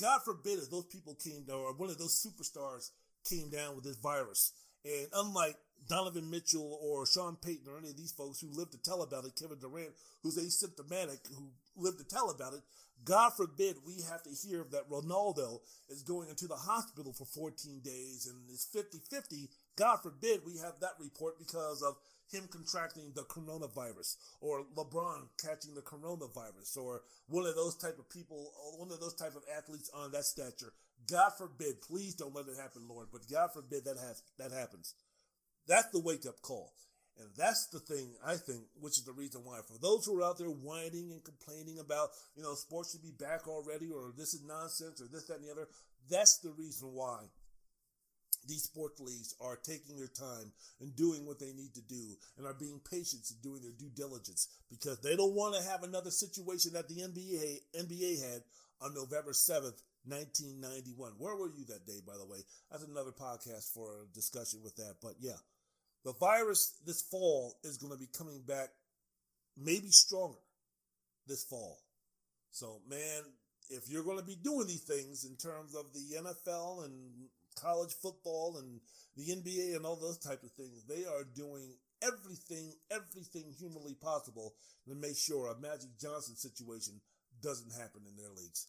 God forbid if those people came down, or one of those superstars came down with this virus. And unlike Donovan Mitchell or Sean Payton or any of these folks who live to tell about it, Kevin Durant, who's asymptomatic, who lived to tell about it, God forbid we have to hear that Ronaldo is going into the hospital for 14 days and it's 50 50. God forbid we have that report because of him contracting the coronavirus or LeBron catching the coronavirus or one of those type of people, one of those type of athletes on that stature. God forbid, please don't let it happen, Lord, but God forbid that has, that happens. That's the wake up call. And that's the thing, I think, which is the reason why. For those who are out there whining and complaining about, you know, sports should be back already, or this is nonsense, or this, that, and the other, that's the reason why these sports leagues are taking their time and doing what they need to do and are being patient and doing their due diligence because they don't want to have another situation that the NBA NBA had on November 7th, 1991. Where were you that day, by the way? That's another podcast for a discussion with that. But yeah, the virus this fall is going to be coming back maybe stronger this fall. So, man, if you're going to be doing these things in terms of the NFL and college football and the NBA and all those type of things, they are doing everything, everything humanly possible to make sure a Magic Johnson situation doesn't happen in their leagues.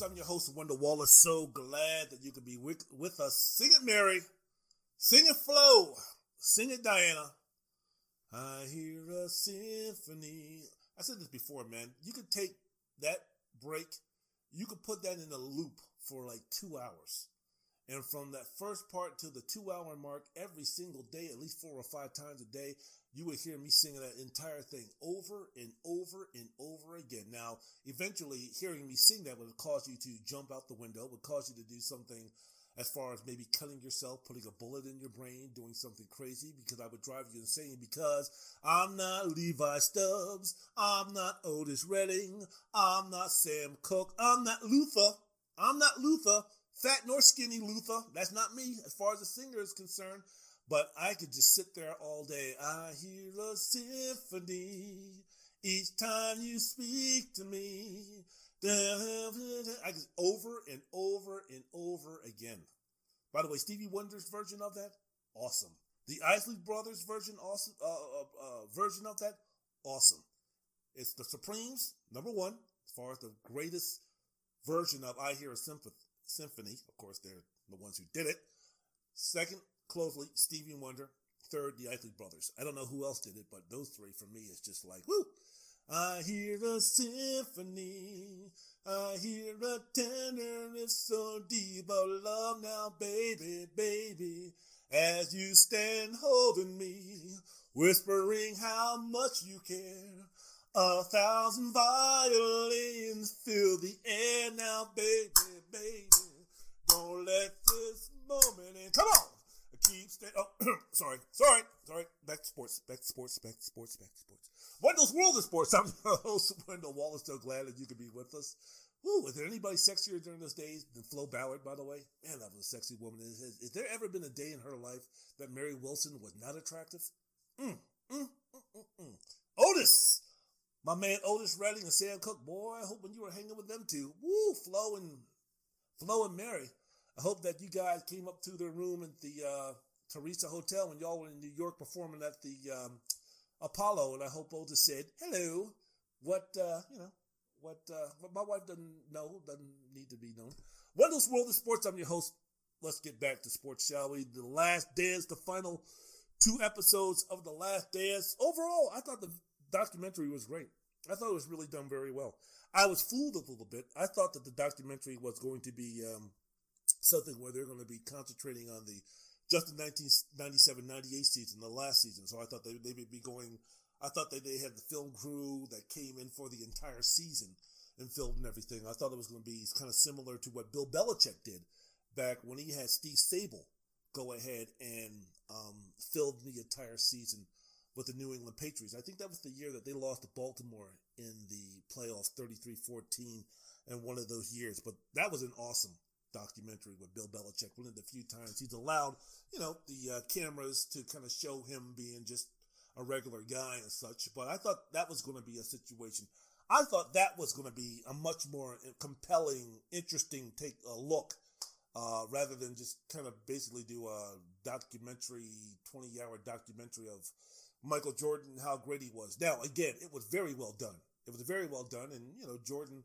I'm your host, Wendell Wallace. So glad that you could be with, with us. Sing it, Mary. Sing it, Flo. Sing it, Diana. I hear a symphony. I said this before, man. You could take that break, you could put that in a loop for like two hours. And from that first part to the two hour mark, every single day, at least four or five times a day, you would hear me singing that entire thing over and over and over again. Now, eventually, hearing me sing that would cause you to jump out the window, would cause you to do something as far as maybe cutting yourself, putting a bullet in your brain, doing something crazy, because I would drive you insane because I'm not Levi Stubbs, I'm not Otis Redding, I'm not Sam Cooke, I'm not Luther, I'm not Luther, fat nor skinny Luther. That's not me as far as the singer is concerned. But I could just sit there all day. I hear a symphony each time you speak to me. I just over and over and over again. By the way, Stevie Wonder's version of that, awesome. The Isley Brothers version, awesome. Uh, uh, uh, version of that, awesome. It's the Supremes, number one, as far as the greatest version of I Hear a Symphony. Of course, they're the ones who did it. Second, closely, Stevie Wonder. Third, the Isley Brothers. I don't know who else did it, but those three for me is just like, woo! I hear a symphony. I hear a tenderness so deep of love now, baby, baby. As you stand holding me, whispering how much you care. A thousand violins fill the air now, baby, baby. Don't let this moment end. Come on! Oh, sorry, sorry, sorry. Back to sports, back to sports, back to sports, back to sports. Wendell's World of Sports. I'm your host, Wendell Wallace. So glad that you could be with us. Ooh, is there anybody sexier during those days than Flo Ballard, by the way? Man, that was a sexy woman. Has, has there ever been a day in her life that Mary Wilson was not attractive? Mm, mm, mm, mm, mm. Otis! My man Otis Redding and Sam Cooke. Boy, I hope when you were hanging with them two, woo, Flo and Flo and Mary. I hope that you guys came up to their room at the uh, Theresa Hotel when y'all were in New York performing at the um, Apollo, and I hope Otis said hello. What uh, you know, what uh, what my wife doesn't know doesn't need to be known. Wendell's World of Sports. I'm your host. Let's get back to sports, shall we? The Last Dance, the final two episodes of The Last Dance. Overall, I thought the documentary was great. I thought it was really done very well. I was fooled a little bit. I thought that the documentary was going to be um, something where they're going to be concentrating on the just the 1997-98 season, the last season. So I thought they, they would be going. I thought that they had the film crew that came in for the entire season and filmed and everything. I thought it was going to be kind of similar to what Bill Belichick did back when he had Steve Sabol go ahead and um, filmed the entire season with the New England Patriots. I think that was the year that they lost to Baltimore in the playoffs 33-14 and one of those years. But that was an awesome documentary with Bill Belichick. One of the few times he's allowed, you know, the uh, cameras to kind of show him being just a regular guy and such. But I thought that was going to be a situation. I thought that was going to be a much more compelling, interesting take a look, uh, rather than just kind of basically do a documentary, twenty hour documentary of Michael Jordan, how great he was. Now, again, it was very well done. It was very well done, and you know, Jordan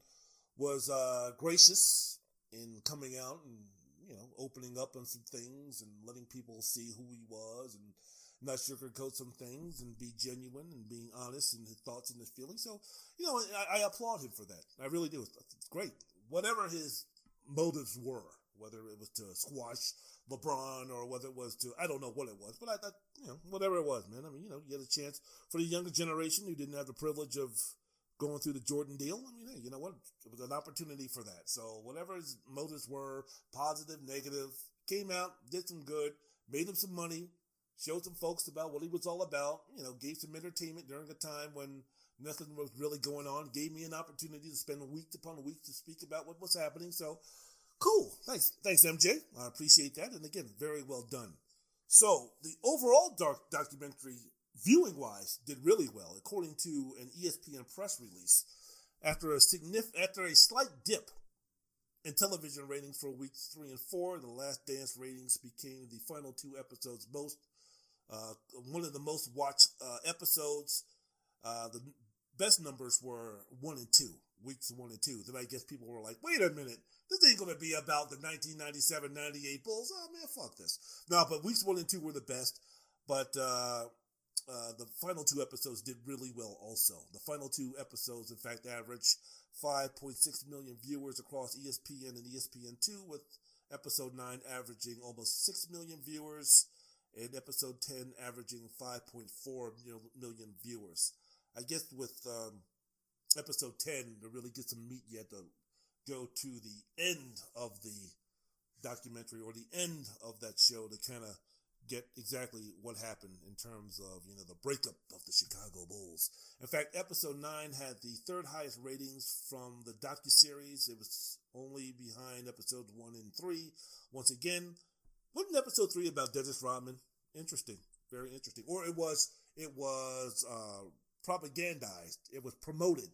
was uh, gracious in coming out and you know opening up on some things and letting people see who he was and not sugarcoat some things and be genuine and being honest in his thoughts and his feelings. So, you know, I, I applaud him for that. I really do. It's great. Whatever his motives were, whether it was to squash LeBron or whether it was to, I don't know what it was, but I thought, you know, whatever it was, man. I mean, you know, you had a chance for the younger generation who didn't have the privilege of going through the Jordan deal. I mean, hey, you know what? It was an opportunity for that. So whatever his motives were, positive, negative, came out, did some good, made him some money, showed some folks about what he was all about, you know, gave some entertainment during a time when nothing was really going on, gave me an opportunity to spend weeks upon weeks to speak about what was happening. So cool. Thanks. Thanks, MJ. I appreciate that. And again, very well done. So the overall dark documentary viewing wise, did really well, according to an ESPN press release. After a significant, after a slight dip in television ratings for weeks three and four, the Last Dance ratings became the final two episodes most, uh, one of the most watched uh, episodes. Uh, the best numbers were one and two, weeks one and two. Then I guess people were like, wait a minute, this ain't going to be about the 1997-98 Bulls. Oh man, fuck this. No, but weeks one and two were the best. But uh, the final two episodes did really well also. The final two episodes, in fact, averaged 5.6 million viewers across ESPN and ESPN2, with episode 9 averaging almost 6 million viewers and episode 10 averaging 5.4 million viewers. I guess with um, episode 10 to really get some meat, you had to go to the end of the documentary or the end of that show to kind of get exactly what happened in terms of you know the breakup of the Chicago Bulls. In fact, episode nine had the third highest ratings from the docu series. It was only behind episodes one and three. Once again, wasn't episode three about Dennis Rodman? Interesting, very interesting. Or it was it was uh, propagandized. It was promoted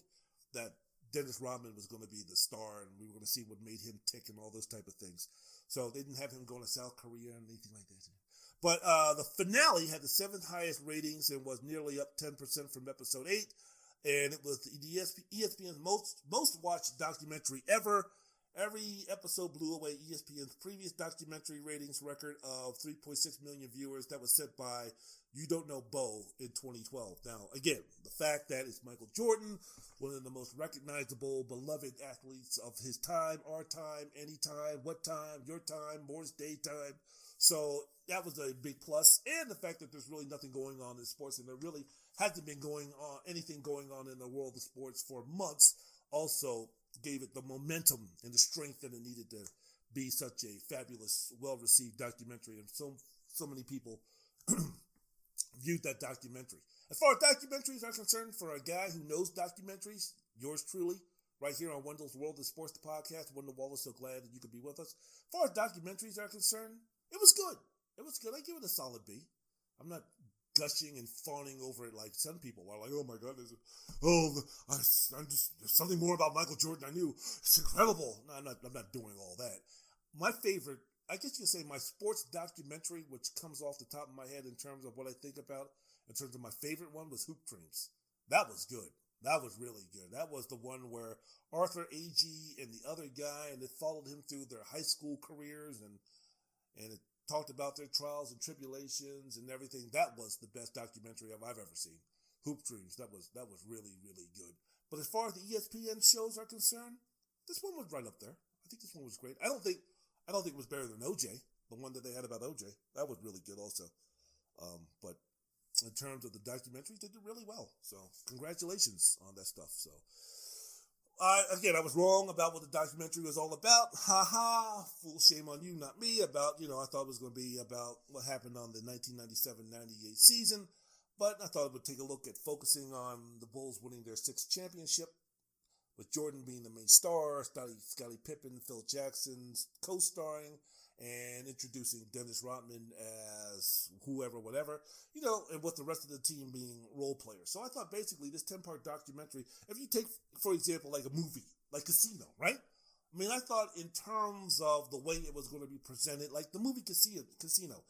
that Dennis Rodman was going to be the star, and we were going to see what made him tick and all those type of things. So they didn't have him going to South Korea or anything like that. But uh, the finale had the seventh highest ratings and was nearly up 10% from episode 8. And it was ESPN's most most watched documentary ever. Every episode blew away ESPN's previous documentary ratings record of 3.6 million viewers that was set by You Don't Know Bo in 2012. Now, again, the fact that it's Michael Jordan, one of the most recognizable, beloved athletes of his time, our time, any time, what time, your time, Morris Day time. So that was a big plus. And the fact that there's really nothing going on in sports and there really hasn't been going on anything going on in the world of sports for months also gave it the momentum and the strength that it needed to be such a fabulous, well received documentary. And so so many people viewed that documentary. As far as documentaries are concerned, for a guy who knows documentaries, yours truly, right here on Wendell's World of Sports, the podcast. Wendell Wallace, so glad that you could be with us. As far as documentaries are concerned, it was good. It was good. I give it a solid B. I'm not gushing and fawning over it like some people are like, oh my god, there's a, oh, I, am just there's something more about Michael Jordan I knew. It's incredible. No, I'm not. I'm not doing all that. My favorite, I guess you could say, my sports documentary, which comes off the top of my head in terms of what I think about, in terms of my favorite one, was Hoop Dreams. That was good. That was really good. That was the one where Arthur Agee and the other guy, and it followed him through their high school careers and and it talked about their trials and tribulations and everything. That was the best documentary I've ever seen. Hoop Dreams. That was that was really really good. But as far as the ESPN shows are concerned, this one was right up there. I think this one was great. I don't think I don't think it was better than OJ, the one that they had about OJ. That was really good also. Um, but in terms of the documentary, they did really well. So congratulations on that stuff. So I, again, I was wrong about what the documentary was all about. Ha ha. Full shame on you, not me. About, you know, I thought it was going to be about what happened on the 1997 98 season. But I thought it would take a look at focusing on the Bulls winning their sixth championship, with Jordan being the main star, Scottie Pippen, Phil Jackson co starring, and introducing Dennis Rodman as whoever, whatever, you know, and with the rest of the team being role players. So I thought basically this 10 part documentary, if you take, for example, like a movie, like Casino, right? I mean, I thought in terms of the way it was going to be presented, like the movie Casino,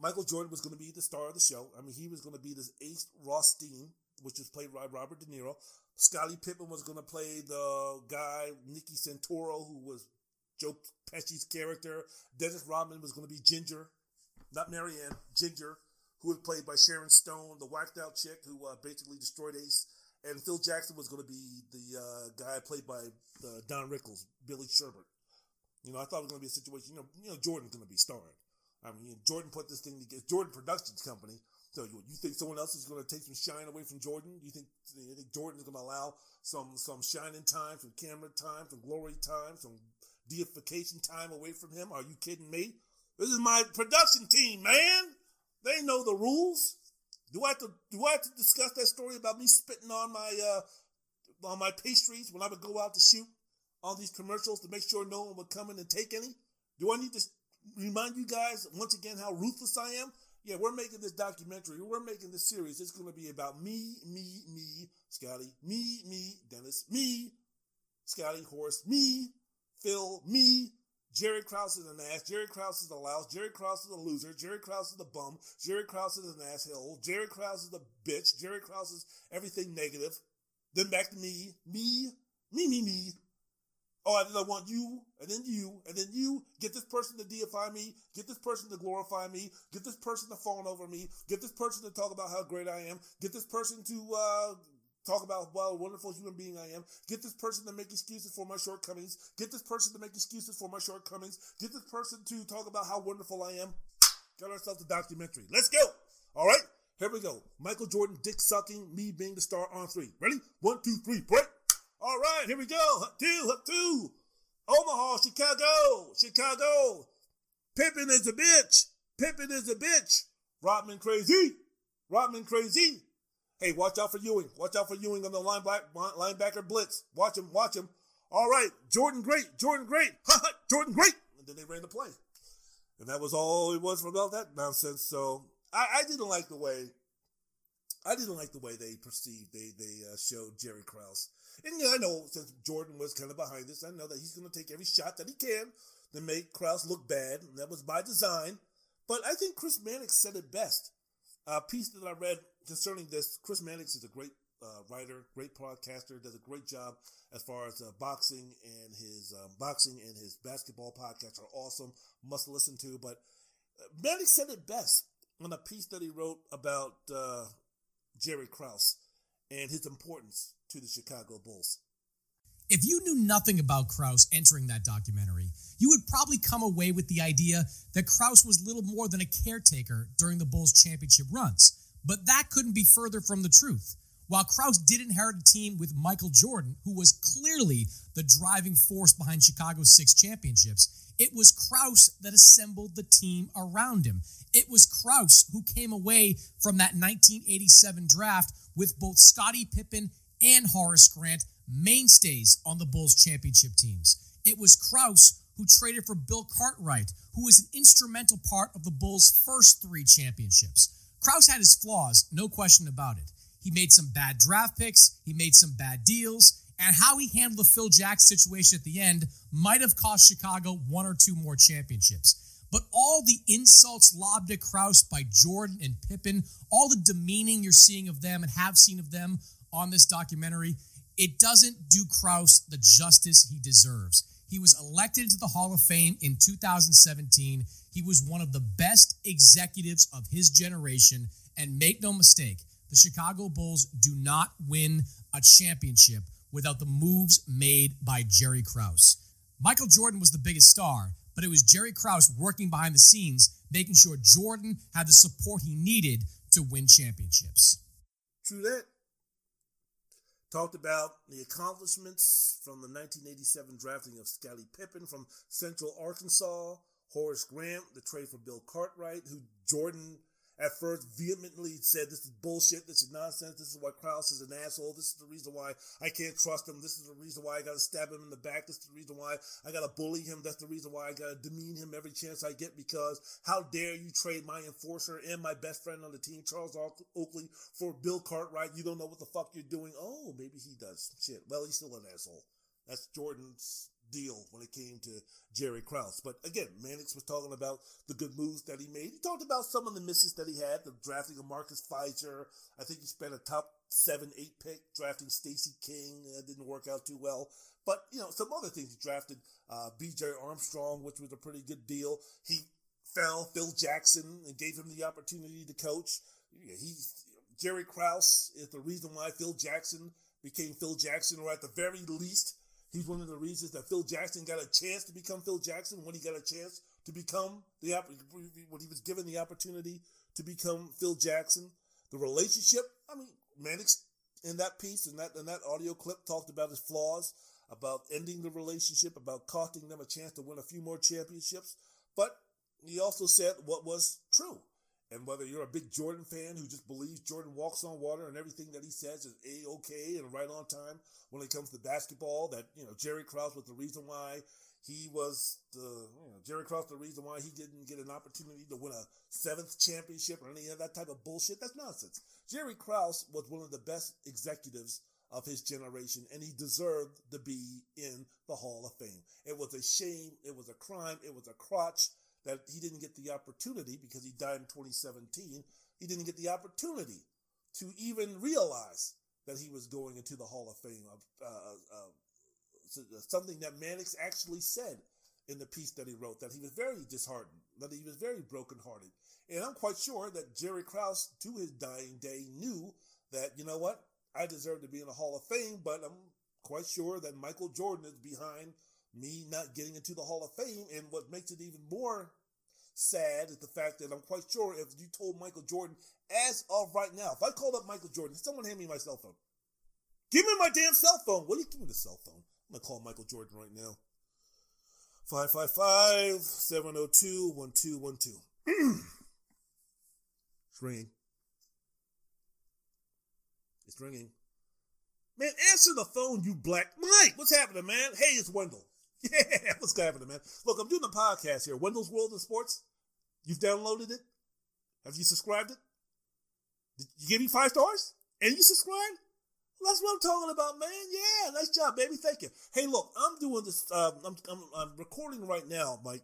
Michael Jordan was going to be the star of the show. I mean, he was going to be this ace Rothstein, which was played by Robert De Niro. Scottie Pippen was going to play the guy, Nicky Santoro, who was Joe Pesci's character. Dennis Rodman was going to be Ginger, not Marianne, Ginger, who was played by Sharon Stone, the whacked out chick who uh, basically destroyed Ace. And Phil Jackson was going to be the uh, guy played by uh, Don Rickles, Billy Sherbert. You know, I thought it was going to be a situation. You know, you know, Jordan's going to be starring. I mean, Jordan put this thing together. Jordan Productions Company. So you, you think someone else is going to take some shine away from Jordan? You think you think Jordan is going to allow some some shining time, some camera time, some glory time, some deification time away from him. Are you kidding me? This is my production team, man. They know the rules. Do I have to do I have to discuss that story about me spitting on my uh on my pastries when I would go out to shoot on these commercials to make sure no one would come in and take any? Do I need to remind you guys once again how ruthless I am? Yeah, we're making this documentary. We're making this series. It's going to be about me, me, me, Scotty, me, me, Dennis, me, Scotty, Horace, me, Phil, me, Jerry Krause is an ass. Jerry Krause is a louse. Jerry Krause is a loser. Jerry Krause is a bum. Jerry Krause is an asshole. Jerry Krause is a bitch. Jerry Krause is everything negative. Then back to me, me, me, me, me. Oh, and then I want you, and then you, and then you. Get this person to deify me. Get this person to glorify me. Get this person to fawn over me. Get this person to talk about how great I am. Get this person to uh, talk about what a wonderful human being I am. Get this person to make excuses for my shortcomings. Get this person to make excuses for my shortcomings. Get this person to talk about how wonderful I am. Got ourselves a documentary. Let's go. All right, here we go. Michael Jordan, dick sucking, me being the star on three. Ready? One, two, three, break. All right, here we go. Two, two. Omaha, Chicago, Chicago. Pippen is a bitch. Pippen is a bitch. Rodman crazy. Rodman crazy. Hey, watch out for Ewing. Watch out for Ewing on the linebacker, blitz. Watch him. Watch him. All right, Jordan great. Jordan great. Jordan great. And then they ran the play. And that was all it was about that nonsense. So I, I didn't like the way I didn't like the way they perceived they they uh, showed Jerry Krause. And yeah, I know since Jordan was kind of behind this, I know that he's going to take every shot that he can to make Krause look bad, and that was by design. But I think Chris Mannix said it best. A piece that I read concerning this, Chris Mannix is a great uh, writer, great podcaster, does a great job as far as uh, boxing and his um, boxing and his basketball podcasts are awesome. Must listen to. But uh, Mannix said it best on a piece that he wrote about uh, Jerry Krause and his importance to the Chicago Bulls. If you knew nothing about Krause entering that documentary, you would probably come away with the idea that Krause was little more than a caretaker during the Bulls championship runs. But that couldn't be further from the truth. While Krause did inherit a team with Michael Jordan, who was clearly the driving force behind Chicago's six championships, it was Krause that assembled the team around him. It was Krause who came away from that 1987 draft with both Scottie Pippen and Horace Grant mainstays on the Bulls championship teams. It was Krause who traded for Bill Cartwright, who was an instrumental part of the Bulls' first three championships. Krause had his flaws, no question about it. He made some bad draft picks, he made some bad deals, and how he handled the Phil Jackson situation at the end might have cost Chicago one or two more championships. But all the insults lobbed at Krause by Jordan and Pippen, all the demeaning you're seeing of them and have seen of them on this documentary, it doesn't do Krause the justice he deserves. He was elected into the Hall of Fame in 2017. He was one of the best executives of his generation. And make no mistake, the Chicago Bulls do not win a championship without the moves made by Jerry Krause. Michael Jordan was the biggest star, but it was Jerry Krause working behind the scenes, making sure Jordan had the support he needed to win championships. True that. Talked about the accomplishments from the 1987 drafting of Scottie Pippen from Central Arkansas, Horace Grant, the trade for Bill Cartwright, who Jordan at first vehemently said this is bullshit, this is nonsense, this is why Krause is an asshole, this is the reason why I can't trust him, this is the reason why I gotta stab him in the back, this is the reason why I gotta bully him, that's the reason why I gotta demean him every chance I get because how dare you trade my enforcer and my best friend on the team, Charles Oakley, for Bill Cartwright, you don't know what the fuck you're doing. Oh, maybe he does. Shit. Well, he's still an asshole. That's Jordan's deal when it came to Jerry Krause. But again, Mannix was talking about the good moves that he made. He talked about some of the misses that he had, the drafting of Marcus Fizer. I think he spent a top seven, eight pick drafting Stacy King. That didn't work out too well. But, you know, some other things. He drafted uh, BJ Armstrong, which was a pretty good deal. He found Phil Jackson and gave him the opportunity to coach. He, Jerry Krause is the reason why Phil Jackson became Phil Jackson, or at the very least, He's one of the reasons that Phil Jackson got a chance to become Phil Jackson when he got a chance to become the when he was given the opportunity to become Phil Jackson. The relationship, I mean, Mannix in that piece and that in that audio clip talked about his flaws, about ending the relationship, about costing them a chance to win a few more championships. But he also said what was true. And whether you're a big Jordan fan who just believes Jordan walks on water and everything that he says is a okay and right on time when it comes to basketball, that you know Jerry Krause was the reason why he was the you know, Jerry Krause the reason why he didn't get an opportunity to win a seventh championship or any of that type of bullshit. That's nonsense. Jerry Krause was one of the best executives of his generation, and he deserved to be in the Hall of Fame. It was a shame. It was a crime. It was a crotch that he didn't get the opportunity because he died in 2017. He didn't get the opportunity to even realize that he was going into the Hall of Fame. Uh, uh, uh, something that Mannix actually said in the piece that he wrote that he was very disheartened, that he was very brokenhearted. And I'm quite sure that Jerry Krause, to his dying day, knew that, you know what, I deserve to be in the Hall of Fame, but I'm quite sure that Michael Jordan is behind me not getting into the Hall of Fame. And what makes it even more sad is the fact that I'm quite sure if you told Michael Jordan, as of right now, if I called up Michael Jordan, someone hand me my cell phone. Give me my damn cell phone. What do you give me the cell phone? I'm gonna call Michael Jordan right now. 555 702 1212. It's ringing. It's ringing. Man, answer the phone, you black. Mike, what's happening, man? Hey, it's Wendell. Yeah, what's happening, man? Look, I'm doing a podcast here. Wendell's World of Sports. You've downloaded it? Have you subscribed it? Did you give me five stars? And you subscribed? That's what I'm talking about, man. Yeah, nice job, baby. Thank you. Hey, look, I'm doing this. Um, I'm, I'm, I'm recording right now, Mike,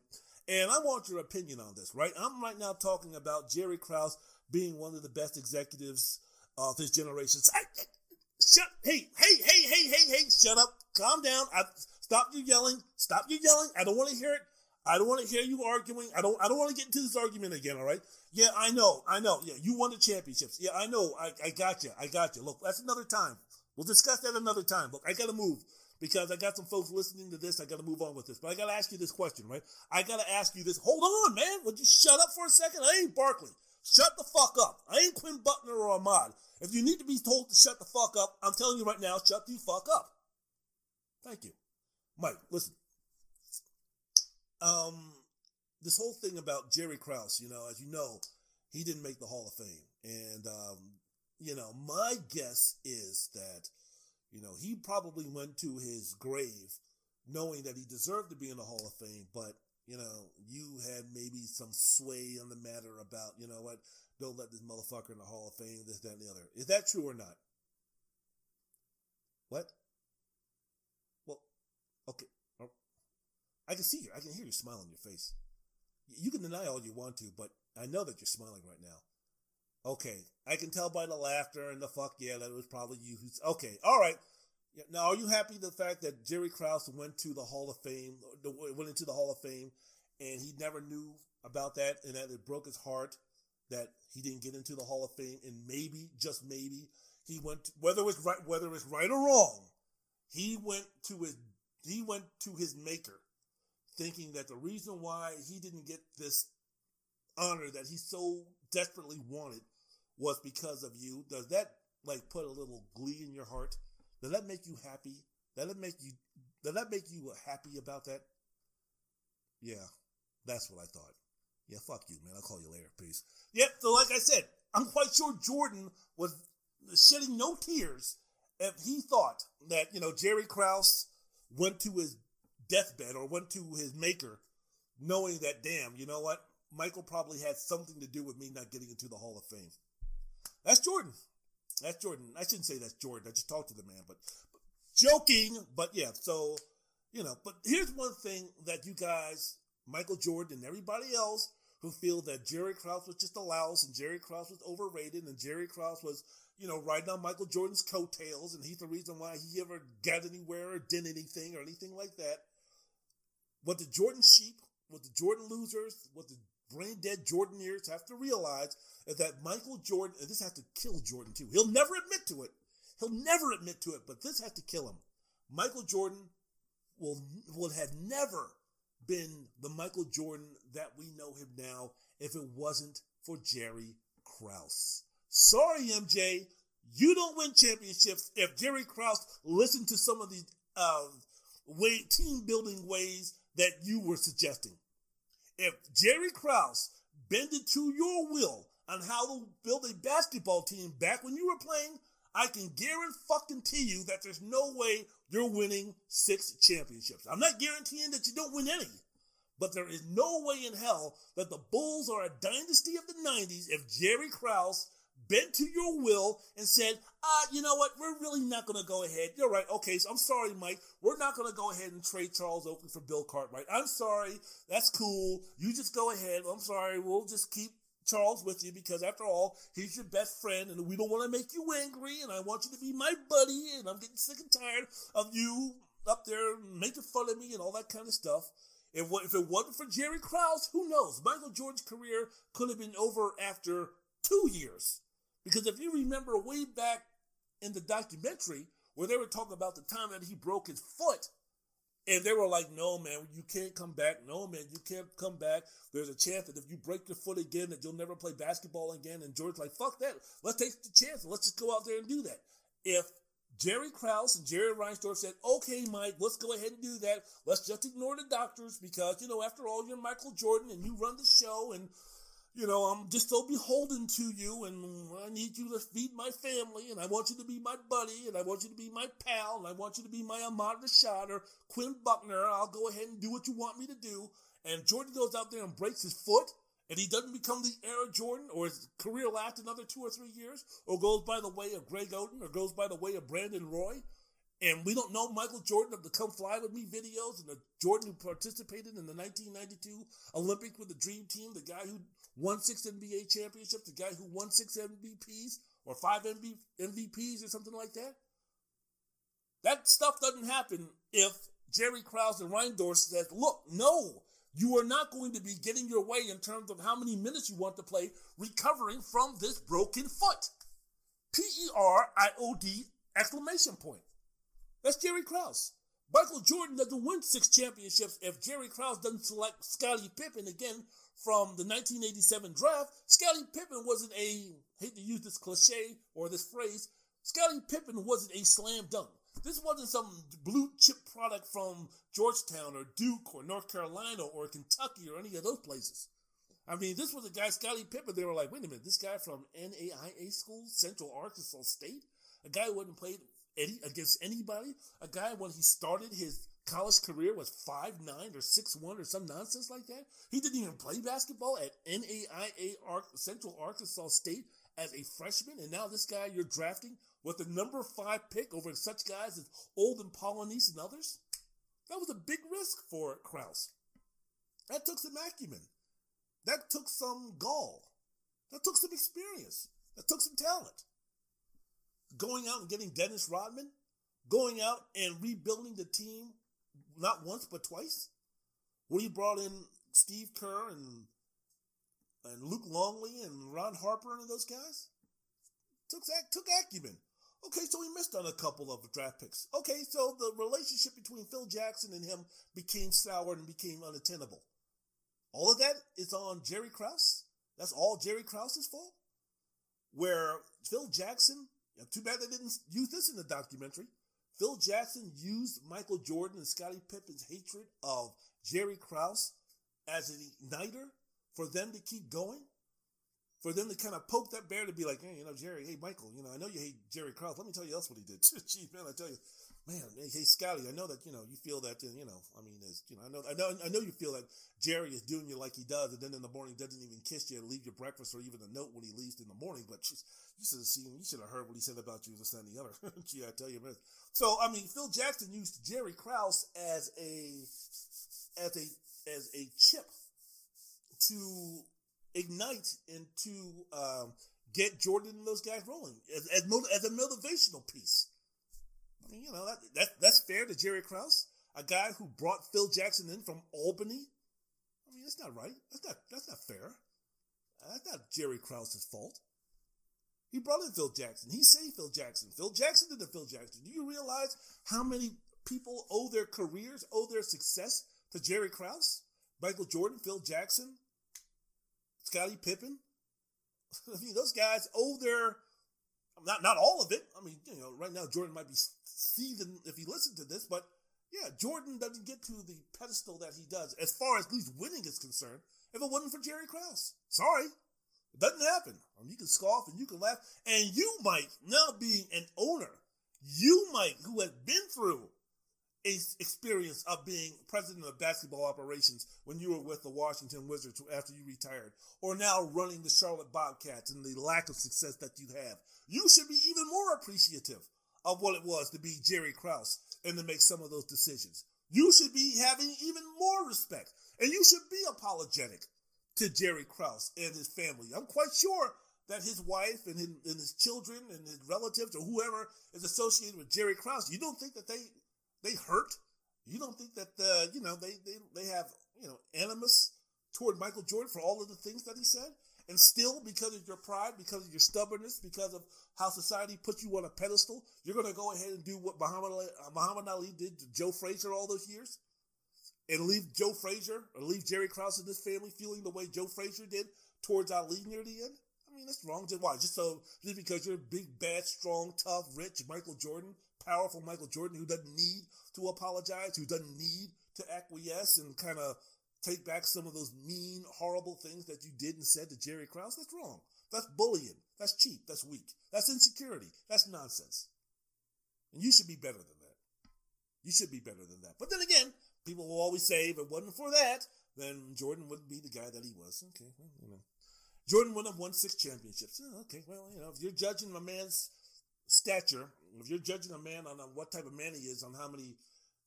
and I want your opinion on this, right? I'm right now talking about Jerry Krause being one of the best executives of his generation. I, shut. Hey, hey, hey, hey, hey, hey. Shut up. Calm down. I, stop you yelling. Stop you yelling. I don't want to hear it. I don't want to hear you arguing. I don't. I don't want to get into this argument again. All right. Yeah, I know. I know. Yeah, you won the championships. Yeah, I know. I, I got you. I got you. Look, that's another time. We'll discuss that another time. Look, I got to move because I got some folks listening to this. I got to move on with this. But I got to ask you this question, right? I got to ask you this. Hold on, man. Would you shut up for a second? I ain't Barkley. Shut the fuck up. I ain't Quinn Buckner or Ahmad. If you need to be told to shut the fuck up, I'm telling you right now, shut the fuck up. Thank you. Mike, listen. Um, this whole thing about Jerry Krause, you know, as you know, he didn't make the Hall of Fame. And, um, you know, my guess is that, you know, he probably went to his grave knowing that he deserved to be in the Hall of Fame, but, you know, you had maybe some sway on the matter about, you know what, don't let this motherfucker in the Hall of Fame, this, that, and the other. Is that true or not? What? Okay. Oh. I can see you. I can hear you smile on your face. You can deny all you want to, but I know that you're smiling right now. Okay, I can tell by the laughter and the fuck yeah that it was probably you who's okay. All right. Now, are you happy the fact that Jerry Krause went to the Hall of Fame, went into the Hall of Fame, and he never knew about that, and that it broke his heart that he didn't get into the Hall of Fame, and maybe, just maybe, he went whether it's right, whether it's right or wrong, he went to his he went to his maker thinking that the reason why he didn't get this honor that he so desperately wanted was because of you. Does that like put a little glee in your heart? Does that make you happy? Does that make you does that make you uh, happy about that? Yeah, that's what I thought. Yeah, fuck you, man. I'll call you later. Peace. Yep. So like I said, I'm quite sure Jordan was shedding no tears if he thought that you know Jerry Krause went to his deathbed or went to his maker knowing that, damn, you know what? Michael probably had something to do with me not getting into the Hall of Fame. That's Jordan. That's Jordan. I shouldn't say that's Jordan. I just talked to the man, but, but joking. But yeah, so, you know, but here's one thing that you guys, Michael Jordan and everybody else who feel that Jerry Krause was just a louse and Jerry Krause was overrated and Jerry Krause was, you know, riding on Michael Jordan's coattails and he's the reason why he ever got anywhere or did anything or anything like that. What the Jordan sheep, what the Jordan losers, what the brain dead Jordaniers have to realize is that Michael Jordan, and this has to kill Jordan too. He'll never admit to it. He'll never admit to it, but this has to kill him. Michael Jordan will will have never been the Michael Jordan that we know him now if it wasn't for Jerry Krause. Sorry, MJ, you don't win championships if Jerry Krause listened to some of the uh, way team building ways that you were suggesting. If Jerry Krause bended to your will on how to build a basketball team back when you were playing, I can guarantee you that there's no way you're winning six championships. I'm not guaranteeing that you don't win any, but there is no way in hell that the Bulls are a dynasty of the 90s if Jerry Krause bent to your will and said, ah, you know what, we're really not going to go ahead. You're right. Okay, so I'm sorry, Mike. We're not going to go ahead and trade Charles Oakley for Bill Cartwright. I'm sorry. That's cool. You just go ahead. I'm sorry. We'll just keep Charles with you because after all, he's your best friend and we don't want to make you angry and I want you to be my buddy and I'm getting sick and tired of you up there making fun of me and all that kind of stuff. If, if it wasn't for Jerry Krause, who knows? Michael Jordan's career could have been over after two years. Because if you remember way back in the documentary where they were talking about the time that he broke his foot, and they were like, no, man, you can't come back. No, man, you can't come back. There's a chance that if you break your foot again, that you'll never play basketball again. And George's like, fuck that. Let's take the chance. Let's just go out there and do that. If Jerry Krause and Jerry Reinsdorf said, okay, Mike, let's go ahead and do that. Let's just ignore the doctors because, you know, after all, you're Michael Jordan and you run the show and you know, I'm just so beholden to you, and I need you to feed my family, and I want you to be my buddy, and I want you to be my pal, and I want you to be my Ahmad Rashad or Quinn Buckner. I'll go ahead and do what you want me to do. And Jordan goes out there and breaks his foot, and he doesn't become the heir of Jordan, or his career lasts another two or three years, or goes by the way of Greg Oden, or goes by the way of Brandon Roy. And we don't know Michael Jordan of the Come Fly With Me videos and the Jordan who participated in the 1992 Olympics with the Dream Team, the guy who won six NBA championships, the guy who won six MVPs or five MVPs or something like that. That stuff doesn't happen if Jerry Krause and Reinsdorf says, look, no, you are not going to be getting your way in terms of how many minutes you want to play recovering from this broken foot. P E R I O D exclamation point. That's Jerry Krause. Michael Jordan doesn't win six championships if Jerry Krause doesn't select Scottie Pippen again from the 1987 draft. Scottie Pippen wasn't a, hate to use this cliche or this phrase, Scottie Pippen wasn't a slam dunk. This wasn't some blue chip product from Georgetown or Duke or North Carolina or Kentucky or any of those places. I mean, this was a guy, Scottie Pippen. They were like, wait a minute, this guy from NAIA school, Central Arkansas State, a guy who hadn't played any, against anybody, a guy when he started his college career was five nine or six one or some nonsense like that. He didn't even play basketball at NAIA Central Arkansas State as a freshman, and now this guy you're drafting with the number five pick over such guys as Olden Polynice and others. That was a big risk for Krause. That took some acumen. That took some gall. That took some experience. That took some talent. Going out and getting Dennis Rodman, going out and rebuilding the team not once but twice. When he brought in Steve Kerr and and Luke Longley and Ron Harper and those guys, took took acumen. Okay, so he missed on a couple of draft picks. Okay, so the relationship between Phil Jackson and him became soured and became unattainable. All of that is on Jerry Krause. That's all Jerry Krause's fault. Where Phil Jackson, too bad they didn't use this in the documentary. Phil Jackson used Michael Jordan and Scottie Pippen's hatred of Jerry Krause as an igniter for them to keep going, for them to kind of poke that bear to be like, hey, you know, Jerry, hey, Michael, you know, I know you hate Jerry Krause. Let me tell you else what he did. Gee, man, I tell you, man, hey, Scotty, I know that, you know, you feel that, you know, I mean, as, you know, I know, I know, I know you feel that Jerry is doing you like he does, and then in the morning doesn't even kiss you and leave your breakfast or even a note when he leaves in the morning, but just, you should have seen, you should have heard what he said about you, this and the other. Gee, I tell you, man. So, I mean, Phil Jackson used Jerry Krause as a, as a, as a chip to ignite and to um, get Jordan and those guys rolling as, as, as a motivational piece. I mean, you know, that, that that's fair to Jerry Krause, a guy who brought Phil Jackson in from Albany. I mean, that's not right. That's not that's not fair. That's not Jerry Krause's fault. He brought in Phil Jackson. He saved Phil Jackson. Phil Jackson did the Phil Jackson. Do you realize how many people owe their careers, owe their success to Jerry Krause? Michael Jordan, Phil Jackson, Scottie Pippen. I mean, those guys owe their not not all of it. I mean, you know, right now Jordan might be seething if he listened to this, but yeah, Jordan doesn't get to the pedestal that he does as far as at least winning is concerned if it wasn't for Jerry Krause. Sorry. It doesn't happen. I mean, you can scoff and you can laugh, and you might now being an owner, you might who has been through experience of being president of basketball operations when you were with the Washington Wizards after you retired, or now running the Charlotte Bobcats and the lack of success that you have. You should be even more appreciative of what it was to be Jerry Krause and to make some of those decisions. You should be having even more respect, and you should be apologetic to Jerry Krause and his family. I'm quite sure that his wife and his, and his children and his relatives or whoever is associated with Jerry Krause, you don't think that they they hurt? You don't think that uh, you know they, they they have you know animus toward Michael Jordan for all of the things that he said? And still, because of your pride, because of your stubbornness, because of how society puts you on a pedestal, you're going to go ahead and do what Muhammad Ali, uh, Muhammad Ali did to Joe Frazier all those years? And leave Joe Frazier or leave Jerry Krause and his family feeling the way Joe Frazier did towards Ali near the end? I mean, that's wrong. Just why? Just so just because you're big, bad, strong, tough, rich Michael Jordan, powerful Michael Jordan, who doesn't need to apologize, who doesn't need to acquiesce and kind of take back some of those mean, horrible things that you did and said to Jerry Krause? That's wrong. That's bullying. That's cheap. That's weak. That's insecurity. That's nonsense. And you should be better than that. You should be better than that. But then again, people will always say if it wasn't for that, then Jordan wouldn't be the guy that he was. Okay, well, you know. Jordan would have won six championships. okay, well, you know, if you're judging a man's stature, if you're judging a man on, on what type of man he is, on how many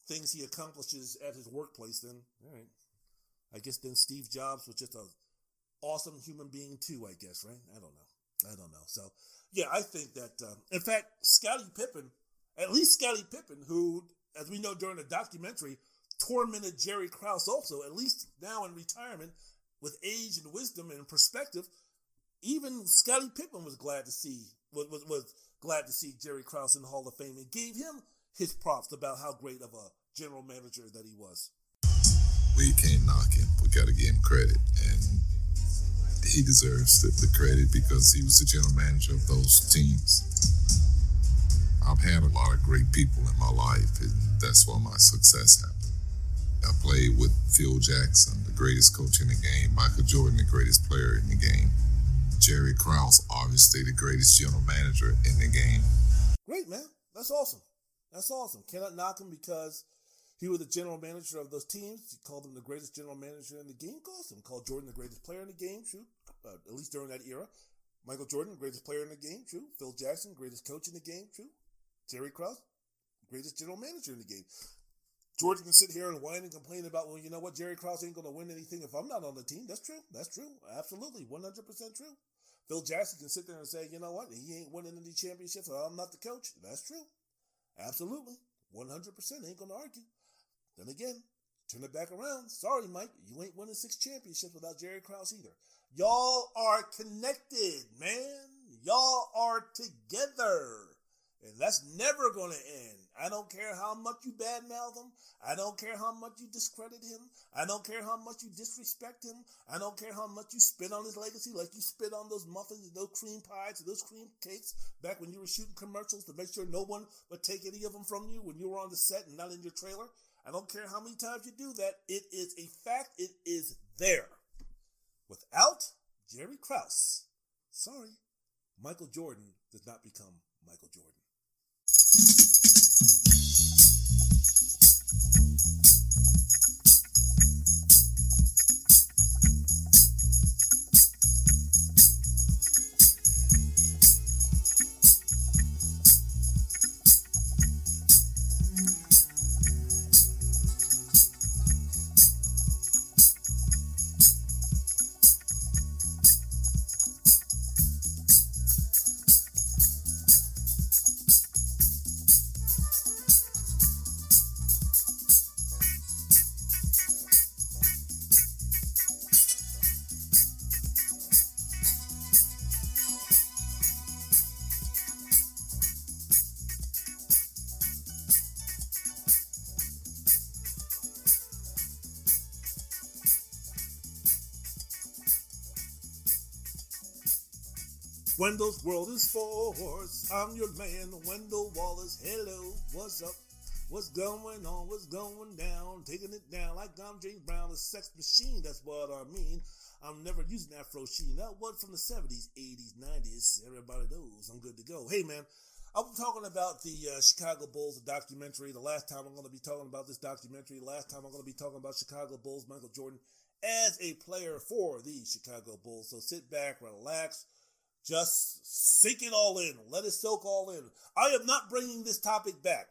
things he accomplishes at his workplace, then all right. I guess then Steve Jobs was just a awesome human being too. I guess, right? I don't know. I don't know. So, yeah, I think that. Uh, in fact, Scottie Pippen, at least Scottie Pippen, who, as we know during the documentary, tormented Jerry Krause also, at least now in retirement, with age and wisdom and perspective, even Scottie Pippen was glad to see was, was, was glad to see Jerry Krause in the Hall of Fame and gave him his props about how great of a general manager that he was. We can't knock him. We got to give him credit, and he deserves the, the credit because he was the general manager of those teams. I've had a lot of great people in my life, and that's why my success happened. I played with Phil Jackson, the greatest coach in the game, Michael Jordan, the greatest player in the game, Jerry Krause, obviously the greatest general manager in the game. Great, man. That's awesome. That's awesome. Cannot knock him because he was the general manager of those teams. He called him the greatest general manager in the game. Calls him. Called Jordan the greatest player in the game. True. Uh, at least during that era. Michael Jordan, greatest player in the game. True. Phil Jackson, greatest coach in the game. True. Jerry Krause, greatest general manager in the game. George can sit here and whine and complain about, well, you know what, Jerry Krause ain't going to win anything if I'm not on the team. That's true. That's true. Absolutely. 100% true. Phil Jackson can sit there and say, you know what, he ain't winning any championships, I'm not the coach. That's true. Absolutely. 100% ain't going to argue. Then again, turn it back around. Sorry, Mike, you ain't winning six championships without Jerry Krause either. Y'all are connected, man. Y'all are together. And that's never going to end. I don't care how much you badmouth him. I don't care how much you discredit him. I don't care how much you disrespect him. I don't care how much you spit on his legacy, like you spit on those muffins, those cream pies, those cream cakes back when you were shooting commercials to make sure no one would take any of them from you when you were on the set and not in your trailer. I don't care how many times you do that. It is a fact. It is there. Without Jerry Krause, sorry, Michael Jordan does not become Michael Jordan. Mm-hmm. Wendell's World in Sports. I'm your man, Wendell Wallace. Hello, what's up? What's going on? What's going down? Taking it down like I'm James Brown, a sex machine. That's what I mean. I'm never using Afro Sheen. That was from the 70s, 80s, 90s. Everybody knows I'm good to go. Hey, man, I'm talking about the uh, Chicago Bulls documentary. The last time I'm going to be talking about this documentary, the last time I'm going to be talking about Chicago Bulls, Michael Jordan as a player for the Chicago Bulls. So sit back, relax just sink it all in. Let it soak all in. I am not bringing this topic back.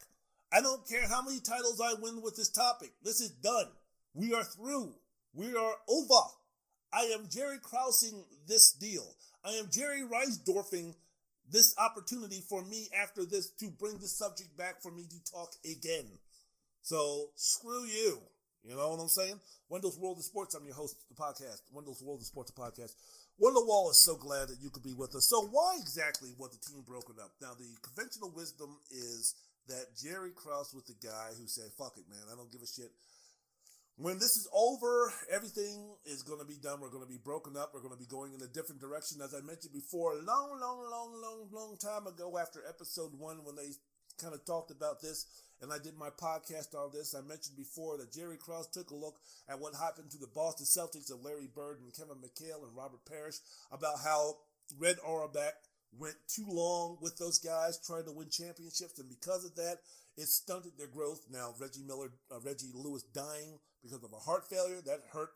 I don't care how many titles I win with this topic. This is done. We are through. We are over. I am Jerry Krauseing this deal. I am Jerry Reinsdorfing this opportunity for me after this to bring the subject back for me to talk again. So screw you. You know what I'm saying? Wendell's World of Sports. I'm your host of the podcast. Wendell's World of Sports, the podcast. Wendell Wallace so glad that you could be with us. So why exactly was the team broken up? Now the conventional wisdom is that Jerry Krause was the guy who said, "Fuck it, man. I don't give a shit." When this is over, everything is going to be done. We're going to be broken up. We're going to be going in a different direction. As I mentioned before, a long, long, long, long, long time ago, after episode one, when they kind of talked about this, and I did my podcast on this. I mentioned before that Jerry Krause took a look at what happened to the Boston Celtics of Larry Bird and Kevin McHale and Robert Parish about how Red Auerbach went too long with those guys trying to win championships, and because of that, it stunted their growth. Now Reggie Miller, uh, Reggie Lewis dying because of a heart failure that hurt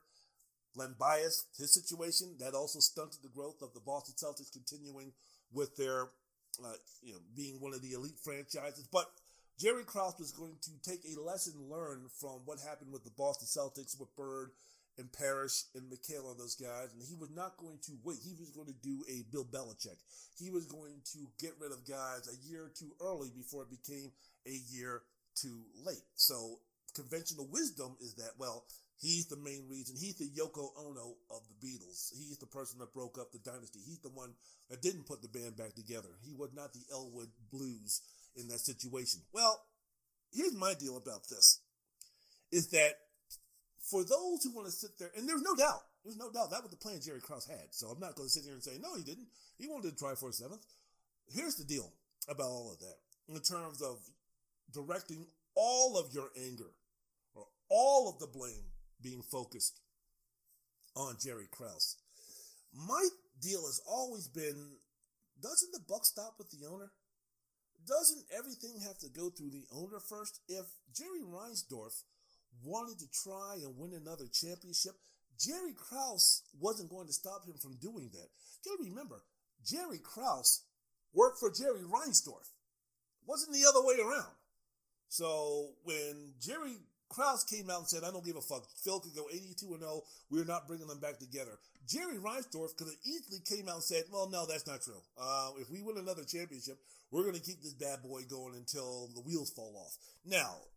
Len Bias, his situation that also stunted the growth of the Boston Celtics continuing with their, uh, you know, being one of the elite franchises. But Jerry Krause was going to take a lesson learned from what happened with the Boston Celtics with Bird and Parish and McHale and those guys, and he was not going to wait. He was going to do a Bill Belichick. He was going to get rid of guys a year too early before it became a year too late. So conventional wisdom is that, well, he's the main reason. He's the Yoko Ono of the Beatles. He's the person that broke up the dynasty. He's the one that didn't put the band back together. He was not the Elwood Blues in that situation. Well, here's my deal about this is that for those who want to sit there, and there's no doubt, there's no doubt that was the plan Jerry Krause had. So I'm not going to sit here and say, no, he didn't. He wanted to try for a seventh. Here's the deal about all of that in terms of directing all of your anger or all of the blame being focused on Jerry Krause. My deal has always been doesn't the buck stop with the owner? Doesn't everything have to go through the owner first? If Jerry Reinsdorf wanted to try and win another championship, Jerry Krause wasn't going to stop him from doing that. You gotta remember, Jerry Krause worked for Jerry Reinsdorf. It wasn't the other way around. So when Jerry Krause came out and said, I don't give a fuck. Phil could go 82 and 0. We're not bringing them back together. Jerry Reinsdorf could have easily came out and said, well, no, that's not true. Uh, if we win another championship, we're going to keep this bad boy going until the wheels fall off. Now,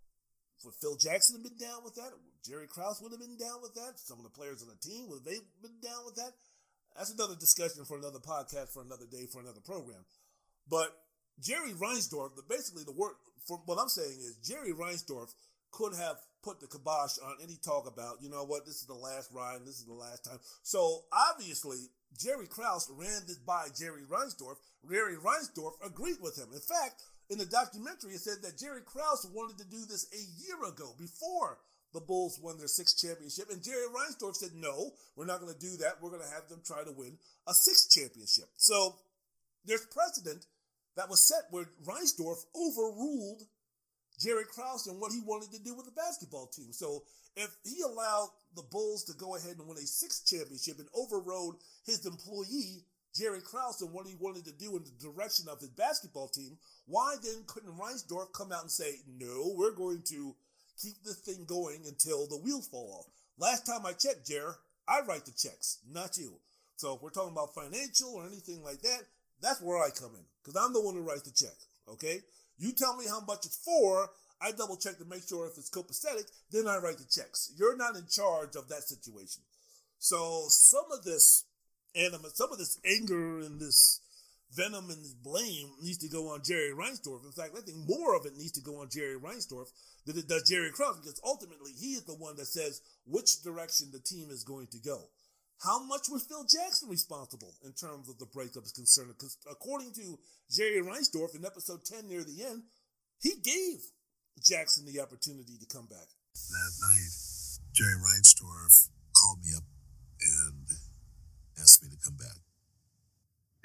would Phil Jackson have been down with that? Jerry Krause would have been down with that. Some of the players on the team would they been down with that? That's another discussion for another podcast, for another day, for another program. But Jerry Reinsdorf, basically the word, for what I'm saying is Jerry Reinsdorf could have put the kibosh on any talk about, you know what, this is the last ride this is the last time. So obviously, Jerry Krause ran this by Jerry Reinsdorf. Jerry Reinsdorf agreed with him. In fact, in the documentary, it said that Jerry Krause wanted to do this a year ago, before the Bulls won their sixth championship. And Jerry Reinsdorf said, no, we're not going to do that. We're going to have them try to win a sixth championship. So there's precedent that was set where Reinsdorf overruled Jerry Krause and what he wanted to do with the basketball team. So if he allowed the Bulls to go ahead and win a sixth championship and overrode his employee, Jerry Krause, and what he wanted to do in the direction of his basketball team, why then couldn't Reinsdorf come out and say, no, we're going to keep this thing going until the wheels fall off? Last time I checked, Jerry, I write the checks, not you. So if we're talking about financial or anything like that, that's where I come in because I'm the one who writes the check. Okay. You tell me how much it's for. I double check to make sure if it's copacetic, then I write the checks. You're not in charge of that situation. So some of this some of this anger and this venom and blame needs to go on Jerry Reinsdorf. In fact, I think more of it needs to go on Jerry Reinsdorf than it does Jerry Krause because ultimately he is the one that says which direction the team is going to go. How much was Phil Jackson responsible in terms of the breakup concerned? Because according to Jerry Reinsdorf in episode 10 near the end, he gave Jackson the opportunity to come back. That night, Jerry Reinsdorf called me up and asked me to come back.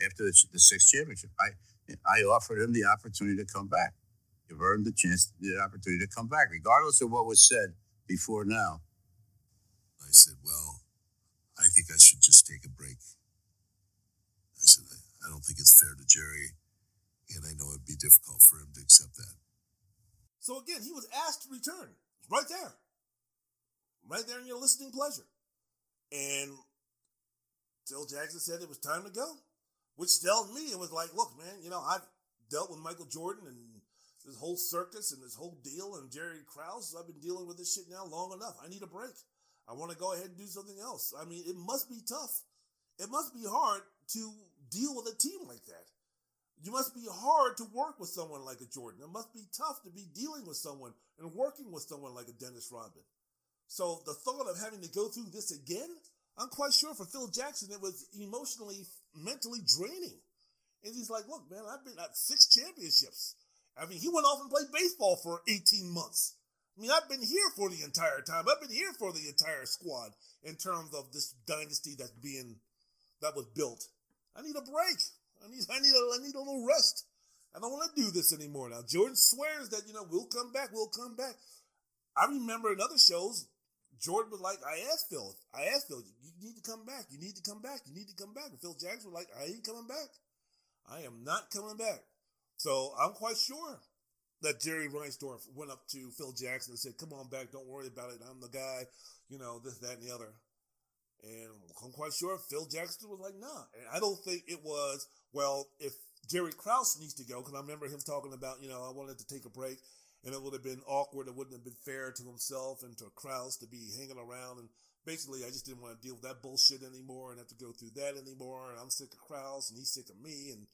After the, the sixth championship, I I offered him the opportunity to come back. You've earned the chance, the opportunity to come back, regardless of what was said before now. I said, well, I think I should just take a break. I said, I don't think it's fair to Jerry, and I know it'd be difficult for him to accept that. So again, he was asked to return. Right there. Right there in your listening pleasure. And Phil Jackson said it was time to go. Which tells me it was like, look, man, you know, I've dealt with Michael Jordan and this whole circus and this whole deal and Jerry Krause. I've been dealing with this shit now long enough. I need a break. I want to go ahead and do something else. I mean, it must be tough. It must be hard to deal with a team like that. You must be hard to work with someone like a Jordan. It must be tough to be dealing with someone and working with someone like a Dennis Rodman. So the thought of having to go through this again, I'm quite sure for Phil Jackson, it was emotionally, mentally draining. And he's like, look, man, I've been at six championships. I mean, he went off and played baseball for 18 months. I mean, I've been here for the entire time. I've been here for the entire squad in terms of this dynasty that's being that was built. I need a break. I need I need a I need a little rest. I don't want to do this anymore. Now Jordan swears that you know we'll come back, we'll come back. I remember in other shows, Jordan was like, I asked Phil, I asked Phil, you need to come back, you need to come back, you need to come back. And Phil Jackson was like, I ain't coming back. I am not coming back. So I'm quite sure that Jerry Reinsdorf went up to Phil Jackson and said, Come on back, don't worry about it. I'm the guy, you know, this, that, and the other. And I'm quite sure Phil Jackson was like, nah. And I don't think it was, well, if Jerry Krause needs to go, because I remember him talking about, you know, I wanted to take a break, and it would have been awkward. It wouldn't have been fair to himself and to Krause to be hanging around. And basically, I just didn't want to deal with that bullshit anymore and have to go through that anymore. And I'm sick of Krause, and he's sick of me. And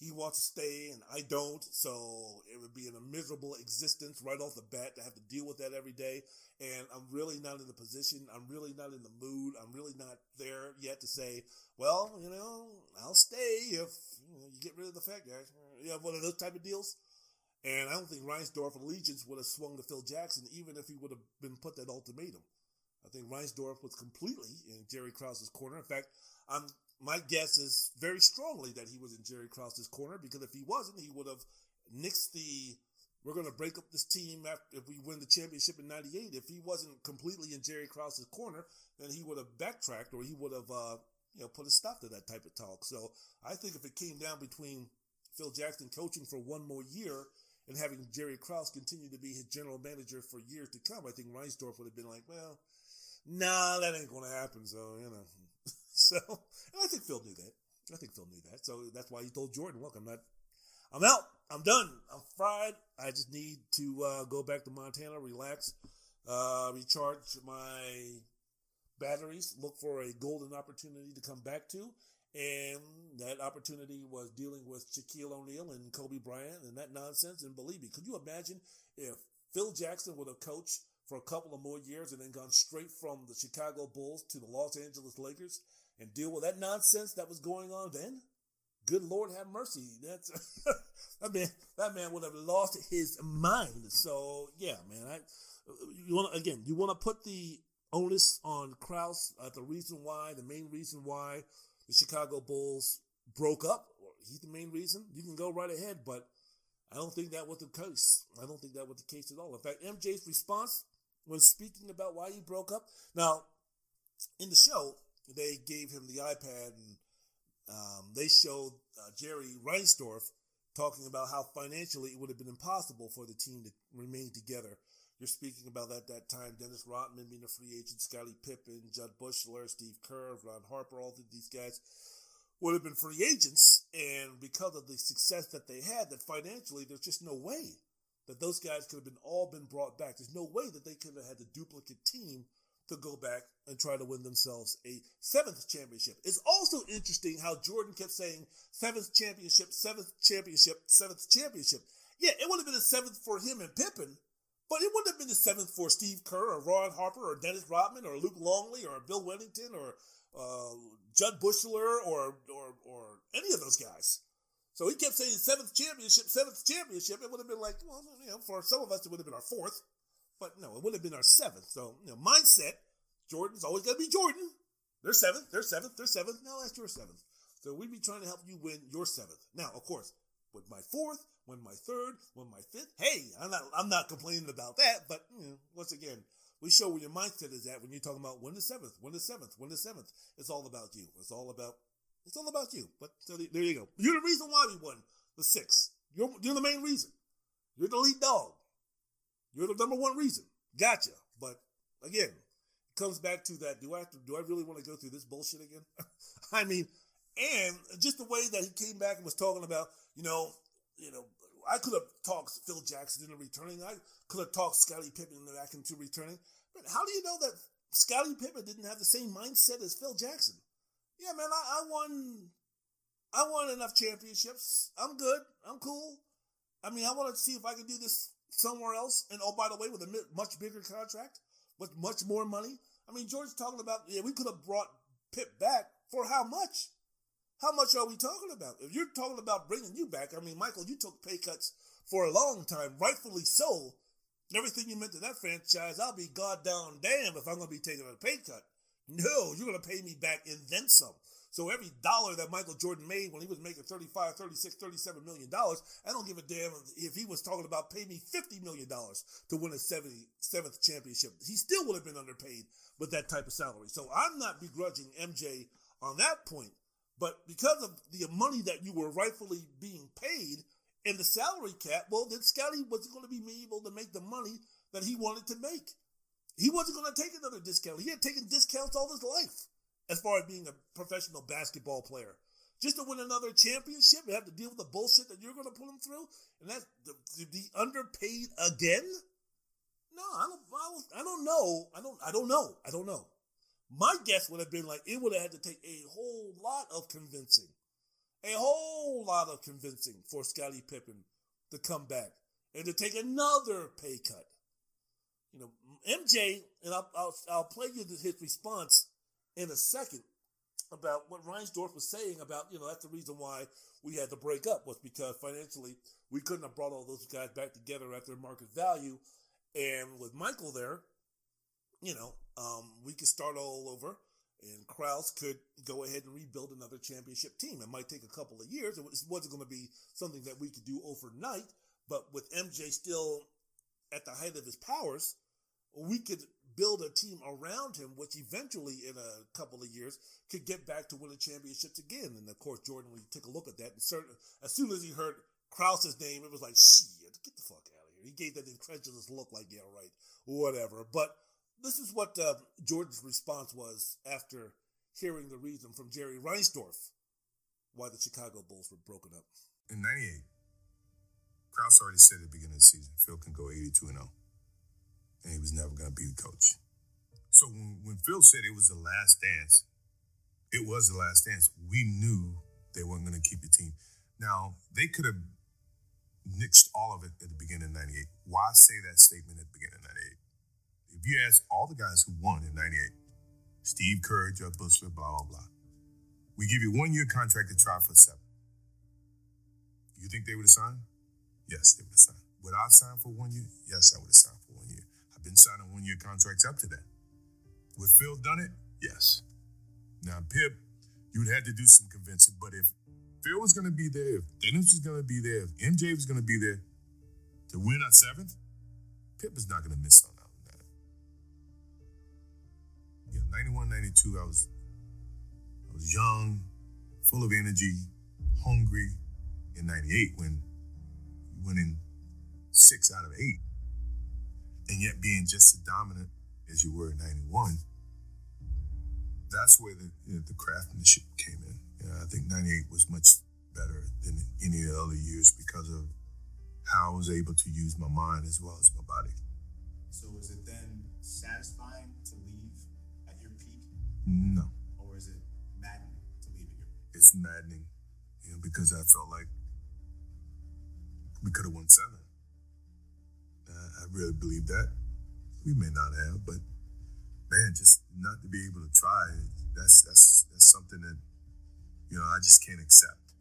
he wants to stay and I don't. So it would be a miserable existence right off the bat to have to deal with that every day. And I'm really not in the position. I'm really not in the mood. I'm really not there yet to say, well, you know, I'll stay if you, know, you get rid of the fat guys. You have one of those type of deals. And I don't think Reinsdorf allegiance would have swung to Phil Jackson, even if he would have been put that ultimatum. I think Reinsdorf was completely in Jerry Krause's corner. In fact, I'm my guess is very strongly that he was in Jerry Krause's corner because if he wasn't, he would have nixed the. We're going to break up this team after if we win the championship in '98. If he wasn't completely in Jerry Krause's corner, then he would have backtracked or he would have, uh, you know, put a stop to that type of talk. So I think if it came down between Phil Jackson coaching for one more year and having Jerry Krause continue to be his general manager for years to come, I think Reinsdorf would have been like, well, nah, that ain't going to happen. So you know, so, and I think Phil knew that. I think Phil knew that. So that's why he told Jordan, look, I'm not, I'm out. I'm done. I'm fried. I just need to uh, go back to Montana, relax, uh, recharge my batteries, look for a golden opportunity to come back to. And that opportunity was dealing with Shaquille O'Neal and Kobe Bryant and that nonsense. And believe me, could you imagine if Phil Jackson would have coached for a couple of more years and then gone straight from the Chicago Bulls to the Los Angeles Lakers and deal with that nonsense that was going on then, good Lord have mercy. That's that man. That man would have lost his mind. So yeah, man. I you want again. You want to put the onus on Krause. Uh, the reason why, the main reason why the Chicago Bulls broke up. He's the main reason. You can go right ahead, but I don't think that was the case. I don't think that was the case at all. In fact, MJ's response when speaking about why he broke up. Now, in the show, they gave him the iPad and um, they showed uh, Jerry Reinsdorf talking about how financially it would have been impossible for the team to remain together. You're speaking about at that time Dennis Rodman being a free agent, Scottie Pippen, Jud Buechler, Steve Kerr, Ron Harper, all of these guys would have been free agents. And because of the success that they had, that financially there's just no way that those guys could have been all been brought back. There's no way that they could have had the duplicate team to go back and try to win themselves a seventh championship. It's also interesting how Jordan kept saying seventh championship, seventh championship, seventh championship. Yeah, it would have been a seventh for him and Pippen, but it wouldn't have been the seventh for Steve Kerr or Ron Harper or Dennis Rodman or Luke Longley or Bill Wennington or uh, Jud Buechler or, or or any of those guys. So he kept saying seventh championship, seventh championship. It would have been like, well, you know, for some of us, it would have been our fourth. But no, it would have been our seventh. So, you know, mindset, Jordan's always got to be Jordan. They're seventh, they're seventh, they're seventh. Now that's your seventh. So we'd be trying to help you win your seventh. Now, of course, with my fourth, win my third, win my fifth. Hey, I'm not I'm not complaining about that, but you know, once again, we show where your mindset is at when you're talking about win the seventh, win the seventh, win the seventh. It's all about you. It's all about it's all about you. But so there you go. You're the reason why we won the six. You're you're the main reason. You're the lead dog. You're the number one reason. Gotcha. But again, it comes back to that. Do I to, do I really want to go through this bullshit again? I mean, and just the way that he came back and was talking about, you know, you know, I could have talked Phil Jackson into returning. I could have talked Scottie Pippen back into returning. But how do you know that Scottie Pippen didn't have the same mindset as Phil Jackson? Yeah, man, I, I won. I won enough championships. I'm good. I'm cool. I mean, I want to see if I can do this somewhere else. And oh, by the way, with a much bigger contract, with much more money. I mean, George's talking about, yeah, we could have brought Pip back for how much? How much are we talking about? If you're talking about bringing you back, I mean, Michael, you took pay cuts for a long time, rightfully so. Everything you meant to that franchise, I'll be goddamn damn if I'm going to be taking a pay cut. No, you're going to pay me back and then some. So every dollar that Michael Jordan made when he was making 35, 36, 37 million dollars, I don't give a damn if he was talking about pay me 50 million dollars to win a 77th championship. He still would have been underpaid with that type of salary. So I'm not begrudging MJ on that point. But because of the money that you were rightfully being paid in the salary cap, well, then Scottie wasn't going to be able to make the money that he wanted to make. He wasn't going to take another discount. He had taken discounts all his life as far as being a professional basketball player. Just to win another championship and have to deal with the bullshit that you're going to put them through, and that to be underpaid again. No, I don't, I don't. I don't know. I don't. I don't know. I don't know. My guess would have been like it would have had to take a whole lot of convincing, a whole lot of convincing for Scottie Pippen to come back and to take another pay cut. You know, MJ, and I'll, I'll, I'll play you his response in a second about what Reinsdorf was saying about, you know, that's the reason why we had to break up was because financially we couldn't have brought all those guys back together at their market value. And with Michael there, you know, um, we could start all over and Krause could go ahead and rebuild another championship team. It might take a couple of years. It wasn't going to be something that we could do overnight, but with MJ still at the height of his powers, we could build a team around him, which eventually, in a couple of years, could get back to winning championships again. And of course, Jordan, when you took a look at that, and certain, as soon as he heard Krause's name, it was like, shit, get the fuck out of here. He gave that incredulous look, like, yeah, right, whatever. But this is what uh, Jordan's response was after hearing the reason from Jerry Reinsdorf why the Chicago Bulls were broken up. In 98, Krause already said at the beginning of the season, Phil can go 82 and 0 and he was never going to be the coach. So when, when Phil said it was the last dance, it was the last dance. We knew they weren't going to keep the team. Now, they could have nixed all of it at the beginning of 98. Why say that statement at the beginning of 98? If you ask all the guys who won in 98, Steve Kerr, Jud Buechler, blah, blah, blah, we give you one year contract to try for seven. You think they would have signed? Yes, they would have signed. Would I sign for one year? Yes, I would have signed for one year. I've been signing one year contracts up to that. Would Phil done it? Yes. Now, Pip, you would have to do some convincing, but if Phil was going to be there, if Dennis was going to be there, if MJ was going to be there to win a seventh, Pip is not going to miss on out on that. Yeah, 91, 92, I was, I was young, full of energy, hungry. In 98, when you went in six out of eight, and yet being just as dominant as you were in 91, that's where the, you know, the craftsmanship came in. You know, I think 98 was much better than any of the other years because of how I was able to use my mind as well as my body. So was it then satisfying to leave at your peak? No. Or is it maddening to leave at your peak? It's maddening, you know, because I felt like we could have won seven. I really believe that. We may not have, but man, just not to be able to try, that's that's that's something that you know I just can't accept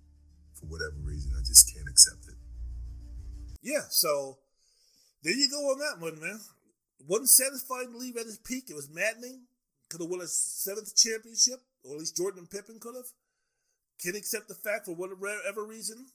for whatever reason. I just can't accept it. Yeah, so there you go on that one, man. Wasn't satisfied to leave at his peak. It was maddening. Could have won a seventh championship, or at least Jordan and Pippen could have. Can't accept the fact for whatever reason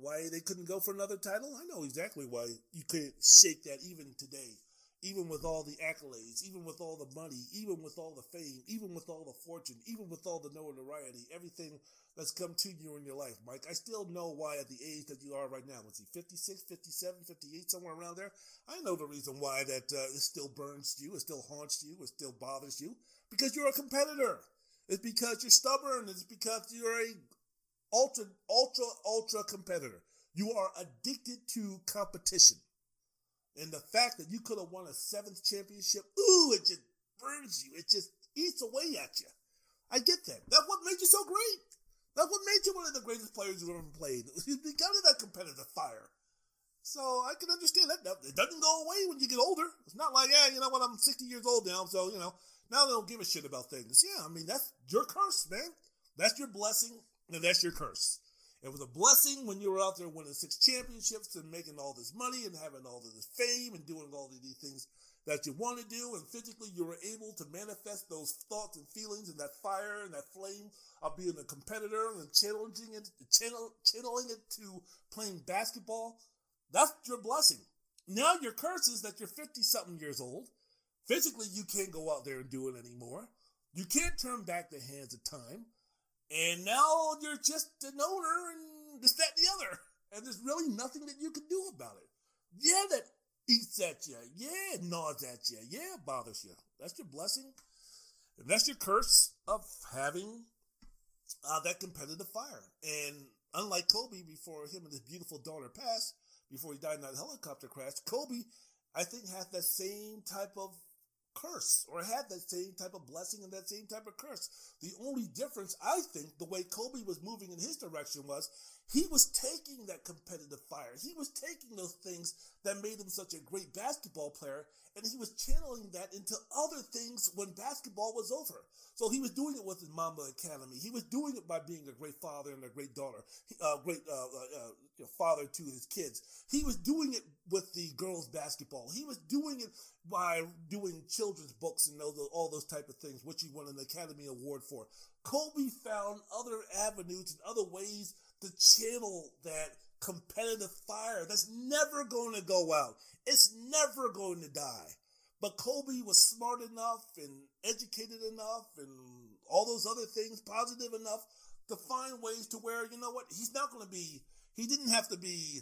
why they couldn't go for another title. I know exactly why you couldn't shake that even today, even with all the accolades, even with all the money, even with all the fame, even with all the fortune, even with all the notoriety, everything that's come to you in your life, Mike. I still know why at the age that you are right now. Was he 56, 57, 58, somewhere around there? I know the reason why that uh, it still burns you, it still haunts you, it still bothers you. Because you're a competitor. It's because you're stubborn. It's because you're a ultra, ultra, ultra competitor. You are addicted to competition. And the fact that you could have won a seventh championship, ooh, it just burns you. It just eats away at you. I get that. That's what made you so great. That's what made you one of the greatest players you've ever played. You got that competitive fire. So I can understand that. It doesn't go away when you get older. It's not like, yeah, you know what, I'm 60 years old now, so, you know, now they don't give a shit about things. Yeah, I mean, that's your curse, man. That's your blessing and that's your curse. It was a blessing when you were out there winning six championships and making all this money and having all this fame and doing all of these things that you want to do. And physically, you were able to manifest those thoughts and feelings and that fire and that flame of being a competitor and challenging it, channel, channeling it to playing basketball. That's your blessing. Now your curse is that you're 50 something years old. Physically, you can't go out there and do it anymore. You can't turn back the hands of time. And now you're just an owner and this, that, and the other. And there's really nothing that you can do about it. Yeah, that eats at you. Yeah, it gnaws at you. Yeah, it bothers you. That's your blessing. And that's your curse of having uh, that competitive fire. And unlike Kobe, before him and his beautiful daughter passed, before he died in that helicopter crash, Kobe, I think, had that same type of curse or had that same type of blessing and that same type of curse. The only difference, I think, the way Kobe was moving in his direction was he was taking that competitive fire. He was taking those things that made him such a great basketball player and he was channeling that into other things when basketball was over. So he was doing it with his Mamba Academy. He was doing it by being a great father and a great daughter, a uh, great uh, uh, uh, father to his kids. He was doing it with the girls' basketball. He was doing it by doing children's books and all those, all those type of things, which he won an Academy Award for. Kobe found other avenues and other ways to channel that competitive fire that's never going to go out. It's never going to die. But Kobe was smart enough and educated enough and all those other things, positive enough to find ways to where, you know what, he's not going to be, he didn't have to be,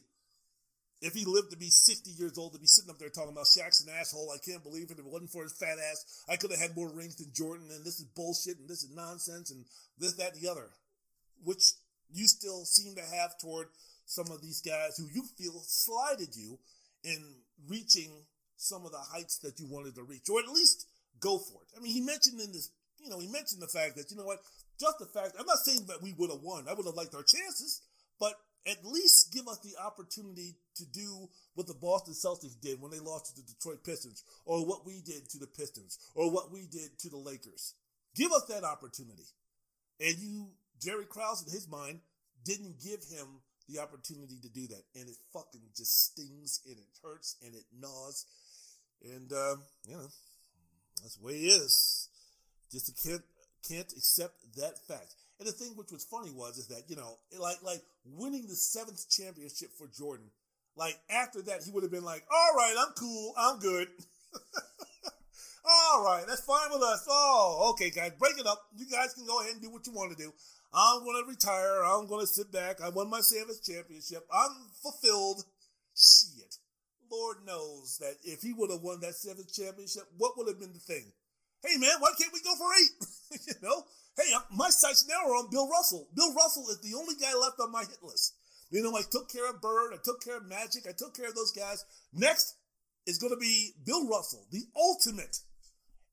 if he lived to be 60 years old, to be sitting up there talking about Shaq's an asshole. I can't believe it. If it wasn't for his fat ass, I could have had more rings than Jordan, and this is bullshit, and this is nonsense, and this, that, and the other. Which you still seem to have toward some of these guys who you feel slighted you in reaching some of the heights that you wanted to reach, or at least go for it. I mean, he mentioned in this, you know, he mentioned the fact that, you know what, just the fact, I'm not saying that we would have won. I would have liked our chances, but at least give us the opportunity to do what the Boston Celtics did when they lost to the Detroit Pistons, or what we did to the Pistons, or what we did to the Lakers. Give us that opportunity. And you, Jerry Krause, in his mind, didn't give him the opportunity to do that. And it fucking just stings and it hurts and it gnaws. And, uh, you know, that's the way it is. Just can't, can't accept that fact. And the thing which was funny was, is that, you know, like, like winning the seventh championship for Jordan, like after that, he would have been like, all right, I'm cool. I'm good. all right. That's fine with us. Oh, okay, guys, break it up. You guys can go ahead and do what you want to do. I'm going to retire. I'm going to sit back. I won my seventh championship. I'm fulfilled. Shit. Lord knows that if he would have won that seventh championship, what would have been the thing? Hey, man, why can't we go for eight? you know? Hey, my sights now are on Bill Russell. Bill Russell is the only guy left on my hit list. You know, I took care of Bird. I took care of Magic. I took care of those guys. Next is going to be Bill Russell, the ultimate.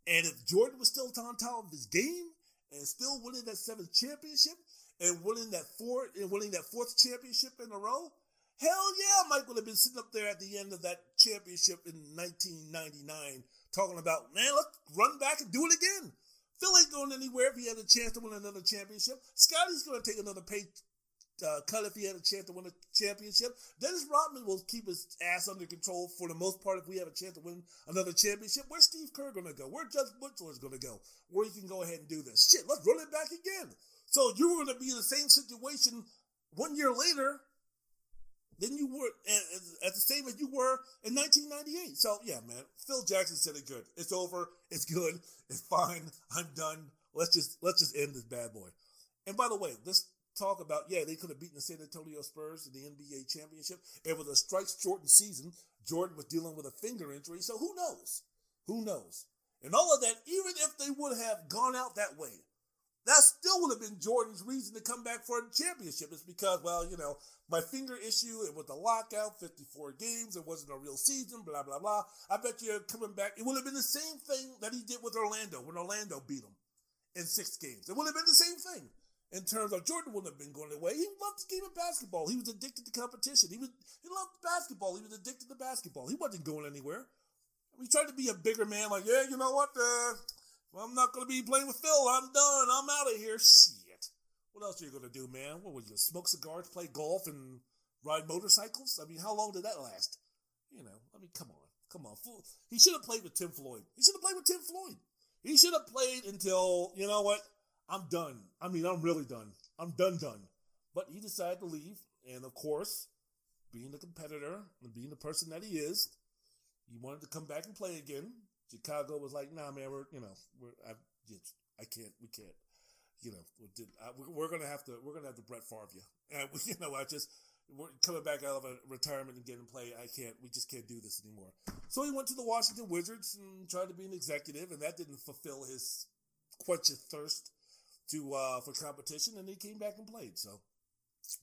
And if Jordan was still on top of his game, and still winning that seventh championship and winning that fourth and winning that fourth championship in a row. Hell yeah, Mike would have been sitting up there at the end of that championship in 1999 talking about, man, let's run back and do it again. Phil ain't going anywhere if he has a chance to win another championship. Scottie's going to take another pay, uh, cut if he had a chance to win a championship. Dennis Rodman will keep his ass under control for the most part if we have a chance to win another championship. Where's Steve Kerr going to go? Where Judge Butler is going to go? Where you can go ahead and do this? Shit, let's run it back again. So you were going to be in the same situation one year later than you were at, the same as you were in 1998. So yeah, man, Phil Jackson said it good. It's over. It's good. It's fine. I'm done. Let's just let's just end this bad boy. And by the way, this talk about, yeah, they could have beaten the San Antonio Spurs in the NBA championship. It was a strike shortened season. Jordan was dealing with a finger injury. So who knows? Who knows? And all of that, even if they would have gone out that way, that still would have been Jordan's reason to come back for a championship. It's because, well, you know, my finger issue, it was a lockout, 54 games, it wasn't a real season, blah, blah, blah. I bet you coming back, it would have been the same thing that he did with Orlando when Orlando beat him in six games. It would have been the same thing in terms of Jordan wouldn't have been going away. He loved the game of basketball. He was addicted to competition. He was he loved basketball. He was addicted to basketball. He wasn't going anywhere. He tried to be a bigger man, like, yeah, you know what? Uh, well, I'm not going to be playing with Phil. I'm done. I'm out of here. Shit. What else are you gonna do, man? What were you smoke cigars, play golf, and ride motorcycles? I mean, how long did that last? You know, I mean, come on, come on. He should have played with Tim Floyd. He should have played with Tim Floyd. He should have played until you know what? I'm done. I mean, I'm really done. I'm done, done. But he decided to leave, and of course, being the competitor and being the person that he is, he wanted to come back and play again. Chicago was like, "Nah, man, we're you know, we're I, I can't, we can't." You know, we're gonna have to, we're gonna have to Brett Favre you, and you know, I just we're coming back out of a retirement and getting play. I can't. We just can't do this anymore. So he went to the Washington Wizards and tried to be an executive, and that didn't fulfill his quench his thirst to uh, for competition. And he came back and played. So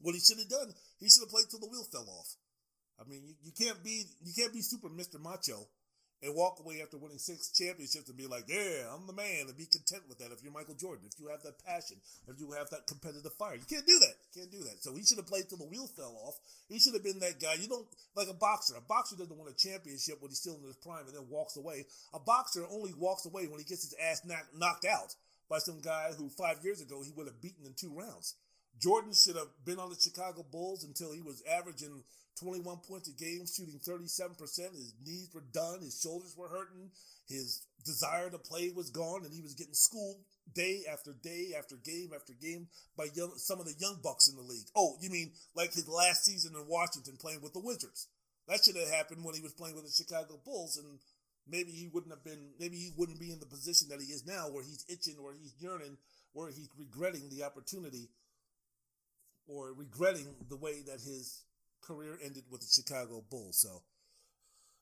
what he should have done, he should have played till the wheel fell off. I mean, you, you can't be you can't be super Mister Macho and walk away after winning six championships and be like, yeah, I'm the man, and be content with that if you're Michael Jordan, if you have that passion, if you have that competitive fire. You can't do that. You can't do that. So he should have played till the wheel fell off. He should have been that guy. You don't, like a boxer. A boxer doesn't win a championship when he's still in his prime and then walks away. A boxer only walks away when he gets his ass knocked out by some guy who five years ago he would have beaten in two rounds. Jordan should have been on the Chicago Bulls until he was averaging 21 points a game, shooting 37%. His knees were done. His shoulders were hurting. His desire to play was gone, and he was getting schooled day after day after game after game by young, some of the young bucks in the league. Oh, you mean like his last season in Washington playing with the Wizards? That should have happened when he was playing with the Chicago Bulls, and maybe he wouldn't have been. Maybe he wouldn't be in the position that he is now, where he's itching, where he's yearning, where he's regretting the opportunity, or regretting the way that his career ended with the Chicago Bulls. So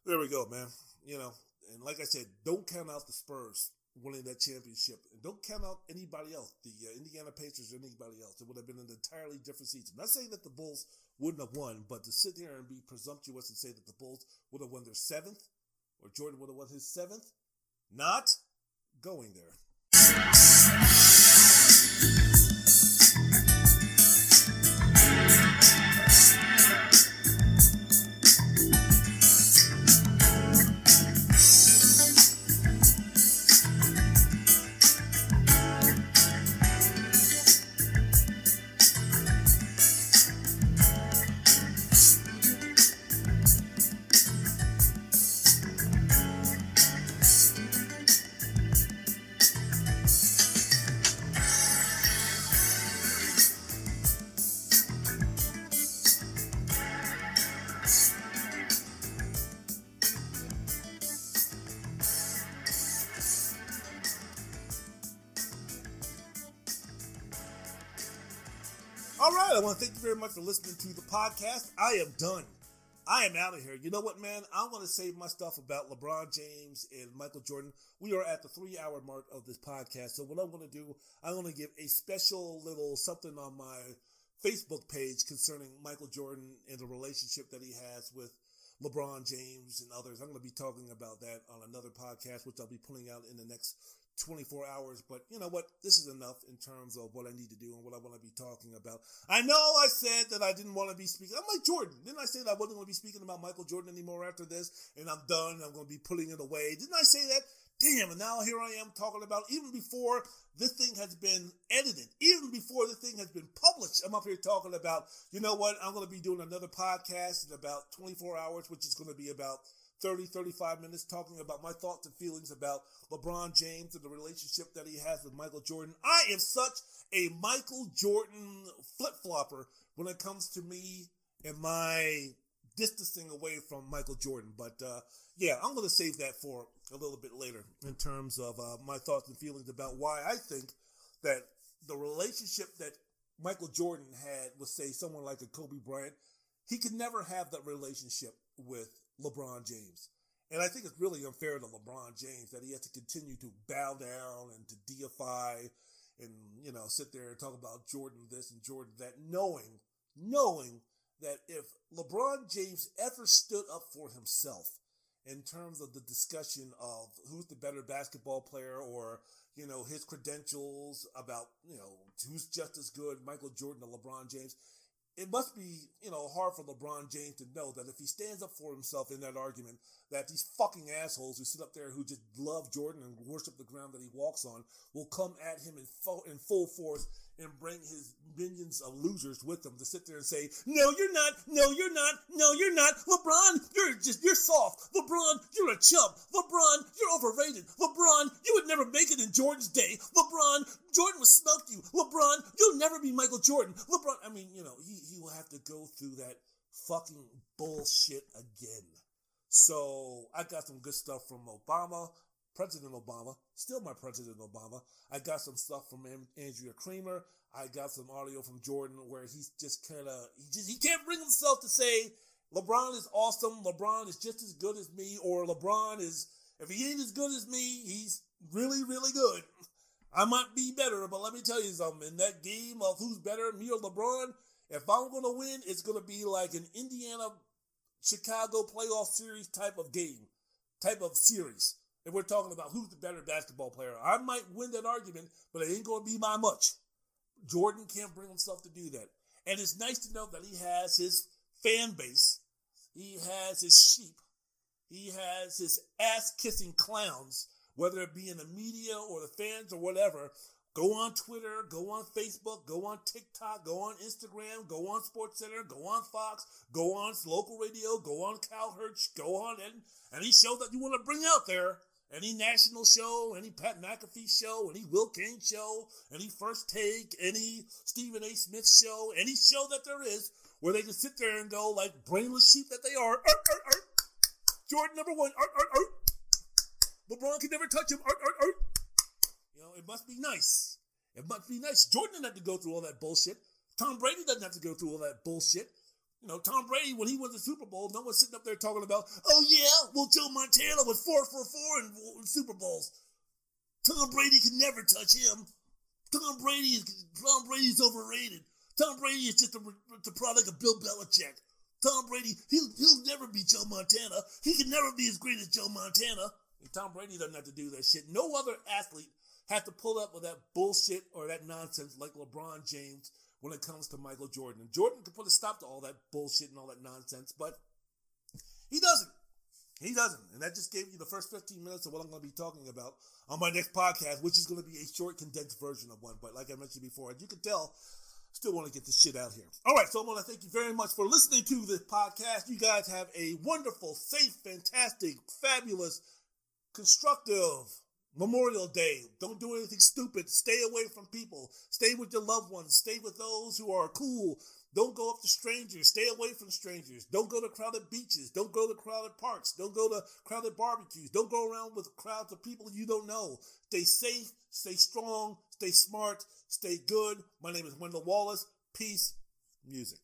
there we go, man. You know, and like I said, don't count out the Spurs winning that championship, and don't count out anybody else, the uh, Indiana Pacers or anybody else. It would have been an entirely different season. I'm not saying that the Bulls wouldn't have won, but to sit here and be presumptuous and say that the Bulls would have won their seventh, or Jordan would have won his seventh, not going there. Want to thank you very much for listening to the podcast. I am done. I am out of here. You know what, man? I want to save my stuff about LeBron James and Michael Jordan. We are at the three hour mark of this podcast. So, what I'm going to do, I'm going to give a special little something on my Facebook page concerning Michael Jordan and the relationship that he has with LeBron James and others. I'm going to be talking about that on another podcast, which I'll be putting out in the next 24 hours, but you know what? This is enough in terms of what I need to do and what I want to be talking about. I know I said that I didn't want to be speaking. I'm like Jordan. Didn't I say that I wasn't going to be speaking about Michael Jordan anymore after this and I'm done? I'm going to be putting it away. Didn't I say that? Damn, and now here I am talking about even before this thing has been edited, even before the thing has been published. I'm up here talking about, you know what? I'm going to be doing another podcast in about 24 hours, which is going to be about 30, 35 minutes talking about my thoughts and feelings about LeBron James and the relationship that he has with Michael Jordan. I am such a Michael Jordan flip flopper when it comes to me and my distancing away from Michael Jordan. But uh, yeah, I'm going to save that for a little bit later in terms of uh, my thoughts and feelings about why I think that the relationship that Michael Jordan had with, say, someone like a Kobe Bryant, he could never have that relationship with LeBron James. And I think it's really unfair to LeBron James that he has to continue to bow down and to deify and, you know, sit there and talk about Jordan this and Jordan that, knowing, knowing that if LeBron James ever stood up for himself in terms of the discussion of who's the better basketball player or, you know, his credentials about, you know, who's just as good, Michael Jordan or LeBron James, it must be, you know, hard for LeBron James to know that if he stands up for himself in that argument, that these fucking assholes who sit up there who just love Jordan and worship the ground that he walks on will come at him in full, in full force and bring his minions of losers with them to sit there and say, "No, you're not. No, you're not. No, you're not. LeBron, you're just you're soft. LeBron, you're a chump. LeBron, you're overrated. LeBron, you would never make it in Jordan's day. LeBron, Jordan would smoke you. LeBron, you'll never be Michael Jordan. LeBron, I mean, you know, he he will have to go through that fucking bullshit again. So I got some good stuff from Obama. President Obama, still my President Obama. I got some stuff from Andrea Kremer. I got some audio from Jordan where he's just kind of he just he can't bring himself to say LeBron is awesome. LeBron is just as good as me, or LeBron is if he ain't as good as me, he's really really good. I might be better, but let me tell you something. In that game of who's better, me or LeBron, if I'm to win, it's to be like an Indiana Chicago playoff series type of game, type of series. And we're talking about who's the better basketball player. I might win that argument, but it ain't going to be by much. Jordan can't bring himself to do that. And it's nice to know that he has his fan base, he has his sheep, he has his ass kissing clowns, whether it be in the media or the fans or whatever. Go on Twitter, go on Facebook, go on TikTok, go on Instagram, go on SportsCenter, go on Fox, go on local radio, go on Cowherd, go on any, any show that you want to bring out there any national show, any Pat McAfee show, any Will Cain show, any First Take, any Stephen A. Smith show, any show that there is, where they just sit there and go like brainless sheep that they are. Art, art, art. Jordan number one. Art, art, art. LeBron can never touch him. Art, art, art. It must be nice. It must be nice. Jordan doesn't have to go through all that bullshit. Tom Brady doesn't have to go through all that bullshit. You know, Tom Brady, when he won the Super Bowl, no one's sitting up there talking about, oh yeah, well, Joe Montana was four for four in, in Super Bowls. Tom Brady can never touch him. Tom Brady is Tom Brady's overrated. Tom Brady is just a, the product of Bill Belichick. Tom Brady, he'll, he'll never be Joe Montana. He can never be as great as Joe Montana. And Tom Brady doesn't have to do that shit. No other athlete has to pull up with that bullshit or that nonsense like LeBron James when it comes to Michael Jordan. And Jordan can put a stop to all that bullshit and all that nonsense, but he doesn't. He doesn't. And that just gave you the first 15 minutes of what I'm going to be talking about on my next podcast, which is going to be a short, condensed version of one. But like I mentioned before, as you can tell, still want to get this shit out here. All right, so I want to thank you very much for listening to this podcast. You guys have a wonderful, safe, fantastic, fabulous, constructive, Memorial Day. Don't do anything stupid. Stay away from people. Stay with your loved ones. Stay with those who are cool. Don't go up to strangers. Stay away from strangers. Don't go to crowded beaches. Don't go to crowded parks. Don't go to crowded barbecues. Don't go around with crowds of people you don't know. Stay safe. Stay strong. Stay smart. Stay good. My name is Wendell Wallace. Peace. Music.